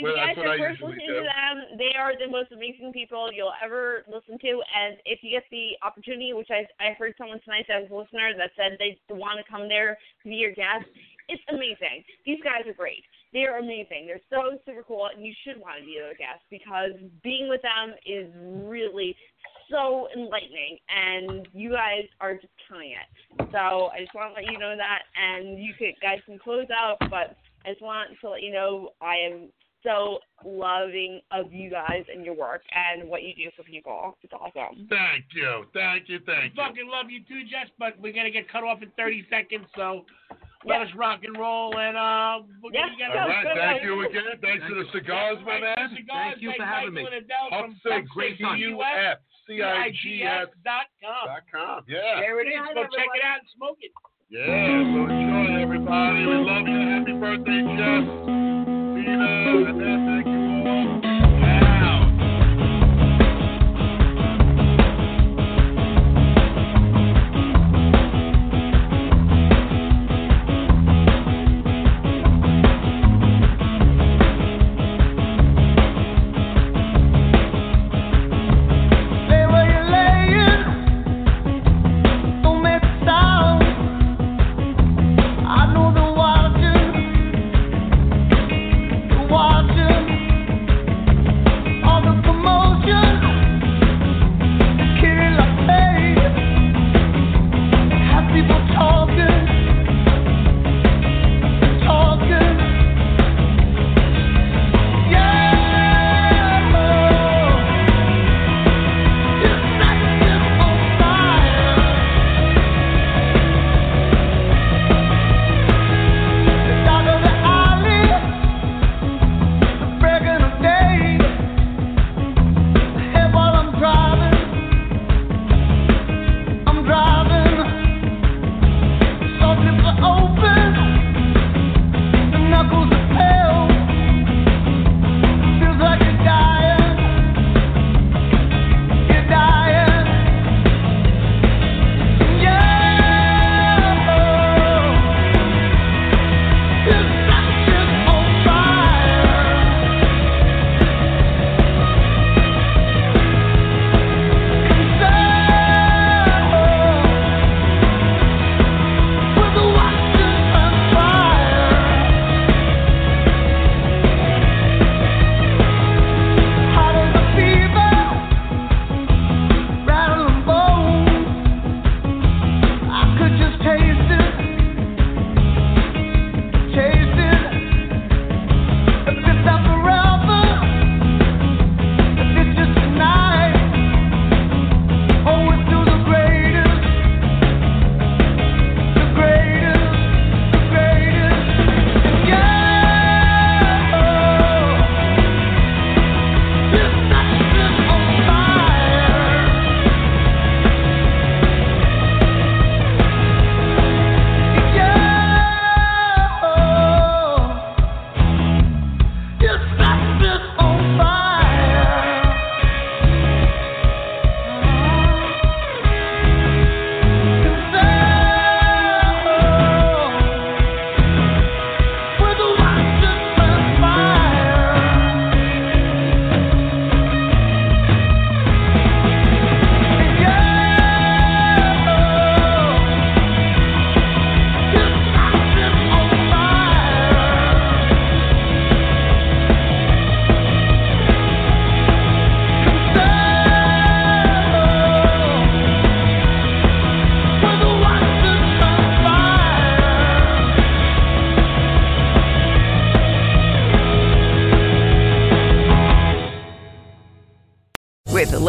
If Well, you guys are first listening do. to them, they are the most amazing people you'll ever listen to. And if you get the opportunity, which I I heard someone tonight that was a listener that said they want to come there to be your guest, it's amazing. These guys are great. They're amazing. They're so super cool, and you should want to be their guest because being with them is really so enlightening, and you guys are just killing it. So I just want to let you know that, and you could, guys can close out, but I just want to let you know I am so loving of you guys and your work and what you do for people. It's awesome. Thank you, thank you, thank you. Fucking love you too, Jess, but we're gonna get cut off in 30 seconds, so let us rock and roll and uh. We're Yeah, gonna All right, thank you again. Thanks to the cigars, my man. cigars, Thank you for thanks having Michael me. and Adele Up from Sig, Upsig, great C-U-S, C-I-G-S dot com. dot com. Yeah. There it is. Go night, check it out and smoke it. Yeah, so enjoy everybody. We love you. Happy birthday, Jeff. Thank you.